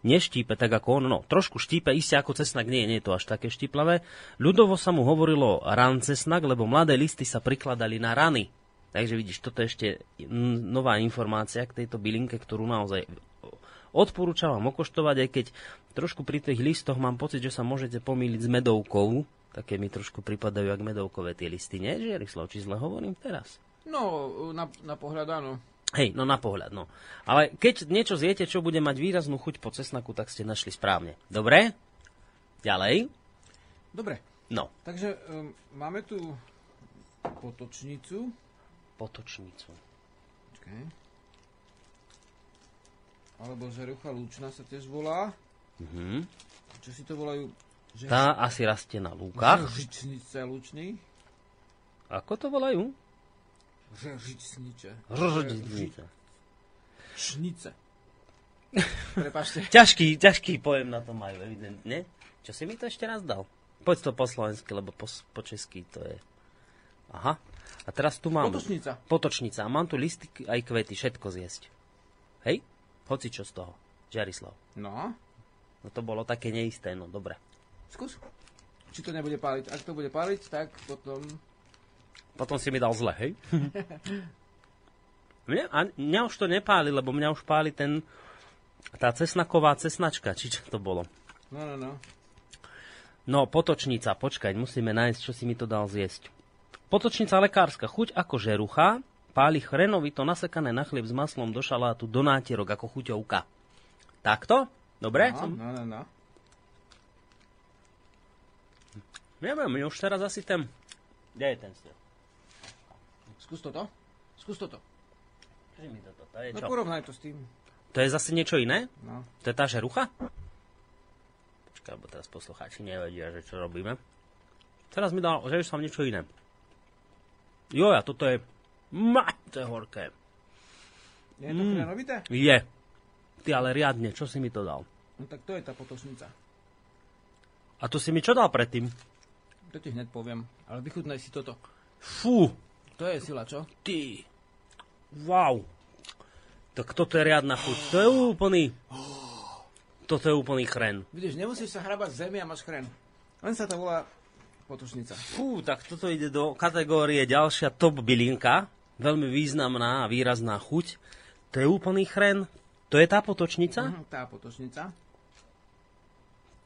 Neštípe tak ako on, no trošku štípe, isté ako cesnak, nie, nie je to až také štiplavé. Ľudovo sa mu hovorilo ran cesnak, lebo mladé listy sa prikladali na rany. Takže vidíš, toto je ešte nová informácia k tejto bylinke, ktorú naozaj odporúčam vám okoštovať, aj keď trošku pri tých listoch mám pocit, že sa môžete pomýliť s medovkou. Také mi trošku pripadajú jak medovkové tie listy, nie? Žiarislav, či zle hovorím teraz? No, na, na pohľad áno. Hej, no na pohľad, no. Ale keď niečo zjete, čo bude mať výraznú chuť po cesnaku, tak ste našli správne. Dobre? Ďalej? Dobre. No. Takže um, máme tu potočnicu potočnicu. Okay. Alebo žerucha lúčna sa tiež volá. Mm-hmm. Čo si to volajú? Že... Tá asi rastie na lúkach. Žežičnice lúčný. Ako to volajú? Žežičnice. Žežičnice. Šnice. Prepašte. ťažký, ťažký pojem na to majú, evidentne. Čo si mi to ešte raz dal? Poď to po slovensky, lebo po, po česky to je... Aha. A teraz tu mám... Potočnica. Potočnica. A mám tu listy aj kvety, všetko zjesť. Hej? Hoci čo z toho. Žarislav. No. No to bolo také neisté, no dobre. Skús. Či to nebude páliť. Ak to bude páliť, tak potom... Potom si mi dal zle, hej? mňa, a mňa už to nepáli, lebo mňa už páli ten... Tá cesnaková cesnačka, či čo to bolo. No, no, no. No, potočnica, počkať, musíme nájsť, čo si mi to dal zjesť. Potočnica lekárska, chuť ako žerucha, páli chrenovito nasekané na chlieb s maslom do šalátu, do nátierok ako chuťovka. Takto? Dobre? No, no, no, no. Neviem, už teraz asi ten... Kde je ten styl? Skús toto. Skús toto. mi toto. To je no, čo? No porovnaj to s tým. To je zase niečo iné? No. To je tá žerucha? Počkaj, lebo teraz poslucháči nevedia, že čo robíme. Teraz mi dal, že už som niečo iné. Jo, a toto je... Ma, to je horké. Je to mm. krenovité? Je. Ty ale riadne, čo si mi to dal? No tak to je tá potočnica. A to si mi čo dal predtým? To ti hneď poviem, ale vychutnaj si toto. Fú. To je sila, čo? Ty. Wow. Tak toto je riadna chuť. To je úplný... Toto je úplný chren. Vidíš, nemusíš sa hrabať z zemi a máš chren. Len sa to volá potušnica. Fú, tak toto ide do kategórie ďalšia top bylinka. Veľmi významná a výrazná chuť. To je úplný chren. To je tá potočnica? Uh-huh, tá potočnica.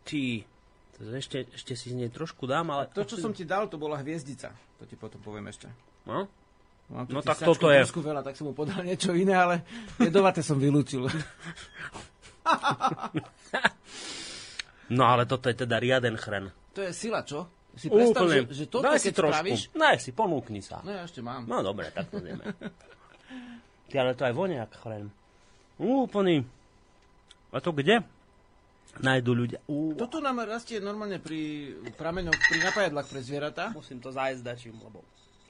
Ty, to ešte, ešte si z nej trošku dám, ale... To, čo som ti dal, to bola hviezdica. To ti potom poviem ešte. No? Mám no tak toto je. Veľa, tak som mu podal niečo iné, ale jedovaté som vylúčil. no ale toto je teda riaden chren. To je sila, čo? Si predstav, Úplne. že, že toto, Daj si trošku. spravíš... Daj si, ponúkni sa. No ja ešte mám. No dobre, tak to ideme. Ty, ale to aj vonia chren. Úplný. A to kde? Najdu ľudia. Uh. Toto nám rastie normálne pri prameňoch, pri napájadlách pre zvieratá. Musím to zájsť dačím, lebo...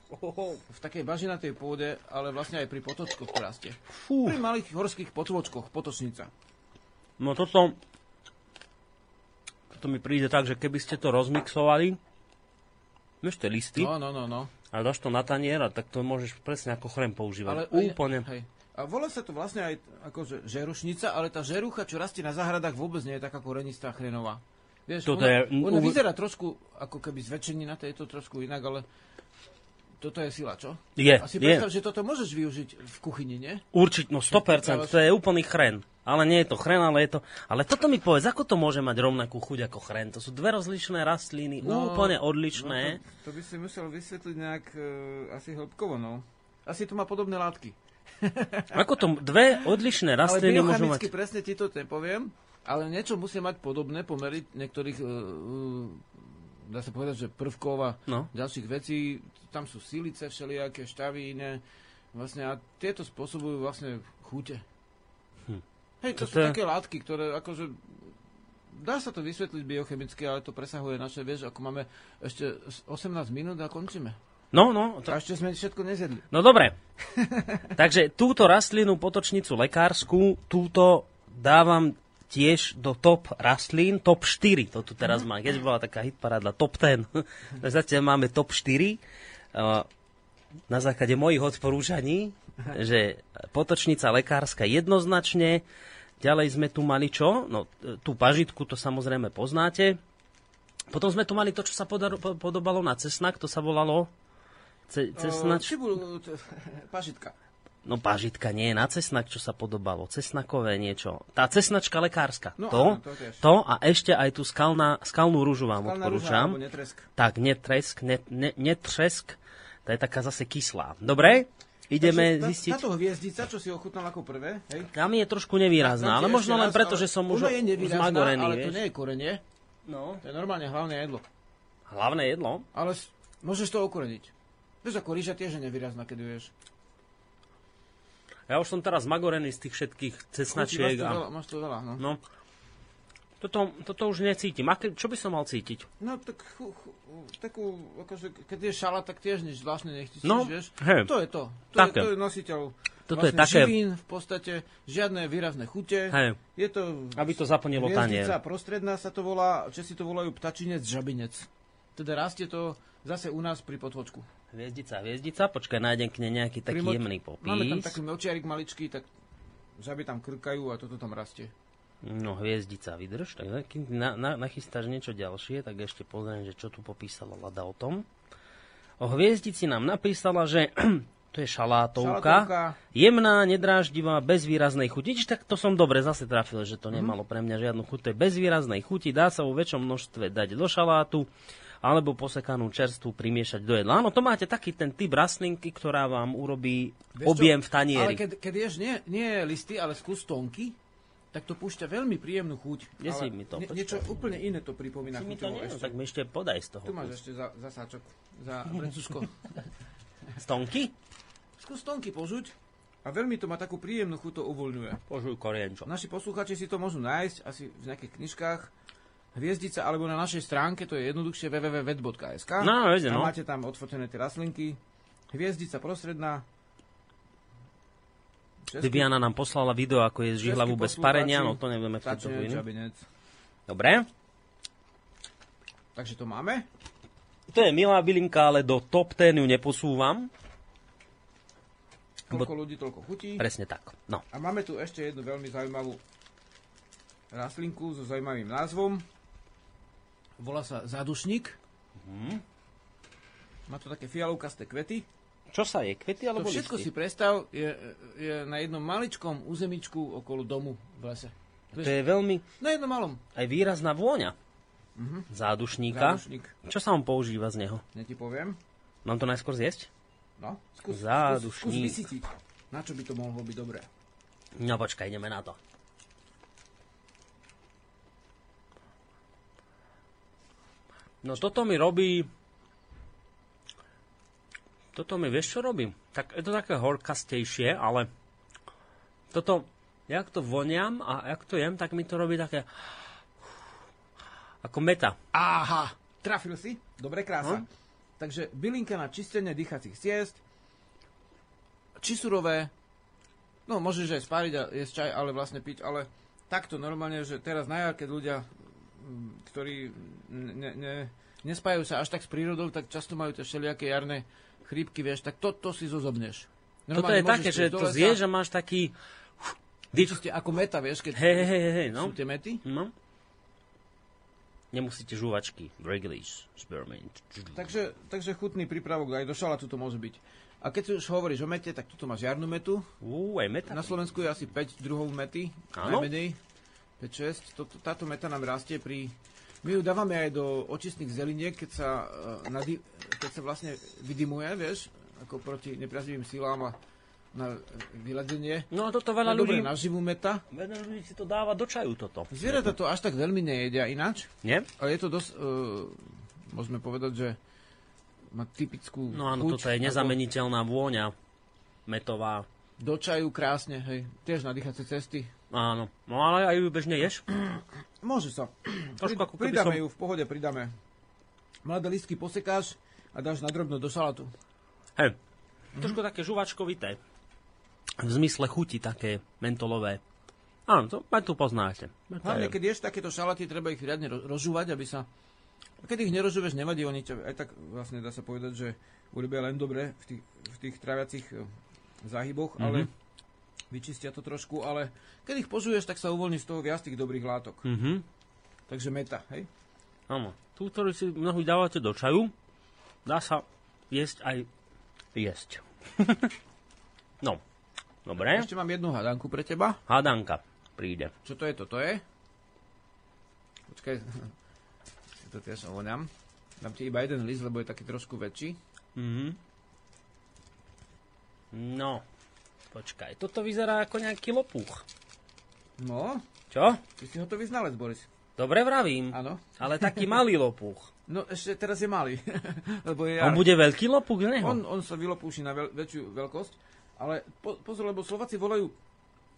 Ohoho. V takej bažinatej pôde, ale vlastne aj pri potočkoch to rastie. Fú. Pri malých horských potvočkoch, potočnica. No toto... Toto mi príde tak, že keby ste to rozmixovali, Vieš, tie listy. No, no, no, no. A dáš to na tanier a tak to môžeš presne ako chrem používať. Ale, Úplne. Hej. A volá sa to vlastne aj ako žerušnica, ale tá žerucha, čo rastie na záhradách, vôbec nie je taká korenistá chrenová. Vieš, Toto ona, je... ona vyzerá trošku ako keby zväčšenina, to je to trošku inak, ale toto je sila, čo? Je, A si predstav, je. že toto môžeš využiť v kuchyni, nie? Určite, no 100%, to je úplný chren. Ale nie je to chren, ale je to... Ale toto mi povedz, ako to môže mať rovnakú chuť ako chren? To sú dve rozličné rastliny, no, úplne odlišné. No to, to by si musel vysvetliť nejak uh, asi hĺbkovo, no. Asi to má podobné látky. ako to dve odlišné rastliny môžu mať... presne ti to nepoviem, ale niečo musí mať podobné pomery niektorých uh, dá sa povedať, že prvkov a no. ďalších vecí. Tam sú silice všelijaké, štavy iné. Vlastne a tieto spôsobujú vlastne chute. Hm. Hej, to, to sú také látky, ktoré akože dá sa to vysvetliť biochemicky, ale to presahuje naše, vieš, ako máme ešte 18 minút a končíme. No, no. To... A ešte sme všetko nezjedli. No dobre. Takže túto rastlinu, potočnicu lekárskú, túto dávam tiež do top rastlín, top 4, to tu teraz má. Keď bola taká hitparádla, top 10, tak zatiaľ máme top 4. Na základe mojich odporúčaní, že potočnica lekárska jednoznačne, ďalej sme tu mali čo? No, tú pažitku to samozrejme poznáte. Potom sme tu mali to, čo sa podobalo na cesnak, to sa volalo Ce, cesnač... Uh, pažitka. No pažitka nie je na cesnak, čo sa podobalo. Cesnakové niečo. Tá cesnačka lekárska. No, to, áno, to, to a ešte aj tú skalná, skalnú rúžu vám Skalná odporúčam. Rúža, netresk. Tak, netresk, net, ne, netresk. To je taká zase kyslá. Dobre? Ideme Takže zistiť... Táto hviezdica, čo si ochutnal ako prvé, hej? Tam je trošku nevýrazná, ale možno len preto, že som už zmagorený, ale vieš? to nie je korenie. No. To je normálne hlavné jedlo. Hlavné jedlo? Ale môžeš to okoreniť. Vieš, ako rýža tiež je nevýrazná, keď ju ješ. Ja už som teraz magorený z tých všetkých cesnačiek. Máš to veľa, máš to veľa no. no. Toto, toto už necítim. Aké, čo by som mal cítiť? No, tak chu, chu, takú, akože, keď je šala, tak tiež nič zvláštne nechcítiš, no, vieš? Hej. To je to. To, také. je, to je nositeľ toto vlastne je také... živín v podstate, žiadne výrazné chute. Hej. Je to... Aby to zaplnilo tanier. prostredná sa to volá, Česi to volajú ptačinec, žabinec. Teda rastie to zase u nás pri potvočku. Hviezdica, hviezdica, počkaj, nájdem k nej nejaký taký Primo... jemný popis. Máme tam taký močiarik maličký, tak žaby tam krkajú a toto tam rastie. No, hviezdica, vydrž. Tak, keď na, na, nachystáš niečo ďalšie, tak ešte pozriem, že čo tu popísala Lada o tom. O hviezdici nám napísala, že to je šalátovka, šalátovka. jemná, nedráždivá, bez výraznej chuti. Čiže tak to som dobre zase trafil, že to mhm. nemalo pre mňa žiadnu chuť. To je bez výraznej chuti, dá sa vo väčšom množstve dať do šalátu alebo posekanú čerstvu primiešať do jedla. Áno, to máte taký ten typ rastlinky, ktorá vám urobí Vieš objem čo? v tanieri. Ale keď, keď ješ nie, nie listy, ale skús tonky, tak to púšťa veľmi príjemnú chuť. Kde si mi to? Nie, niečo úplne iné to pripomína. Si mi to nie, ešte. tak mi ešte podaj z toho. Tu máš ešte za, za sáčok, za brencuško. Stonky? Skús tonky požuť. A veľmi to má takú príjemnú chuť, to uvoľňuje. Požuj korienčo. Naši posluchači si to môžu nájsť asi v nejakých knižkách hviezdica, alebo na našej stránke, to je jednoduchšie www.vet.sk. No, vede, no. Máte tam odfotené tie rastlinky. Hviezdica prostredná. Viviana nám poslala video, ako je z žihlavu bez parenia, no to nevieme v tejto Dobre. Takže to máme. To je milá bylinka, ale do top 10 ju neposúvam. Koľko ľudí, toľko chutí. Presne tak. No. A máme tu ešte jednu veľmi zaujímavú rastlinku so zaujímavým názvom. Volá sa zádušník. Mm. Má to také fialovkasté kvety. Čo sa je? Kvety alebo to všetko listy? si predstav, je, je na jednom maličkom územičku okolo domu v lese. To je veľmi... Na jednom malom. Aj výrazná vôňa. Uh-huh. Zádušníka. Zádušník. Čo sa on používa z neho? Ja ti poviem. Mám to najskôr zjesť? No, skús, Zádušník. skús, skús vysytiť. Na čo by to mohlo byť dobré? No počkaj, ideme na to. No toto mi robí... Toto mi, vieš čo robí? Tak je to také horkastejšie, ale toto, jak to voniam a jak to jem, tak mi to robí také ako meta. Aha, trafil si. Dobre, krása. Hm? Takže bylinka na čistenie dýchacích ciest, či surové, no môžeš aj spáriť a jesť čaj, ale vlastne piť, ale takto normálne, že teraz na jar, keď ľudia, ktorí ne, ne, nespájajú sa až tak s prírodou, tak často majú tie všelijaké jarné chrípky, vieš, tak to, to si zozobneš. Toto je také, že to zješ a máš taký... Vyčistie ako meta, vieš, keď hey, hey, hey, no. sú tie mety. No. Nemusíte. Regulis, spearmint. Takže, takže chutný prípravok aj do šalatu to môže byť. A keď už hovoríš o mete, tak tu máš jarnú metu. Ú, aj meta. Na Slovensku je asi 5 druhov mety. Áno. Najmenej. 5-6. Táto meta nám rastie pri my ju dávame aj do očistných zeliniek, keď sa, uh, nadi- keď sa vlastne vydimuje, vieš, ako proti nepriaznivým silám a na vyladenie. No a toto veľa ľudí... Dobre, na živú meta. Veľa ľudí si to dáva do čaju toto. Zvieratá to až tak veľmi nejedia ináč. Nie? Ale je to dosť, uh, môžeme povedať, že má typickú No áno, chuť, toto je nezameniteľná vôňa metová. Do čaju krásne, hej. Tiež na dýchacie cesty. Áno. No ale aj ju bežne ješ? Môže sa. Trošku ako pridáme som... ju, v pohode pridáme. Mladé listky posekáš a dáš na drobno do salátu. Hej, mm-hmm. trošku také žuvačkovité. V zmysle chuti také mentolové. Áno, to tu poznáte. Hlavne, keď ješ takéto šalaty, treba ich riadne rozžúvať, aby sa... A keď ich nerožúveš, nevadí, oni ťa aj tak vlastne dá sa povedať, že urobia len dobre v tých, v tých traviacich eh, záhyboch, mm-hmm. ale vyčistia to trošku, ale keď ich požuješ, tak sa uvoľní z toho viac tých dobrých látok. Mm-hmm. Takže meta, hej? Áno. Tu, ktorý si mnohí dávate do čaju, dá sa jesť aj jesť. no, dobre. Ešte mám jednu hadanku pre teba. Hadanka príde. Čo to je? Toto je? Počkaj, to tiež ovoňam. Dám ti iba jeden list, lebo je taký trošku väčší. Mhm. No, počkaj, toto vyzerá ako nejaký lopuch. No, Čo? ty si hotový znalec, Boris. Dobre vravím, Áno. ale taký malý lopuch. No ešte teraz je malý, lebo je On bude veľký lopuch neho? On, on sa vylopúši na veľ, väčšiu veľkosť, ale po, pozor, lebo Slováci volajú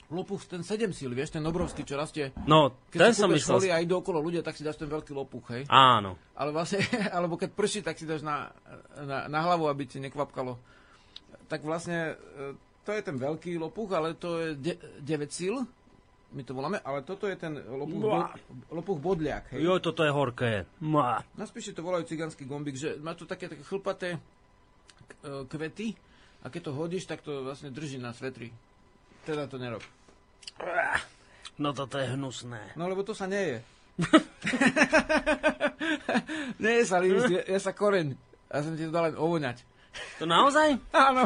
lopuch ten 7 síl, vieš, ten obrovský, čo rastie. No, Keď ten som myslel. folie a idú okolo ľudia, tak si dáš ten veľký lopuch, hej. Áno. Ale vlastne, alebo keď prší, tak si dáš na, na, na hlavu, aby ti nekvapkalo. Tak vlastne, e, to je ten veľký lopuch, ale to je de, 9 síl, my to voláme, ale toto je ten lopuch, bo, lopuch bodliak, hej. Jo, toto je horké. Má. Naspíšte to volajú cigánsky gombík, že má to také, také chlpaté k- e, kvety a keď to hodíš, tak to vlastne drží na svetri. Teda to nerob. No toto je hnusné. No lebo to sa neje. neje sa list, je, je sa koreň. Ja som ti to dal len ovoňať. To naozaj? Áno.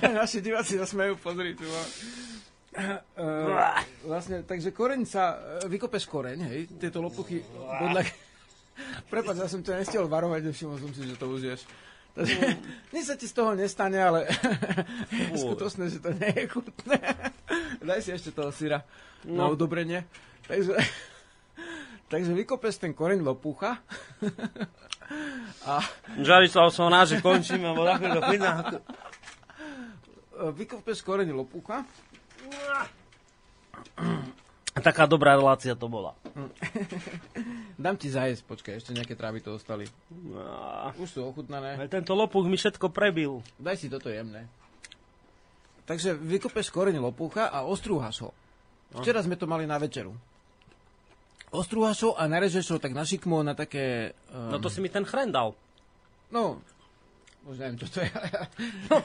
Naši diváci sa smejú, pozri tu. Uh, vlastne, takže koreň sa, e, vykopeš koreň, hej, tieto lopuchy, bodľak. Prepač, ja som to nestiel varovať, nevšimol som si, že to už ješ. Takže, nič sa ti z toho nestane, ale je skutočné, že to nie je chutné. Daj si ešte toho syra na No. udobrenie. Takže, takže vykopeš ten koreň lopucha a Žarislav som rád, že končíme, bo takto to chvíľa. e, vykopeš koreň lopucha Taká dobrá relácia to bola. Dám ti zajesť, počkaj, ešte nejaké trávy to ostali. Á, Už sú ochutnané. ale Tento lopuch mi všetko prebil. Daj si toto jemné. Takže vykopeš koreň lopucha a ostrúhaš ho. Včera sme to mali na večeru. Ostrúhaš ho a narežeš ho tak na šikmo, na také... Um, No to si mi ten chren dal. No, už neviem, čo to je. No.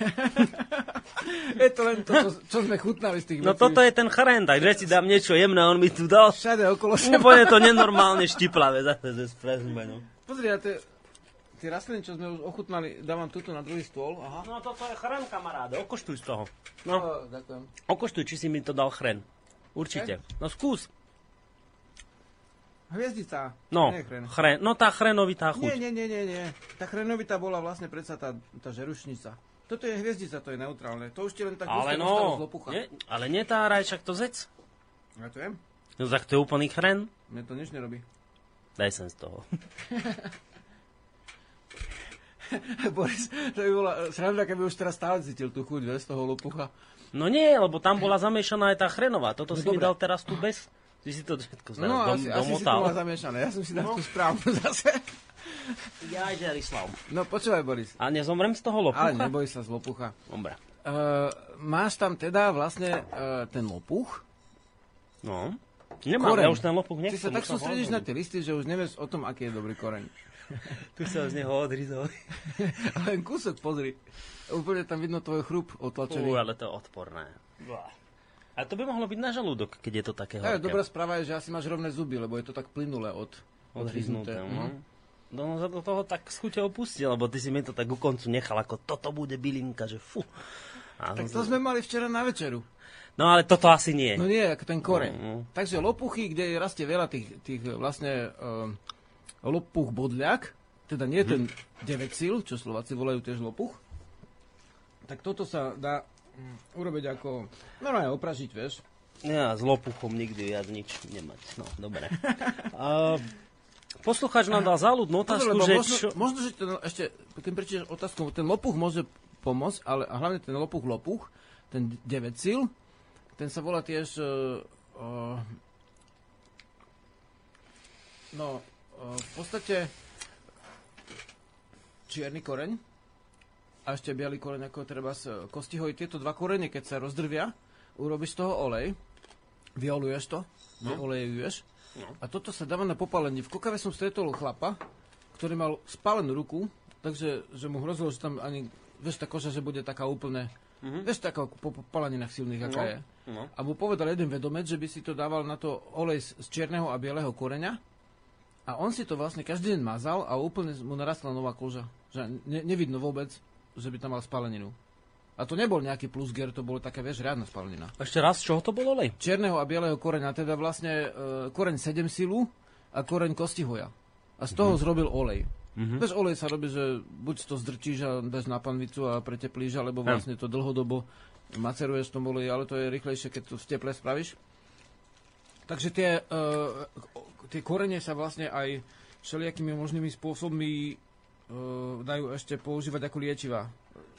je to len to, čo, čo sme chutnali z tých No vecí. toto je ten chren, takže si dám niečo jemné, on mi tu dal. Všade okolo seba. Úplne to nenormálne štiplavé, zase ze sprezme, no. Pozri, a to je tie rastliny, čo sme už ochutnali, dávam tuto na druhý stôl. Aha. No toto je chren, kamaráde, okoštuj z toho. No, O, ďakujem. okoštuj, či si mi to dal chren. Určite. No skús. Hviezdica. No, Nie chren. chren. No tá chrenovitá Nie, chuť. nie, nie, nie, nie. Tá chrenovitá bola vlastne predsa tá, tá žerušnica. Toto je hviezdica, to je neutrálne. To už ti len tak Ale no, nie, ale nie tá rajčak to zec. Ja to viem. No tak to je úplný chren. Mne to nič nerobí. Daj sem z toho. Boris, to by bola sranda, keby už teraz stále cítil tú chuť, vieš, z toho lopucha. No nie, lebo tam bola zamiešaná aj tá chrenová. Toto No si mi dobre. dal teraz tu bez. Ty si to všetko zaraz No, dom, asi, asi si to domotal. zamiešané. Ja som si dal tú správnu zase. Ja, Jarislav. No, počúvaj, Boris. A nezomrem z toho lopucha? Ale neboj sa z lopucha. Dobre. Uh, máš tam teda vlastne uh, ten lopuch. No. Nemám, Koreň. ja už ten lopuch Ty nechcem. sa tak sústredíš na tie listy, že už nevieš o tom, aký je dobrý koreň. Tu sa z neho odrizol. Len kúsok, pozri. Úplne tam vidno tvoj chrup otlačený. Uj, ale to je odporné. A to by mohlo byť na žalúdok, keď je to také horké. dobrá správa je, že asi máš rovné zuby, lebo je to tak plynulé od, Odhryznuté. Mhm. No. No, za to toho tak s chuťou pustil, lebo ty si mi to tak ku koncu nechal, ako toto bude bylinka, že fu. A Tak som to sme mali včera na večeru. No ale toto asi nie. No nie, ako ten koreň. No, no. Takže lopuchy, kde rastie veľa tých, tých vlastne um, lopuch bodľak, teda nie ten 9 síl, čo Slováci volajú tiež lopuch, tak toto sa dá mm, urobiť ako, normálne opražiť, vieš. Ja s lopuchom nikdy viac nič nemať. No, dobre. A, poslucháč nám dal záľudnú Pozor, otázku, lebo že možno, čo... možno, že ten, ešte, keď prečítaš otázku, ten lopuch môže pomôcť, ale a hlavne ten lopuch lopuch, ten 9 síl, ten sa volá tiež uh, uh, no, uh, v podstate čierny koreň a ešte biely koreň ako treba z kostihoj. Tieto dva korene, keď sa rozdrvia, urobíš z toho olej, vyoluješ to, no. olejuješ No. a toto sa dáva na popálenie. V Kokave som stretol chlapa, ktorý mal spálenú ruku, takže že mu hrozilo, že tam ani, vieš, tá koža, že bude taká úplne, mm-hmm. vieš, taká po popáleninách silných, aká No, je. no. A mu povedal jeden vedomec, že by si to dával na to olej z, z čierneho a bieleho koreňa a on si to vlastne každý deň mazal a úplne mu narastla nová koža. Že ne, nevidno vôbec, že by tam mal spáleninu. A to nebol nejaký plusger, to bolo také, vieš, riadna spálenina. Ešte raz, z čoho to bolo olej? Čierneho a bieleho koreňa, teda vlastne e, koreň 7 silu a koreň kostihoja. A z toho mm-hmm. zrobil olej. Mm-hmm. Bez olej sa robí, že buď to zdrčíš a dáš na panvicu a preteplíš, alebo vlastne to dlhodobo maceruješ tom oleji, ale to je rýchlejšie, keď to v teple spravíš. Takže tie, uh, tie korene sa vlastne aj všelijakými možnými spôsobmi dajú ešte používať ako liečiva.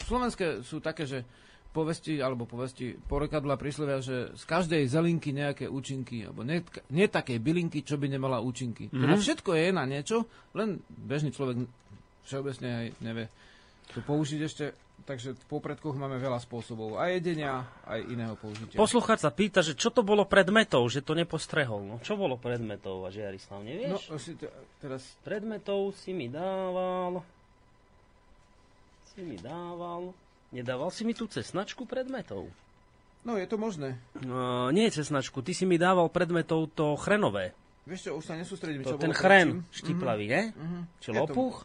Slovenské sú také, že povesti, alebo povesti, porekadla príslovia, že z každej zelinky nejaké účinky, alebo nie, nie takej bylinky, čo by nemala účinky. Mm-hmm. Teda všetko je na niečo, len bežný človek všeobecne aj nevie to použiť ešte, takže v popredkoch máme veľa spôsobov aj jedenia, aj iného použitia. Poslucháč sa pýta, že čo to bolo predmetov, že to nepostrehol. No, čo bolo predmetov, a Jarislav, no, nevieš? si te, teraz Predmetov si mi dával... Si mi dával... Nedával si mi tú cesnačku predmetov? No, je to možné. No, nie cesnačku, ty si mi dával predmetov to chrenové. Vieš čo, už sa nesústredím, To čo ten chren štiplavý, mm-hmm. Mhm. Je to- lopuch?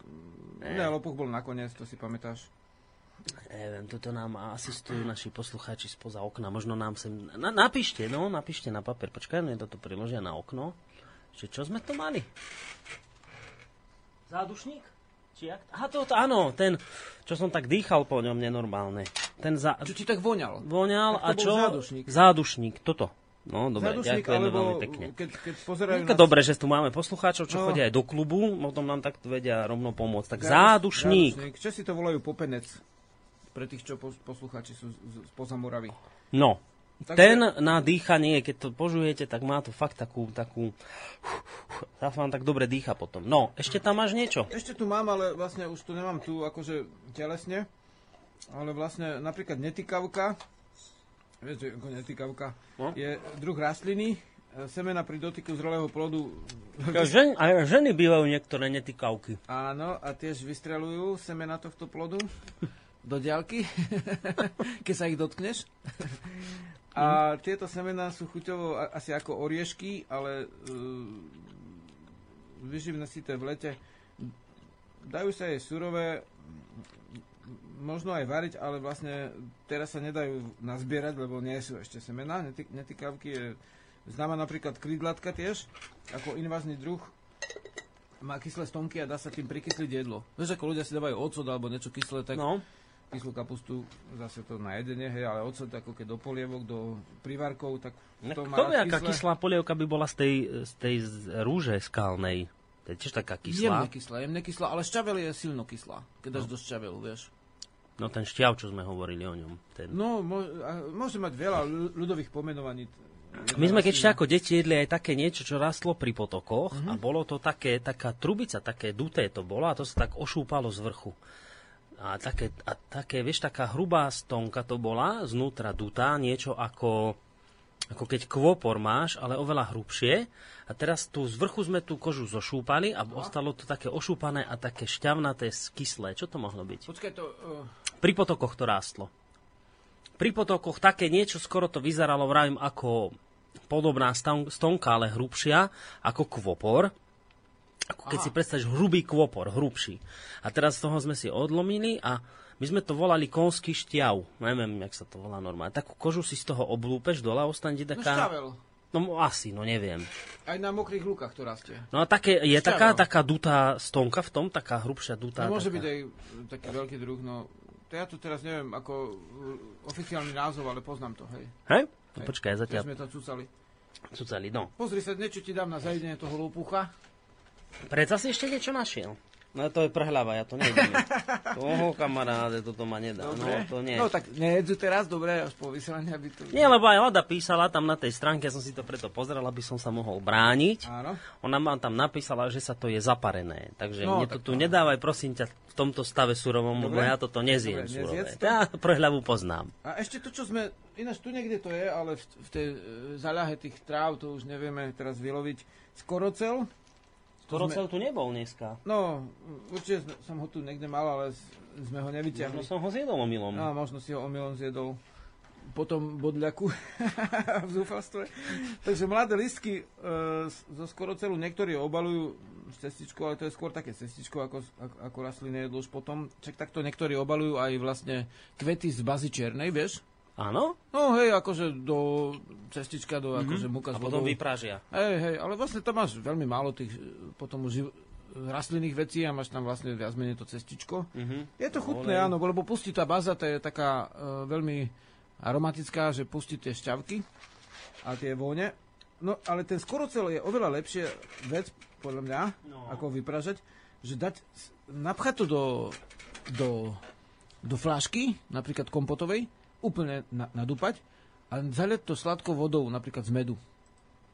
Ne, lopuch bol nakoniec, to si pamätáš. Neviem, toto nám asistujú naši poslucháči spoza okna. Možno nám sem... Na, napíšte, no, napíšte na papier. Počkaj, mne toto priložia na okno. Že čo sme to mali? Zádušník? Či jak? Aha, to, to, áno, ten, čo som tak dýchal po ňom nenormálne. Ten za... Čo ti tak voňal? voňal Tak to a bol čo? zádušník. Zádušník, toto. No, dobre, Zádušník, ďakujeme alebo veľmi pekne. keď, keď pozerajú No, dobre, že tu máme poslucháčov, čo No. chodia aj do klubu, potom nám takto vedia rovno pomôcť. Tak Záduš- zádušník. zádušník. Česi to volajú popenec. Pre tých, čo pos- poslucháči sú spoza Moravy. No, Takže- ten na dýchanie, keď to požujete, tak má to fakt takú, takú... Tá vám tak dobre dýcha potom. No, ešte tam máš niečo? Ešte tu mám, ale vlastne už tu nemám tu akože telesne. Ale vlastne napríklad netykavka, vieš, že ako netykavka, No. je druh rastliny, e, semena pri dotyku zrelého plodu Žen, aj ženy bývajú niektoré netykavky. Áno, a tiež vystrelujú semena tohto plodu do diaľky, keď sa ich dotkneš. A tieto semená sú chuťovo asi ako oriešky, ale uh, vyživné si to v lete dajú sa aj surové, možno aj variť, ale vlastne teraz sa nedajú nazbierať, lebo nie sú ešte semena. Netykavky je známa napríklad krydlatka tiež, ako invazný druh má kyslé stonky a dá sa tým prikysliť jedlo. Vieš, ako ľudia si dávajú ocot alebo niečo kyslé, tak no. kyslú kapustu, zase to na jedenie, hej, ale ocot ako keď do polievok, do privarkov, tak to má Kto vie, aká kyslá polievka by bola z tej, z tej rúže skalnej? To je tiež taká kyslá. Jemne kyslá, jemne kyslá, ale šťavel je silno kyslá, keď dáš no. do šťavelu, vieš. No ten šťav, čo sme hovorili o ňom. Ten... No, môže mať veľa ľudových pomenovaní. My sme keď ako deti jedli aj také niečo, čo rastlo pri potokoch mm-hmm. a mhm. bolo to také, taká trubica, také duté to bolo a to sa tak ošúpalo z vrchu. A také, a také, vieš, taká hrubá stonka to bola, znútra dutá, niečo ako, ako keď kvopor máš, ale oveľa hrubšie. A teraz tu z vrchu sme tú kožu zošúpali a ostalo to také ošúpané a také šťavnaté, kyslé. Čo to mohlo byť? Počkaj, to... Uh pri potokoch to rástlo. Pri potokoch také niečo, skoro to vyzeralo, vravím, ako podobná stonka, ale hrubšia, ako kvopor. Ako keď Aha. si predstavíš hrubý kvopor, hrubší. A teraz z toho sme si odlomili a my sme to volali konský šťav. Neviem, jak sa to volá normálne. Takú kožu si z toho oblúpeš dole a ostane taká... No No asi, no neviem. Aj na mokrých lukách to rastie. No a také, je taká, taká dutá stonka v tom, taká hrubšia dutá. No môže taká. byť aj taký veľký druh, no to ja tu teraz neviem ako uh, oficiálny názov, ale poznám to, hej. Hej? No, hej. počkaj, zatiaľ... sme to cucali. Cucali, no. Pozri sa, niečo ti dám na zajedenie toho lúpucha. Predsa si ešte niečo našiel. No to je prehľava, ja to nejdem. Toho kamaráde, toto ma nedá. No, dobre. No, to nie. No tak nejedzu teraz, dobre, až po vysielaní, aby to... Nie, lebo aj Lada písala tam na tej stránke, ja som si to preto pozeral, aby som sa mohol brániť. Áno. Ona ma tam napísala, že sa to je zaparené. Takže no, mne to tu áno. nedávaj, prosím ťa, v tomto stave surovom, lebo ja toto nezjem dobre, surové. To? Ja prehľavu poznám. A ešte to, čo sme, ináč tu niekde to je, ale v, v tej e, zaľahe tých tráv, to už nevieme teraz vyloviť, skorocel, Korocel tu nebol dneska. No, určite som ho tu niekde mal, ale sme ho nevyťahli. Možno som ho zjedol omylom. No, možno si ho omylom zjedol potom bodľaku v zúfalstve. Takže mladé listky e, zo skorocelu niektorí obalujú s cestičkou, ale to je skôr také cestičko ako, ako, ako rastliny jedlo už potom. Čak takto niektorí obalujú aj vlastne kvety z bazy čiernej, vieš? Áno? No hej, akože do cestička, do mm-hmm. akože muka A potom vypražia. Hej, hej, ale vlastne tam máš veľmi málo tých potom už rastlinných vecí a máš tam vlastne viac menej to cestičko. Mm-hmm. Je to chutné, Olej. áno, lebo pustí tá baza, to je taká uh, veľmi aromatická, že pustí tie šťavky a tie vône. No, ale ten skorocel je oveľa lepšie vec, podľa mňa, no. ako vypražať, že dať, napchať to do, do, do flášky, napríklad kompotovej, úplne na, nadúpať a zaliať to sladkou vodou, napríklad z medu.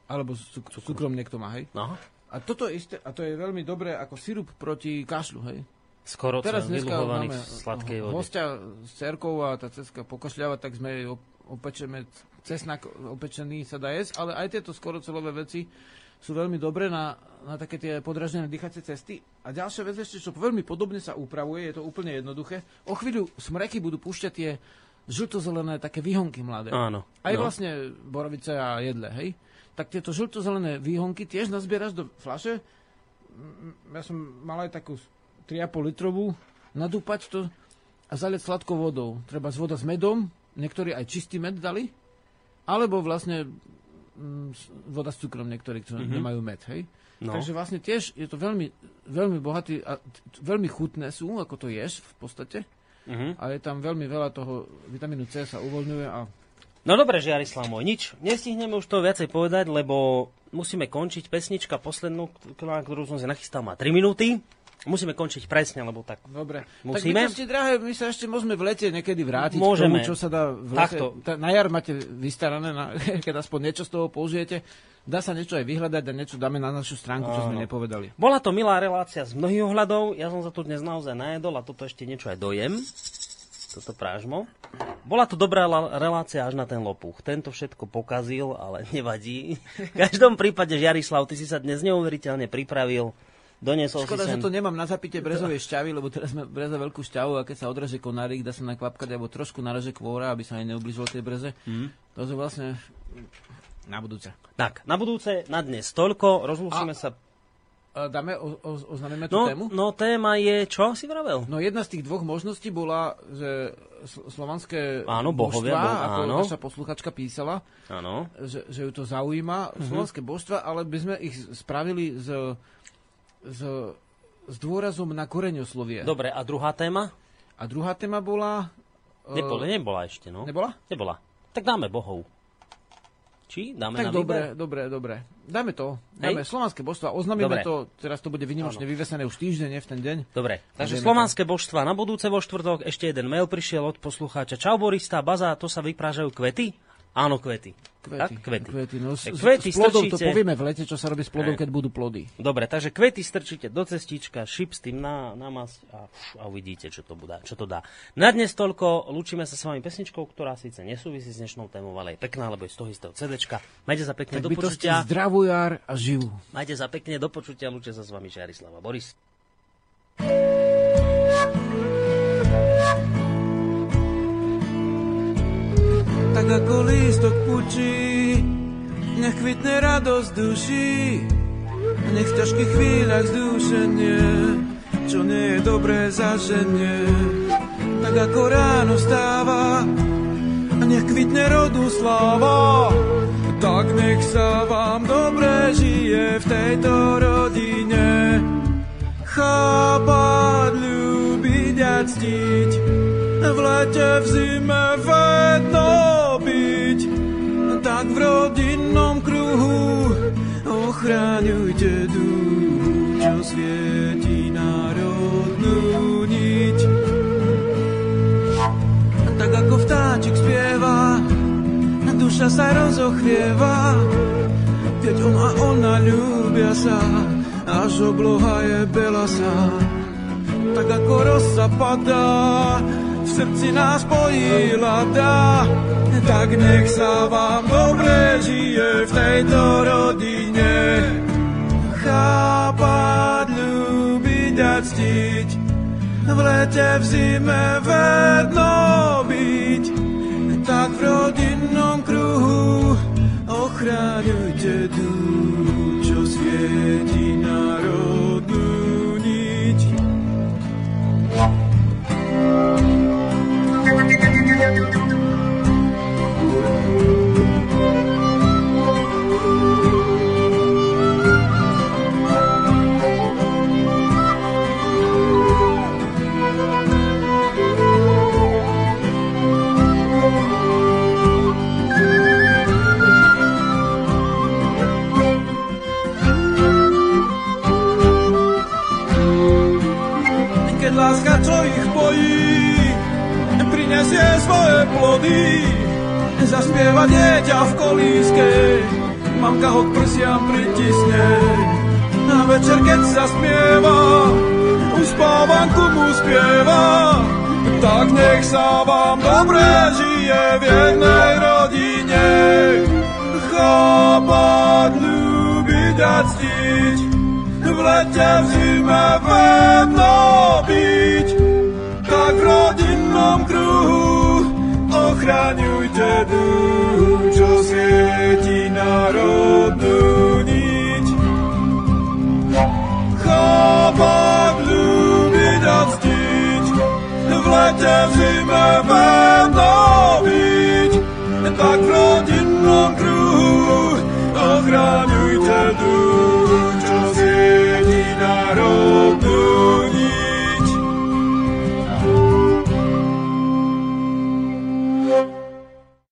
Alebo s cuk- cukrom niekto má, hej? Aha. A toto je isté, a to je veľmi dobré ako sirup proti kašľu, hej? Skoro Teraz dneska máme sladkej vode. hostia s cerkou a tá ceska pokašľava, tak sme jej opečeme cesnak opečený sa dá jesť, ale aj tieto skorocelové veci sú veľmi dobré na, na také tie podražnené dýchacie cesty. A ďalšia vec ešte, čo veľmi podobne sa upravuje, je to úplne jednoduché. O chvíľu smreky budú púšťať tie žltozelené také výhonky mladé. Áno. Aj no. vlastne borovice a jedle, hej? Tak tieto žltozelené výhonky tiež nazbieraš do flaše. Ja som mal aj takú 3,5 litrovú, nadúpať to a zaliať sladkou vodou. Treba z voda s medom, niektorí aj čistý med dali, alebo vlastne mm, voda s cukrom niektorí, ktorí mm-hmm. nemajú med, hej? No. Takže vlastne tiež je to veľmi, veľmi bohatý a veľmi chutné sú, ako to ješ v podstate. Uh-huh. A je tam veľmi veľa toho vitamínu C sa uvoľňuje a No dobre, Žiarislav môj, nič. Nestihneme už to viacej povedať, lebo musíme končiť pesnička poslednú, ktorú som si nachystal, má 3 minúty. Musíme končiť presne, lebo tak Dobre. musíme. Tak my, drahé, my sa ešte môžeme v lete niekedy vrátiť môžeme. k tomu, čo sa dá v lete. Takto. Na jar máte vystarané, na, keď aspoň niečo z toho použijete. Dá sa niečo aj vyhľadať a niečo dáme na našu stránku, čo sme nepovedali. Bola to milá relácia z mnohých ohľadov. Ja som sa tu dnes naozaj najedol a toto ešte niečo aj dojem. Toto prážmo. Bola to dobrá relácia až na ten lopuch. Tento všetko pokazil, ale nevadí. V každom prípade, Jarislav, ty si sa dnes neuveriteľne pripravil. Doniesol Škoda, si sem... že to nemám na zapite brezovej šťavy, lebo teraz sme breza veľkú šťavu a keď sa odraže konárik, dá sa nakvapkať alebo trošku naraže kvóra, aby sa aj neubližilo tej breze. Mm. To je vlastne na budúce. Tak, na budúce, na dnes toľko. Rozlúčime a... sa Dáme, o, o, oznámeme tú no, tému? No, téma je, čo si vravel? No, jedna z tých dvoch možností bola, že slovanské áno, bohovia, božstva, bo, ako áno. naša posluchačka písala, áno. Že, že ju to zaujíma, uh-huh. slovanské božstva, ale by sme ich spravili z, z, s dôrazom na koreňoslovie. Dobre, a druhá téma? A druhá téma bola... Nebola, nebola ešte, no. Nebola? Nebola. Tak dáme bohov. Či? Dáme tak na dobre, výber? dobre, dobre. Dáme to. Dáme Hej? slovanské božstva. Oznámime to, teraz to bude vynimočne vyvesené už týždeň, v ten deň. Dobre, takže slovanské božstva na budúce vo štvrtok. Ešte jeden mail prišiel od poslucháča. Čau Borista, baza, to sa vyprážajú kvety? Áno, kvety. Kvety. Tak, kvety. kvety. No, s, kvety s plodov strčíte... to povieme v lete, čo sa robí s plodom, keď budú plody. Dobre, takže kvety strčíte do cestička, šip s tým na, na mas a, a uvidíte, čo to, bude, čo to dá. Na dnes toľko, lúčime sa s vami pesničkou, ktorá síce nesúvisí s dnešnou témou, ale je pekná, lebo je z toho istého CDčka. Majte sa pekne tak do počutia. Zdravujár a živú. Majte sa pekne do počutia, lúčia sa s vami Žiarislava Boris. Tak ako lístok pučí, nech kvitne radosť duší, nech v ťažkých chvíľach zdúšenie, čo nie je dobré zaženie. Tak ako ráno stáva, nech kvitne rodu sláva, tak nech sa vám dobre žije v tejto rodine. Chápať, ľúbiť a ctiť, v lete, v zime, vedno byť, tak v rodinnom kruhu ochráňujte duch, čo svieti národnú niť. Tak ako vtáčik spieva, duša sa rozochvieva, keď on ona ľúbia sa, až obloha je belasa. Tak ako rosa padá, v srdci nás pojí lada, tak nech sa vám dobre žije v tejto rodine. Chápať, ľúbiť a ctiť, v lete, v zime vedno byť, tak v rodinnom kruhu ochráňujte duch, čo svieti národnú Keď láska, čo ich pojí, prinesie svoje plody. Zaspieva dieťa v kolíske, mamka ho k prsiam pritisne. A večer, keď sa spieva, už spávanku mu spieva. Tak nech sa vám dobre žije v jednej rodine. Chápať, ľúbiť a ctiť, v lete, v zime vedno byť. Tak v temnom kruhu, ochraňujte duchu, čo svieti národnú niť. Chápam ľúbiť a ctiť, v lete v zime venoviť, tak v rodinnom kruhu ochraňujte duchu, čo svieti národnú niť.